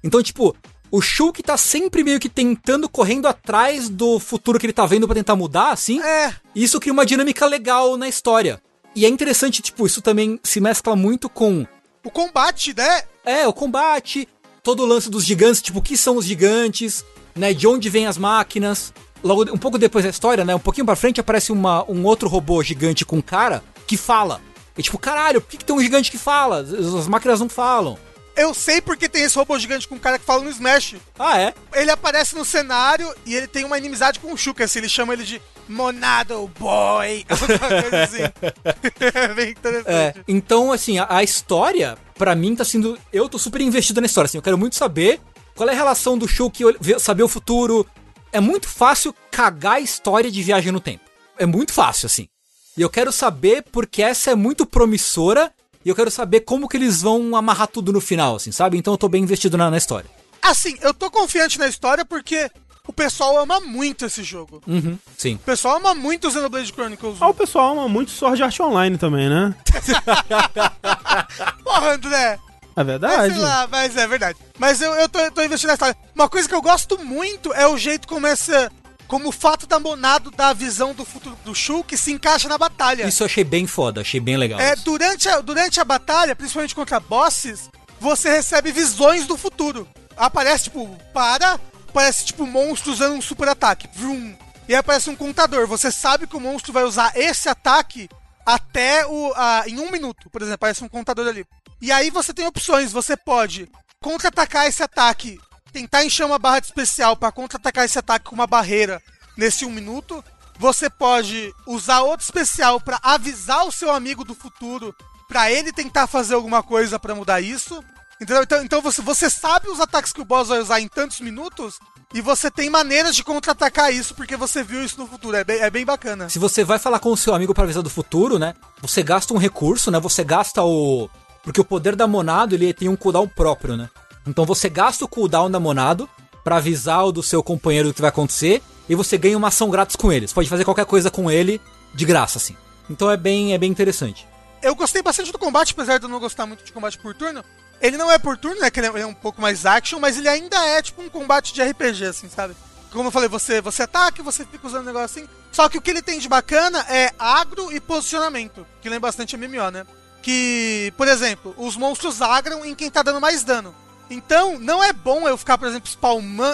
Então, tipo, o Shulk tá sempre meio que tentando, correndo atrás do futuro que ele tá vendo para tentar mudar, assim. É. E isso cria uma dinâmica legal na história. E é interessante, tipo, isso também se mescla muito com. O combate, né? É, o combate, todo o lance dos gigantes, tipo, o que são os gigantes, né? De onde vêm as máquinas. Logo, um pouco depois da história, né? Um pouquinho pra frente aparece uma, um outro robô gigante com cara que fala. E tipo, caralho, por que, que tem um gigante que fala? As máquinas não falam. Eu sei porque tem esse robô gigante com um cara que fala no Smash. Ah, é? Ele aparece no cenário e ele tem uma inimizade com o Shuka, assim, ele chama ele de Monado Boy. Alguma coisa assim. é bem interessante. É, então, assim, a, a história, pra mim, tá sendo. Eu tô super investido na história, assim. Eu quero muito saber qual é a relação do Shulk, ver- saber o futuro. É muito fácil cagar a história de viagem no tempo. É muito fácil, assim. E eu quero saber porque essa é muito promissora. E eu quero saber como que eles vão amarrar tudo no final, assim, sabe? Então eu tô bem investido na, na história. Assim, eu tô confiante na história porque o pessoal ama muito esse jogo. Uhum, sim. O pessoal ama muito o Xenoblade Chronicles 1. Ah, o pessoal ama muito Sword Art Online também, né? Porra, André! É Mas, verdade. sei lá, mas é verdade. Mas eu, eu tô, eu tô investindo na história. Uma coisa que eu gosto muito é o jeito como essa. Como o fato da Monado da visão do futuro do Shulk se encaixa na batalha. Isso eu achei bem foda, achei bem legal. É, isso. durante a, durante a batalha, principalmente contra bosses, você recebe visões do futuro. Aparece, tipo, para, aparece, tipo, monstro usando um super ataque. Vrum. E aí aparece um contador. Você sabe que o monstro vai usar esse ataque até o. a- em um minuto, por exemplo, aparece um contador ali. E aí você tem opções. Você pode contra-atacar esse ataque, tentar encher uma barra de especial para contra-atacar esse ataque com uma barreira nesse um minuto. Você pode usar outro especial para avisar o seu amigo do futuro para ele tentar fazer alguma coisa para mudar isso. Entendeu? Então, então você, você sabe os ataques que o boss vai usar em tantos minutos e você tem maneiras de contra-atacar isso porque você viu isso no futuro. É bem, é bem bacana. Se você vai falar com o seu amigo para avisar do futuro, né? Você gasta um recurso, né? Você gasta o. Porque o poder da Monado ele tem um cooldown próprio, né? Então você gasta o cooldown da Monado pra avisar o do seu companheiro do que vai acontecer e você ganha uma ação grátis com ele. Você pode fazer qualquer coisa com ele de graça, assim. Então é bem, é bem interessante. Eu gostei bastante do combate, apesar de eu não gostar muito de combate por turno. Ele não é por turno, né? Que ele é- é um pouco mais action, mas ele ainda é tipo um combate de RPG, assim, sabe? Como eu falei, você, você ataca, você fica usando o negócio assim. Só que o que ele tem de bacana é agro e posicionamento, que lembra bastante MMO, né? Que, por exemplo, os monstros agram em quem tá dando mais dano. Então, não é bom eu ficar, por exemplo,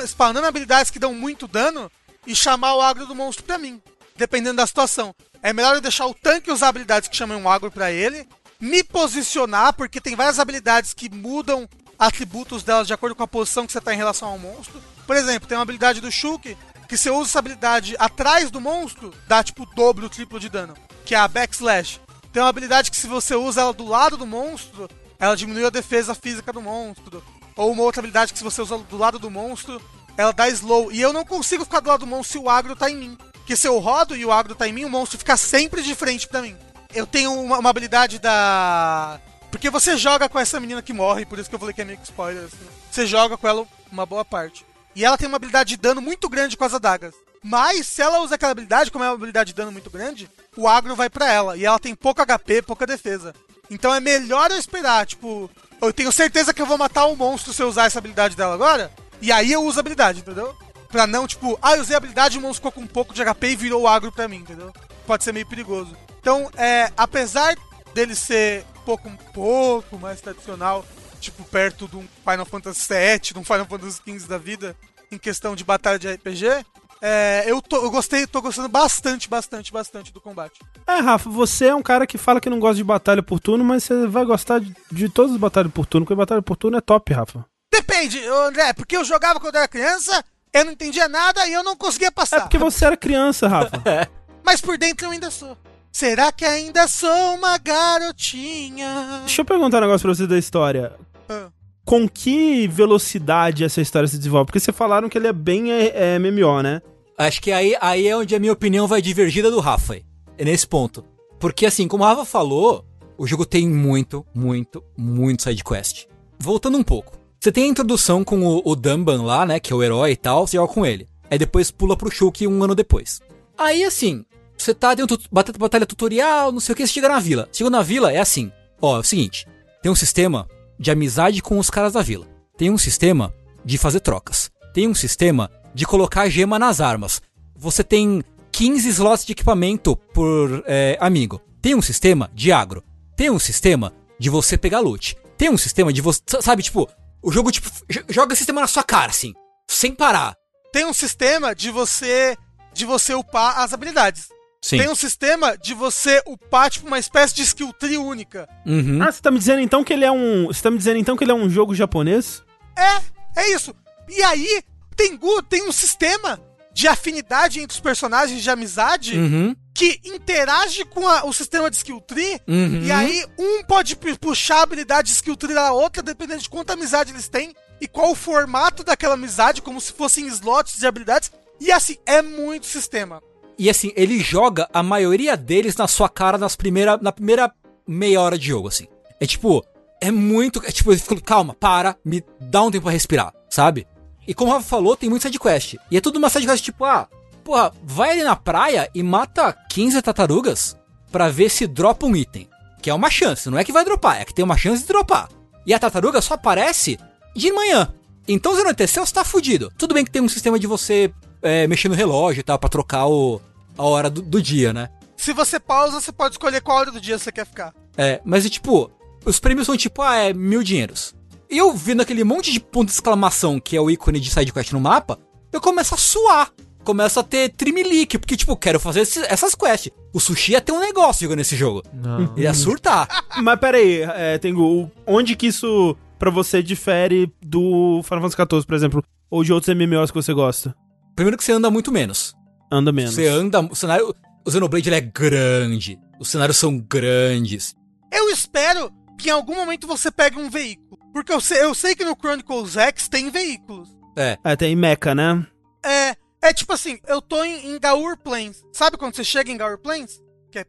spawnando habilidades que dão muito dano e chamar o agro do monstro pra mim, dependendo da situação. É melhor eu deixar o tanque usar habilidades que chamem um agro pra ele, me posicionar, porque tem várias habilidades que mudam atributos delas de acordo com a posição que você tá em relação ao monstro. Por exemplo, tem uma habilidade do Shulk que você usa essa habilidade atrás do monstro, dá tipo o dobro, o triplo de dano, que é a Backslash. Tem uma habilidade que se você usa ela do lado do monstro, ela diminui a defesa física do monstro. Ou uma outra habilidade que se você usa do lado do monstro, ela dá slow. E eu não consigo ficar do lado do monstro se o agro tá em mim. Porque se eu rodo e o agro tá em mim, o monstro fica sempre de frente pra mim. Eu tenho uma, uma habilidade da. Porque você joga com essa menina que morre, por isso que eu falei que é meio que spoiler. Assim. Você joga com ela uma boa parte. E ela tem uma habilidade de dano muito grande com as adagas. Mas se ela usa aquela habilidade, como é uma habilidade de dano muito grande, o agro vai pra ela. E ela tem pouco HP, pouca defesa. Então é melhor eu esperar, tipo, eu tenho certeza que eu vou matar o monstro se eu usar essa habilidade dela agora. E aí eu uso a habilidade, entendeu? Pra não, tipo, ah, eu usei a habilidade e o monstro ficou com um pouco de HP e virou agro pra mim, entendeu? Pode ser meio perigoso. Então, é, apesar dele ser um pouco, um pouco mais tradicional, tipo, perto de um Final Fantasy VII, de um Final Fantasy XV da vida, em questão de batalha de RPG, é, eu, tô, eu gostei, tô gostando bastante, bastante, bastante do combate. É, Rafa, você é um cara que fala que não gosta de batalha por turno, mas você vai gostar de, de todas as batalhas por turno, porque batalha por turno é top, Rafa. Depende, André, porque eu jogava quando era criança, eu não entendia nada e eu não conseguia passar. É porque você era criança, Rafa. Mas por dentro eu ainda sou. Será que ainda sou uma garotinha? Deixa eu perguntar um negócio pra você da história. Ah. Com que velocidade essa história se desenvolve? Porque vocês falaram que ele é bem é, é, MMO, né? Acho que aí, aí é onde a minha opinião vai divergir da do Rafa. É nesse ponto. Porque assim, como o Rafa falou, o jogo tem muito, muito, muito side quest. Voltando um pouco. Você tem a introdução com o, o Dumban lá, né? Que é o herói e tal, você joga com ele. Aí depois pula pro Shulk um ano depois. Aí assim, Você tá dentro de batalha, tutorial, não sei o que, você chega na vila. Chegou na vila, é assim. Ó, é o seguinte: tem um sistema de amizade com os caras da vila. Tem um sistema de fazer trocas. Tem um sistema de colocar gema nas armas. Você tem 15 slots de equipamento por é, amigo. Tem um sistema de agro. Tem um sistema de você pegar loot. Tem um sistema de você. Sabe, tipo, o jogo, tipo, joga sistema na sua cara, assim. Sem parar. Tem um sistema de você de você upar as habilidades. Sim. Tem um sistema de você upar, tipo, uma espécie de skill tree única. Uhum. Ah, você tá me dizendo então que ele é um. Você tá me dizendo então que ele é um jogo japonês? É, é isso. E aí, Tengu tem um sistema de afinidade entre os personagens de amizade Uhum. que interage com a- o sistema de skill tree. Uhum. E aí, um pode pu- puxar a habilidade de skill tree da outra, dependendo de quanta amizade eles têm e qual o formato daquela amizade, como se fossem slots de habilidades. E assim, é muito sistema. E assim, ele joga a maioria deles na sua cara nas primeira, na primeira meia hora de jogo, assim. É tipo, é muito. É tipo, ele fica, calma, para, me dá um tempo pra respirar, sabe? E como o Rafa falou, tem muito sidequest. E é tudo uma sidequest tipo, ah, porra, vai ali na praia e mata 15 tartarugas pra ver se dropa um item. Que é uma chance, não é que vai dropar, é que tem uma chance de dropar. E a tartaruga só aparece de manhã. Então se não anoiteceu, você tá fudido. Tudo bem que tem um sistema de você é, mexer no relógio e tal, pra trocar o, a hora do, do dia, né? Se você pausa, você pode escolher qual hora do dia você quer ficar. É, mas e tipo, os prêmios são tipo, ah, é mil dinheiros. E eu vendo aquele monte de ponto de exclamação que é o ícone de sidequest no mapa, eu começo a suar. Começo a ter trimelique, porque, tipo, quero fazer esse- essas quests. O sushi ia ter um negócio jogando esse jogo. Não. Ele ia surtar. Mas pera aí, é, Tengu, onde que isso pra você difere do Final Fantasy XIV, por exemplo? Ou de outros MMOs que você gosta? Primeiro que você anda muito menos. Anda menos. Você anda. O cenário. O Xenoblade ele é grande. Os cenários são grandes. Eu espero que em algum momento você pegue um veículo. Porque eu sei, eu sei que no Chronicles X tem veículos. É. É, tem Mecha, né? É, é tipo assim, eu tô em, em Gaur Plains. Sabe quando você chega em Gaur Plains? Que é...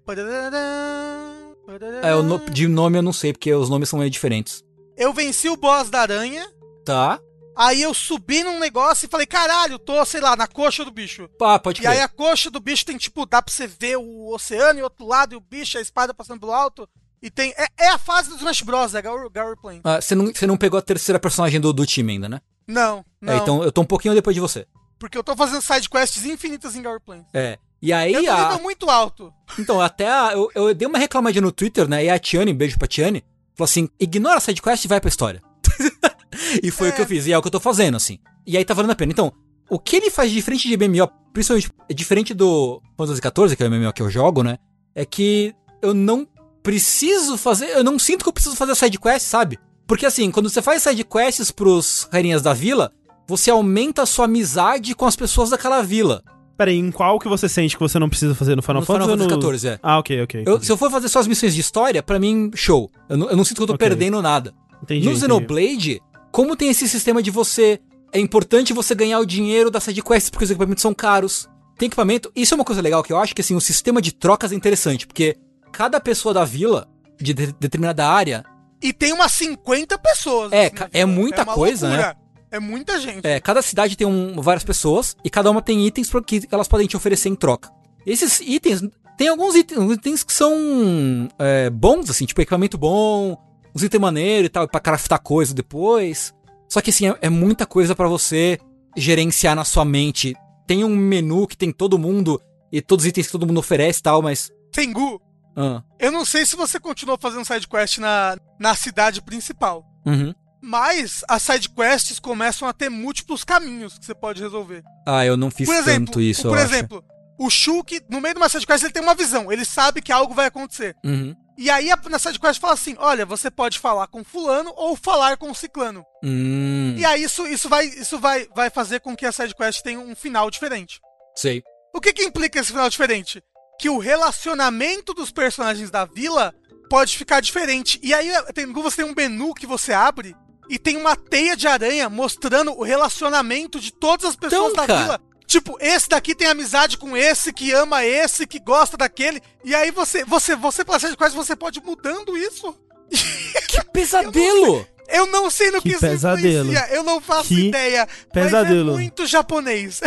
É, o no- de nome eu não sei, porque os nomes são meio diferentes. Eu venci o boss da aranha, Tá? Aí eu subi num negócio e falei, caralho, tô, sei lá, na coxa do bicho. Ah, pode E aí crer. a coxa do bicho tem, tipo, dá pra você ver o oceano e outro lado, e o bicho, a espada passando pelo alto. E tem. É, é a fase do Smash Bros, é Gaur, Gaur Plains. Ah, você, não, você não pegou a terceira personagem do, do time ainda, né? Não, não. É, então eu tô um pouquinho depois de você. Porque eu tô fazendo sidequests infinitas em Gaur Plains. É. E aí, Eu tô a, muito alto. então, até a, eu, eu dei uma reclamadinha no Twitter, né? E a Tiane, beijo pra Tiane, falou assim: ignora a sidequest e vai pra história. e foi o que eu fiz, e é o que eu tô fazendo, assim. E aí tá valendo a pena. Então, o que ele faz de diferente de MMO, principalmente é diferente do Final Fantasy XIV, que é o MMO que eu jogo, né? É que eu não preciso fazer, eu não sinto que eu preciso fazer sidequest, sabe? Porque assim, quando você faz sidequests pros rainhas da vila, você aumenta a sua amizade com as pessoas daquela vila. Pera aí, em qual que você sente que você não precisa fazer no Final no Fantasy? Final Fantasy no... XIV, é. Ah, ok, ok. Eu- se eu for fazer só as missões de história, pra mim, show. Eu não, eu não sinto que eu tô Ok. perdendo nada. Entendi. no entendi. Xenoblade, como tem esse sistema de você. É importante você ganhar o dinheiro das sidequests porque os equipamentos são caros. Tem equipamento. Isso é uma coisa legal que eu acho que assim, o sistema de trocas é interessante, porque cada pessoa da vila, de de- determinada área, E tem umas 50 pessoas. É, assim, na é muita uma coisa, né? loucura. É muita gente. é, cada cidade tem um- várias pessoas e cada uma tem itens que elas podem te oferecer em troca. Esses itens. Tem alguns itens, itens que são é, bons, assim, tipo equipamento bom, uns itens maneiros e tal, pra craftar coisa depois. Só que assim, é, é muita coisa pra você gerenciar na sua mente. Tem um menu que tem todo mundo e todos os itens que todo mundo oferece e tal, mas. Tengu, ah, eu não sei se você continuou fazendo sidequest na, na cidade principal. uhum. Mas as sidequests começam a ter múltiplos caminhos que você pode resolver. Ah, eu não fiz por exemplo, tanto isso, por eu acho. exemplo, o Shulk, no meio de uma sidequest, ele tem uma visão. Ele sabe que algo vai acontecer. Uhum. E aí a- na sidequest fala assim: olha, você pode falar com fulano ou falar com ciclano. Hum, E aí isso, isso, vai, isso vai, vai fazer com que a sidequest tenha um final diferente. sei. O que, que implica esse final diferente? Que o relacionamento dos personagens da vila pode ficar diferente. E aí tem, você tem um menu que você abre e tem uma teia de aranha mostrando o relacionamento de todas as pessoas Então, da cara. vila. Tipo, esse daqui tem amizade com esse, que ama esse, que gosta daquele. E aí você, você, você de quais você pode ir mudando isso. Que pesadelo! Eu não sei no Que que, isso pesadelo. influencia, eu não faço Que ideia. pesadelo. Mas é muito japonês.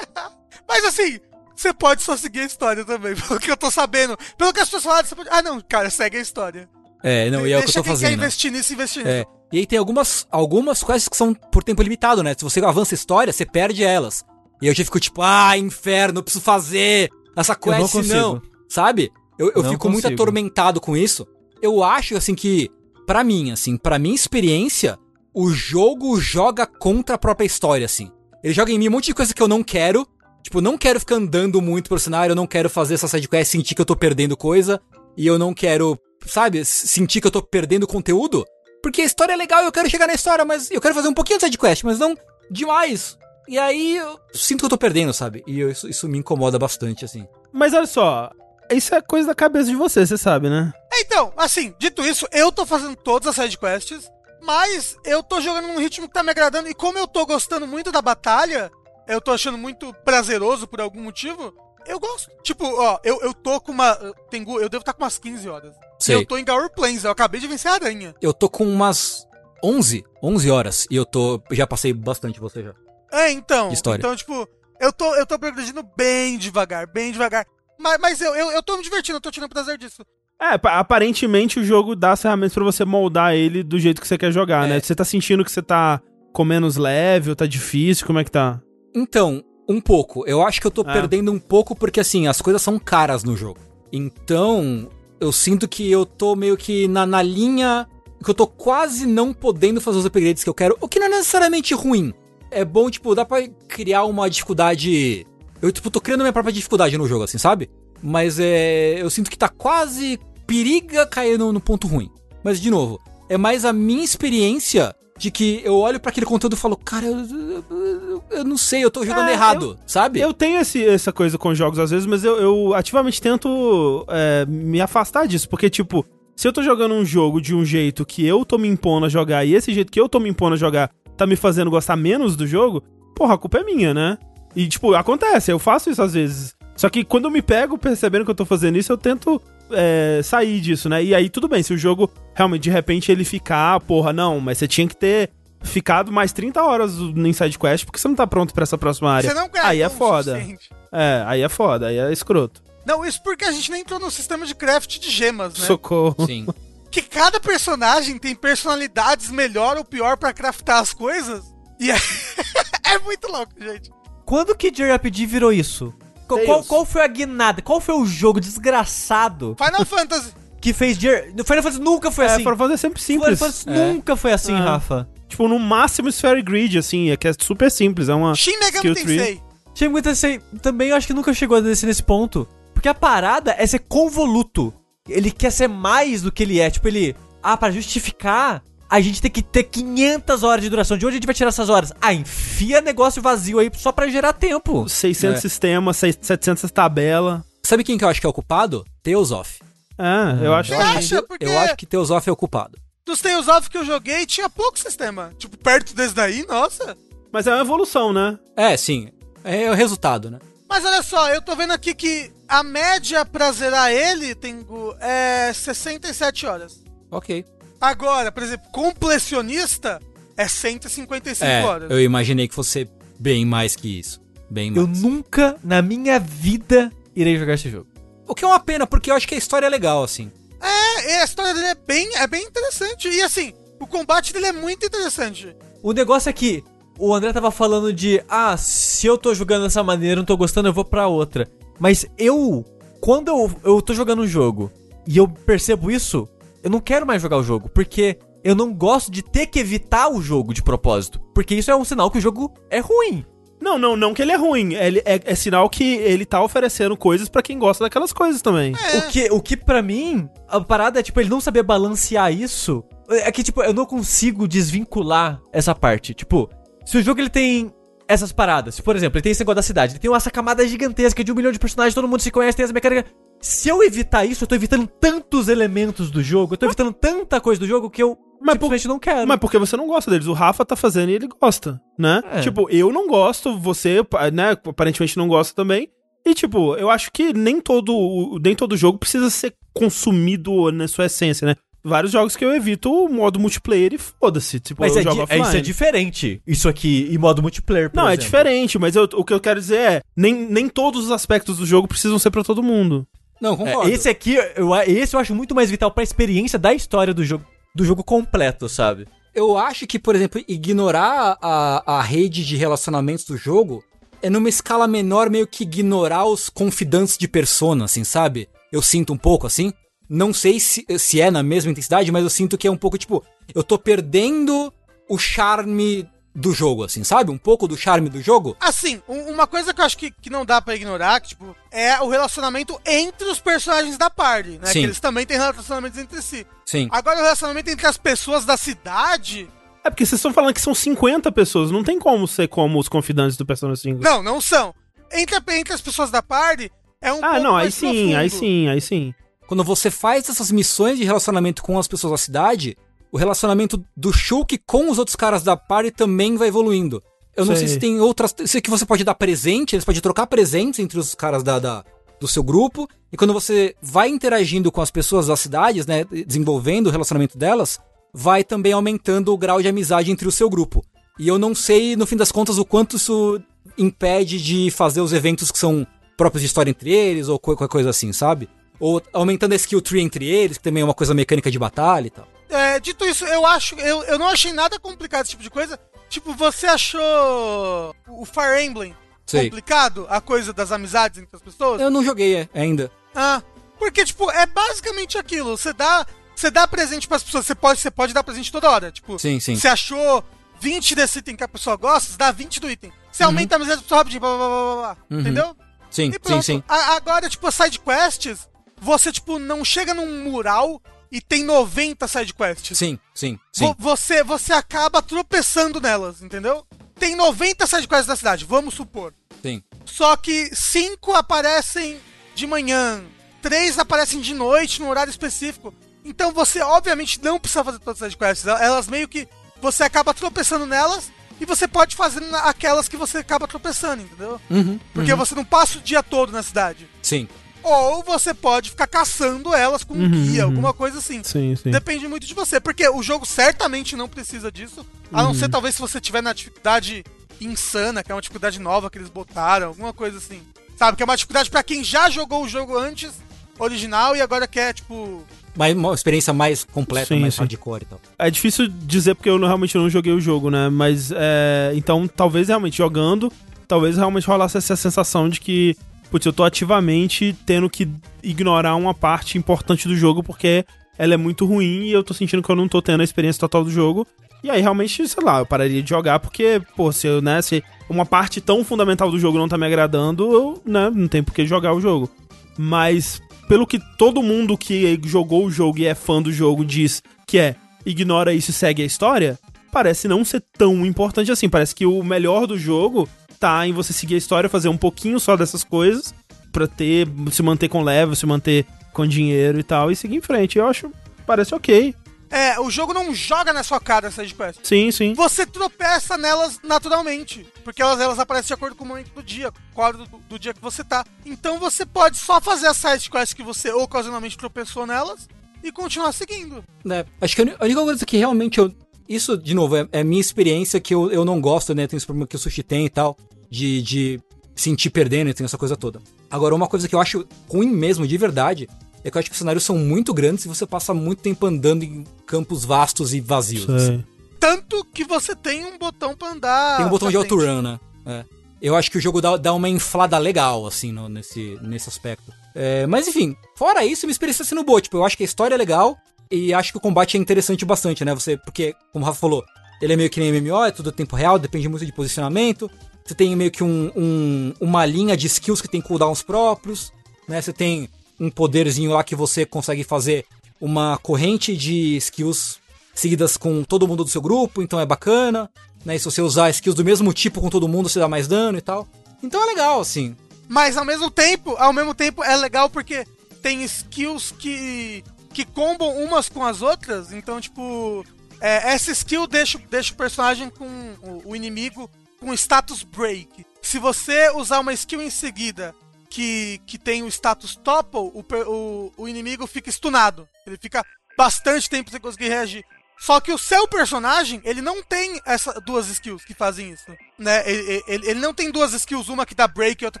mas assim, você pode só seguir a história também. Pelo que eu tô sabendo. Pelo que as pessoas falaram, você pode. Ah, não, cara, segue a história. É, não, e é o que eu Deixa tô quem quer fazendo. investir nisso, investir nisso. É. E aí tem algumas, algumas quests que são por tempo limitado, né? Se você avança a história, você perde elas. E eu já fico tipo, ah, inferno, eu preciso fazer essa Eu não quest consigo. não. Sabe? Eu, eu Não fico muito consigo. atormentado com isso. Eu acho, assim, que, pra mim, assim, pra minha experiência, o jogo joga contra a própria história, assim. Ele joga em mim um monte de coisa que eu não quero. Tipo, eu não quero ficar andando muito pelo cenário, eu não quero fazer essa sidequest, sentir que eu tô perdendo coisa. E eu não quero, sabe, sentir que eu tô perdendo conteúdo. Porque a história é legal e eu quero chegar na história, mas eu quero fazer um pouquinho de sidequest, mas não demais. E aí eu sinto que eu tô perdendo, sabe? E eu- isso, isso me incomoda bastante, assim. Mas olha só, isso é coisa da cabeça de você, você sabe, né? Então, assim, dito isso, eu tô fazendo todas as sidequests, mas eu tô jogando num ritmo que tá me agradando, e como eu tô gostando muito da batalha, eu tô achando muito prazeroso por algum motivo, eu gosto. Tipo, ó, eu, eu tô com uma. Tengu, eu devo estar com umas 15 horas. Sei. Eu tô em Gaur Plains, eu acabei de vencer a aranha. Eu tô com umas 11, 11 horas e eu tô. Já passei bastante você já. É, então. História. Então, tipo, eu tô, eu tô progredindo bem devagar, bem devagar. Mas, mas eu, eu, eu tô me divertindo, eu tô tirando prazer disso. É, pa- aparentemente o jogo dá as ferramentas pra você moldar ele do jeito que você quer jogar, É. né? Você tá sentindo que você tá com menos level, tá difícil, como é que tá? Então, um pouco. Eu acho que eu tô Ah. perdendo um pouco porque, assim, as coisas são caras no jogo. Então, eu sinto que eu tô meio que na, na linha que eu tô quase não podendo fazer os upgrades que eu quero, o que não é necessariamente ruim. É bom, tipo, dá pra criar uma dificuldade. Eu, tipo, tô criando minha própria dificuldade no jogo, assim, sabe? Mas é. Eu sinto que tá quase. periga cair no, no ponto ruim. Mas, de novo, é mais a minha experiência de que eu olho pra aquele conteúdo e falo, cara, eu, eu- eu- eu não sei, eu tô jogando É, errado, sabe? Eu tenho esse- essa coisa com jogos às vezes, mas eu, eu ativamente tento é, me afastar disso, porque, tipo, se eu tô jogando um jogo de um jeito que eu tô me impondo a jogar e esse jeito que eu tô me impondo a jogar tá me fazendo gostar menos do jogo, porra, a culpa é minha, né? E, tipo, acontece, eu faço isso às vezes. Só que quando eu me pego percebendo que eu tô fazendo isso, eu tento é, sair disso, né? E aí tudo bem, se o jogo realmente de repente ele ficar, porra, não, mas você tinha que ter ficado mais 30 horas no Inside Quest porque você não tá pronto pra essa próxima área. Você não aí é foda. suficiente. É, aí é foda, aí é escroto. Não, isso porque a gente nem entrou no sistema de craft de gemas, né? Socorro. Sim. Que cada personagem tem personalidades melhor ou pior pra craftar as coisas. E é, é muito louco, gente. Quando que JRPG virou isso? Qual, qual, qual foi a guinada? Qual foi o jogo desgraçado Final Fantasy. que fez JRPG? Final Fantasy nunca foi É, assim. Final Fantasy é sempre Final simples. Fantasy É. nunca foi assim, Ah. Rafa. Tipo, no máximo Sphere Grid, assim, é que é super simples, é uma... Shin Megami. Tensei. Shin Megami Tensei também eu acho que nunca chegou a descer nesse ponto. Porque a parada é ser convoluto. Ele quer ser mais do que ele é. Tipo, ele... Ah, pra justificar, a gente tem que ter 500 horas de duração. De onde a gente vai tirar essas horas? Ah, enfia negócio vazio aí só pra gerar tempo. 600 É. sistemas, 600, 700 tabela. Sabe quem que eu acho que é o culpado? Teosof. É, eu acho Você que... acha? Porque Eu acho que Teosof é o culpado. dos Tales of que eu joguei tinha pouco sistema. Tipo, perto desse daí, nossa. Mas é uma evolução, né? É, sim. É o resultado, né? Mas olha só, eu tô vendo aqui que a média pra zerar ele, Tengu, é 67 horas. Ok. Agora, por exemplo, completionista é 155 É, horas. eu imaginei que fosse bem mais que isso. Bem Eu mais. nunca, na minha vida, irei jogar esse jogo. O que é uma pena, porque eu acho que a história é legal, assim. É, a história dele é bem, é bem interessante. E assim, o combate dele é muito interessante. O negócio é que o André tava falando de, ah, se eu tô jogando dessa maneira, não tô gostando, eu vou pra outra. Mas eu, quando eu, eu tô jogando um jogo e eu percebo isso, eu não quero mais jogar o jogo, porque eu não gosto de ter que evitar o jogo de propósito. Porque isso é um sinal que o jogo é ruim. Não, não, não que ele é ruim. Ele é, é sinal que ele tá oferecendo coisas pra quem gosta daquelas coisas também. É. O que, o que pra mim, a parada é, tipo, ele não saber balancear isso. É que, tipo, eu não consigo desvincular essa parte. Tipo, se o jogo ele tem essas paradas, por exemplo, ele tem esse negócio da cidade, ele tem essa camada gigantesca de um milhão de personagens, todo mundo se conhece, tem essa mecânica. Se eu evitar isso, eu tô evitando tantos elementos do jogo, eu tô evitando tanta coisa do jogo que eu Mas simplesmente não quero. Mas porque você não gosta deles. O Rafa tá fazendo e ele gosta, né? É. Tipo, eu não gosto, você, né, aparentemente não gosta também. E, tipo, eu acho que nem todo, nem todo jogo precisa ser consumido na sua essência, né? Vários jogos que eu evito o modo multiplayer e foda-se. Tipo, Mas eu é, jogo offline. isso é diferente. Isso aqui em modo multiplayer, por Não, é exemplo. diferente, mas eu- o que eu quero dizer é, nem, nem todos os aspectos do jogo precisam ser pra todo mundo. Não, É, concordo. esse aqui, eu, esse eu acho muito mais vital pra experiência da história do jogo, do jogo completo, sabe? Eu acho que, por exemplo, ignorar a, a rede de relacionamentos do jogo é numa escala menor meio que ignorar os confidantes de persona, assim, sabe? Eu sinto um pouco assim. Não sei se, se é na mesma intensidade, mas eu sinto que é um pouco tipo, eu tô perdendo o charme do jogo, assim, sabe? Um pouco do charme do jogo. Assim, um- uma coisa que eu acho que, que não dá pra ignorar, que, tipo, é o relacionamento entre os personagens da party, né? Sim. Que eles também têm relacionamentos entre si. Sim. Agora, o relacionamento entre as pessoas da cidade. É porque vocês estão falando que são 50 pessoas, não tem como ser como os confidantes do Persona 5. Não, não são. Entre, entre as pessoas da party é um ah, pouco não, aí sim, profundo. aí sim, aí sim. Quando você faz essas missões de relacionamento com as pessoas da cidade, o relacionamento do Shulk com os outros caras da party também vai evoluindo. Eu não sei, Sei. se tem outras. Sei que você pode dar presente, eles podem trocar presentes entre os caras da, da- do seu grupo. E quando você vai interagindo com as pessoas das cidades, né? Desenvolvendo o relacionamento delas, vai também aumentando o grau de amizade entre o seu grupo. E eu não sei, no fim das contas, o quanto isso impede de fazer os eventos que são próprios de história entre eles, ou qualquer coisa assim, sabe? Ou aumentando a skill tree entre eles, que também é uma coisa mecânica de batalha e tal. É, dito isso, eu acho. Eu, eu não achei nada complicado esse tipo de coisa. Tipo, você achou o Fire Emblem Sei. complicado? A coisa das amizades entre as pessoas? Eu não joguei é, ainda. Ah, porque, tipo, é basicamente aquilo. Você dá, você dá presente pras pessoas. Você pode, você pode dar presente toda hora. Tipo, Sim, sim. você achou 20 desse item que a pessoa gosta, você dá 20 do item. Você Uhum. aumenta a amizade da pessoa rapidinho, blá, blá, blá, blá, blá, Uhum. entendeu? Sim, sim, sim. A- agora, tipo, as side quests, você, tipo, não chega num mural e tem 90 side quests. Sim, sim, sim. Você, você acaba tropeçando nelas, entendeu? Tem 90 sidequests da cidade, vamos supor. Sim. Só que 5 aparecem de manhã, 3 aparecem de noite, num horário específico. Então você, obviamente, não precisa fazer todas as sidequests. Elas meio que. Você acaba tropeçando nelas e você pode fazer aquelas que você acaba tropeçando, entendeu? Uhum, Porque você não passa o dia todo na cidade. Sim. Ou você pode ficar caçando elas com um Uhum, guia, uhum. alguma coisa assim. Sim, sim. Depende muito de você, porque o jogo certamente não precisa disso, a não ser talvez se você tiver na dificuldade insana, que é uma dificuldade nova que eles botaram, alguma coisa assim. Sabe, que é uma dificuldade pra quem já jogou o jogo antes, original, e agora quer, tipo... Mas uma experiência mais completa, Sim, mais sim. hardcore e tal. É difícil dizer porque eu não- realmente não joguei o jogo, né? Mas, é, então, talvez realmente jogando, talvez realmente rolasse essa sensação de que, putz, eu tô ativamente tendo que ignorar uma parte importante do jogo porque ela é muito ruim e eu tô sentindo que eu não tô tendo a experiência total do jogo. E aí, realmente, sei lá, eu pararia de jogar porque, pô, se eu, né, se uma parte tão fundamental do jogo não tá me agradando, eu, né, não tem por que jogar o jogo. Mas, pelo que todo mundo que jogou o jogo e é fã do jogo diz que é ignora isso e segue a história, parece não ser tão importante assim. Parece que o melhor do jogo tá em você seguir a história, fazer um pouquinho só dessas coisas pra ter, se manter com level, se manter com dinheiro e tal, e seguir em frente. Eu acho, parece ok. É, o jogo não joga na sua cara essas sidequests. Sim, sim. Você tropeça nelas naturalmente, porque elas, elas aparecem de acordo com o momento do dia, com a hora do, do dia que você tá. Então você pode só fazer as sidequests que você ocasionalmente tropeçou nelas e continuar seguindo. né? Acho que a única coisa que realmente eu. Isso, de novo, é, é minha experiência que eu, eu não gosto, né? Tem esse problema que o sushi tem e tal. De, de sentir perdendo e tem essa coisa toda. Agora, uma coisa que eu acho ruim mesmo, de verdade, é que eu acho que os cenários são muito grandes e você passa muito tempo andando em campos vastos e vazios. assim. Tanto que você tem um botão pra andar. Tem um botão de autorun, né? É. Eu acho que o jogo dá, dá uma inflada legal, assim, no- nesse, nesse aspecto. É, mas enfim, fora isso, minha experiência sendo boa. Tipo, eu acho que a história é legal e acho que o combate é interessante bastante, né? Você, porque, como o Rafa falou, ele é meio que nem MMO, é tudo tempo real, depende muito de posicionamento. Você tem meio que um, um- uma linha de skills que tem cooldowns próprios, né? Você tem um poderzinho lá que você consegue fazer uma corrente de skills seguidas com todo mundo do seu grupo, então é bacana. Né? E se você usar skills do mesmo tipo com todo mundo, você dá mais dano e tal. Então é legal, assim. Mas ao mesmo tempo, ao mesmo tempo é legal porque tem skills que que combam umas com as outras. Então, tipo, é, essa skill deixa, deixa o personagem com o, o inimigo com status break. Se você usar uma skill em seguida que, que tem o status topple, o, o, o inimigo fica stunado. Ele fica bastante tempo você conseguir reagir. Só que o seu personagem, ele não tem essas duas skills que fazem isso, né? Ele, ele, ele não tem duas skills, uma que dá break e outra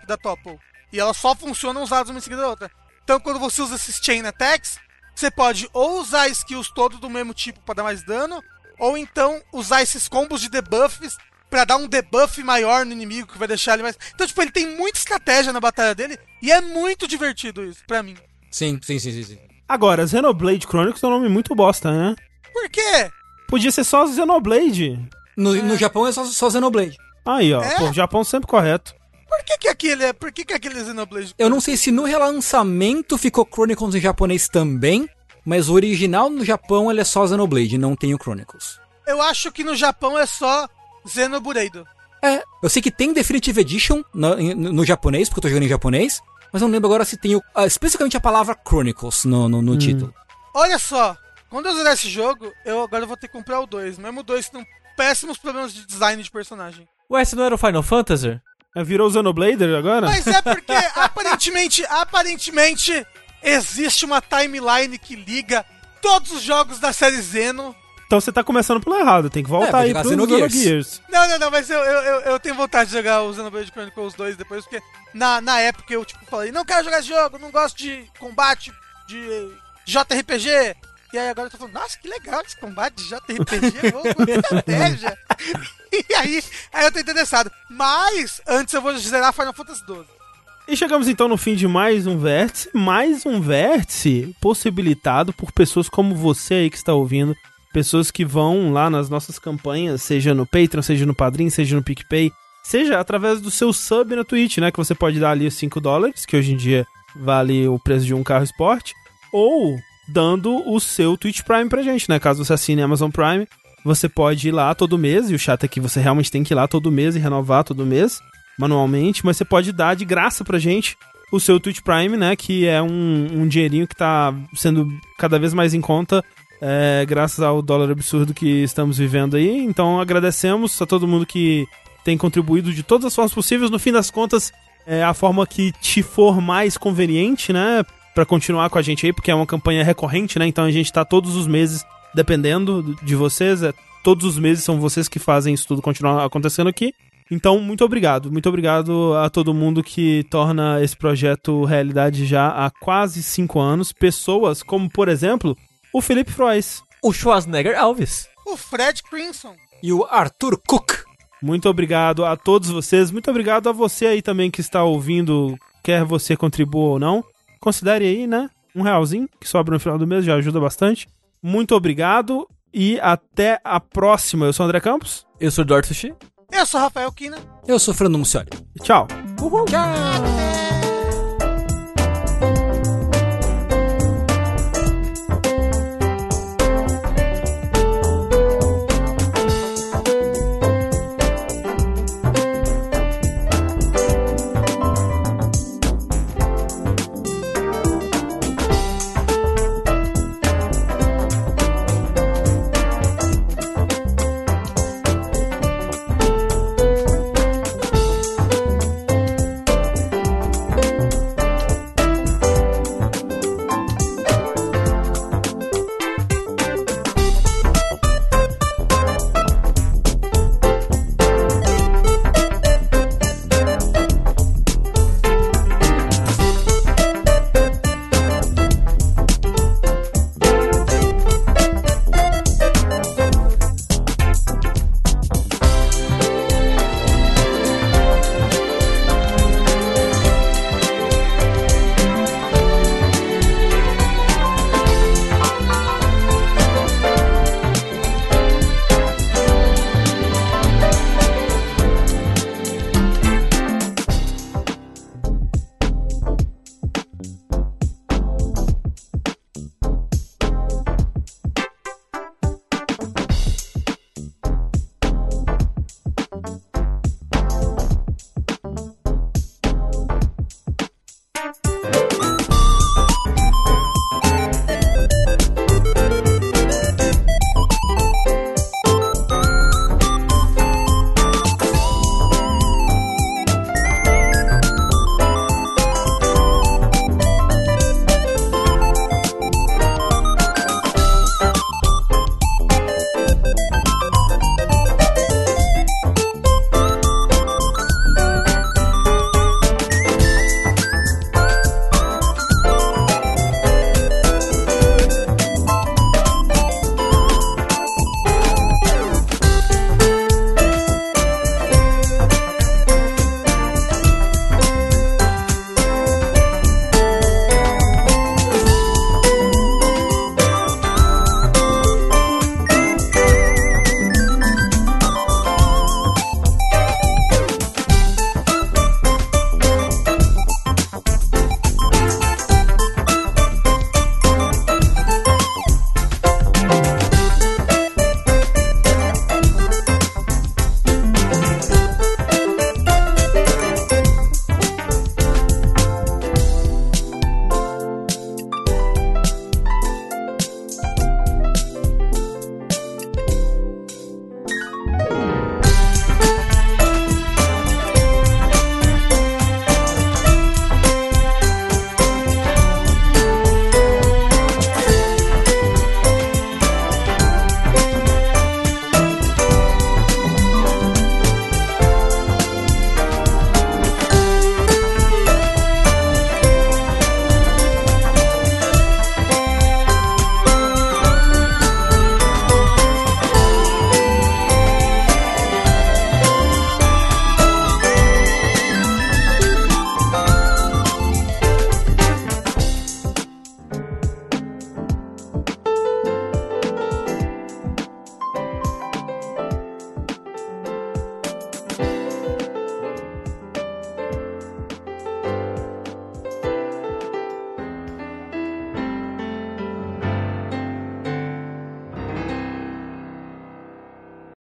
que dá topple. E elas só funcionam usadas uma em seguida da outra. Então quando você usa esses chain attacks, você pode ou usar skills todos do mesmo tipo para dar mais dano, ou então usar esses combos de debuffs para dar um debuff maior no inimigo que vai deixar ele mais. Então, tipo, ele tem muita estratégia na batalha dele e é muito divertido isso para mim. Sim, sim, sim, sim, sim. Agora, Xenoblade Chronicles é um nome muito bosta, né? Por quê? Podia ser só Xenoblade. No, no Japão é só, só Xenoblade. Aí, ó. É? Pô, Japão sempre correto. Por que que aquele é? Por que que aquele é Xenoblade? Eu não sei se no relançamento ficou Chronicles em japonês também, mas o original no Japão ele é só Xenoblade, não tem o Chronicles. Eu acho que no Japão é só Xenobureido. É, eu sei que tem Definitive Edition no, em- no japonês, porque eu tô jogando em japonês, mas eu não lembro agora se tem o, ah, especificamente a palavra Chronicles no, no, no título. Olha só, quando eu zerar esse jogo, eu agora vou ter que comprar o 2. Mesmo o 2 tem péssimos problemas de design de personagem. Ué, esse não era o Final Fantasy? É, Virou Xenoblader agora? Mas é porque aparentemente, aparentemente existe uma timeline que liga todos os jogos da série Zeno. Então você tá começando pelo errado, tem que É, voltar vai aí jogar pro Xenogears. Xenogears. Não, não, não, mas eu, eu, eu, eu tenho vontade de jogar o Xenoblade Chronicles 2 depois, porque na, na época eu tipo falei, não quero jogar esse jogo, não gosto de combate de JRPG. E aí agora eu tô falando, nossa, que legal esse combate de JRPG, vou com estratégia. e aí, aí eu tô interessado. Mas antes eu vou zerar Final Fantasy 12. E chegamos então no fim de mais um vértice, mais um vértice possibilitado por pessoas como você aí que está ouvindo, pessoas que vão lá nas nossas campanhas, seja no Patreon, seja no Padrim, seja no PicPay, seja através do seu sub na Twitch, né, que você pode dar ali os 5 dólares, que hoje em dia vale o preço de um carro esporte, ou dando o seu Twitch Prime pra gente, né, caso você assine Amazon Prime, você pode ir lá todo mês, e o chato é que você realmente tem que ir lá todo mês e renovar todo mês, manualmente, mas você pode dar de graça pra gente o seu Twitch Prime, né? Que é um, um dinheirinho que tá sendo cada vez mais em conta, é, graças ao dólar absurdo que estamos vivendo aí. Então agradecemos a todo mundo que tem contribuído de todas as formas possíveis. No fim das contas, é a forma que te for mais conveniente, né? Pra continuar com a gente aí, porque é uma campanha recorrente, né? Então a gente tá todos os meses dependendo de vocês. É, todos os meses são vocês que fazem isso tudo continuar acontecendo aqui. Então, muito obrigado. Muito obrigado a todo mundo que torna esse projeto realidade já há quase cinco anos. Pessoas como, por exemplo, o Felipe Frois. O Schwarzenegger Alves. O Fred Crimson. E o Arthur Cook. Muito obrigado a todos vocês. Muito obrigado a você aí também que está ouvindo, quer você contribua ou não. Considere aí, né? Um realzinho que sobra no final do mês já ajuda bastante. Muito obrigado e até a próxima. Eu sou o André Campos. Eu sou o Dorthushi. Eu sou Rafael Kina. Eu sou Fernando Mucioli. Tchau. Uhul. Até!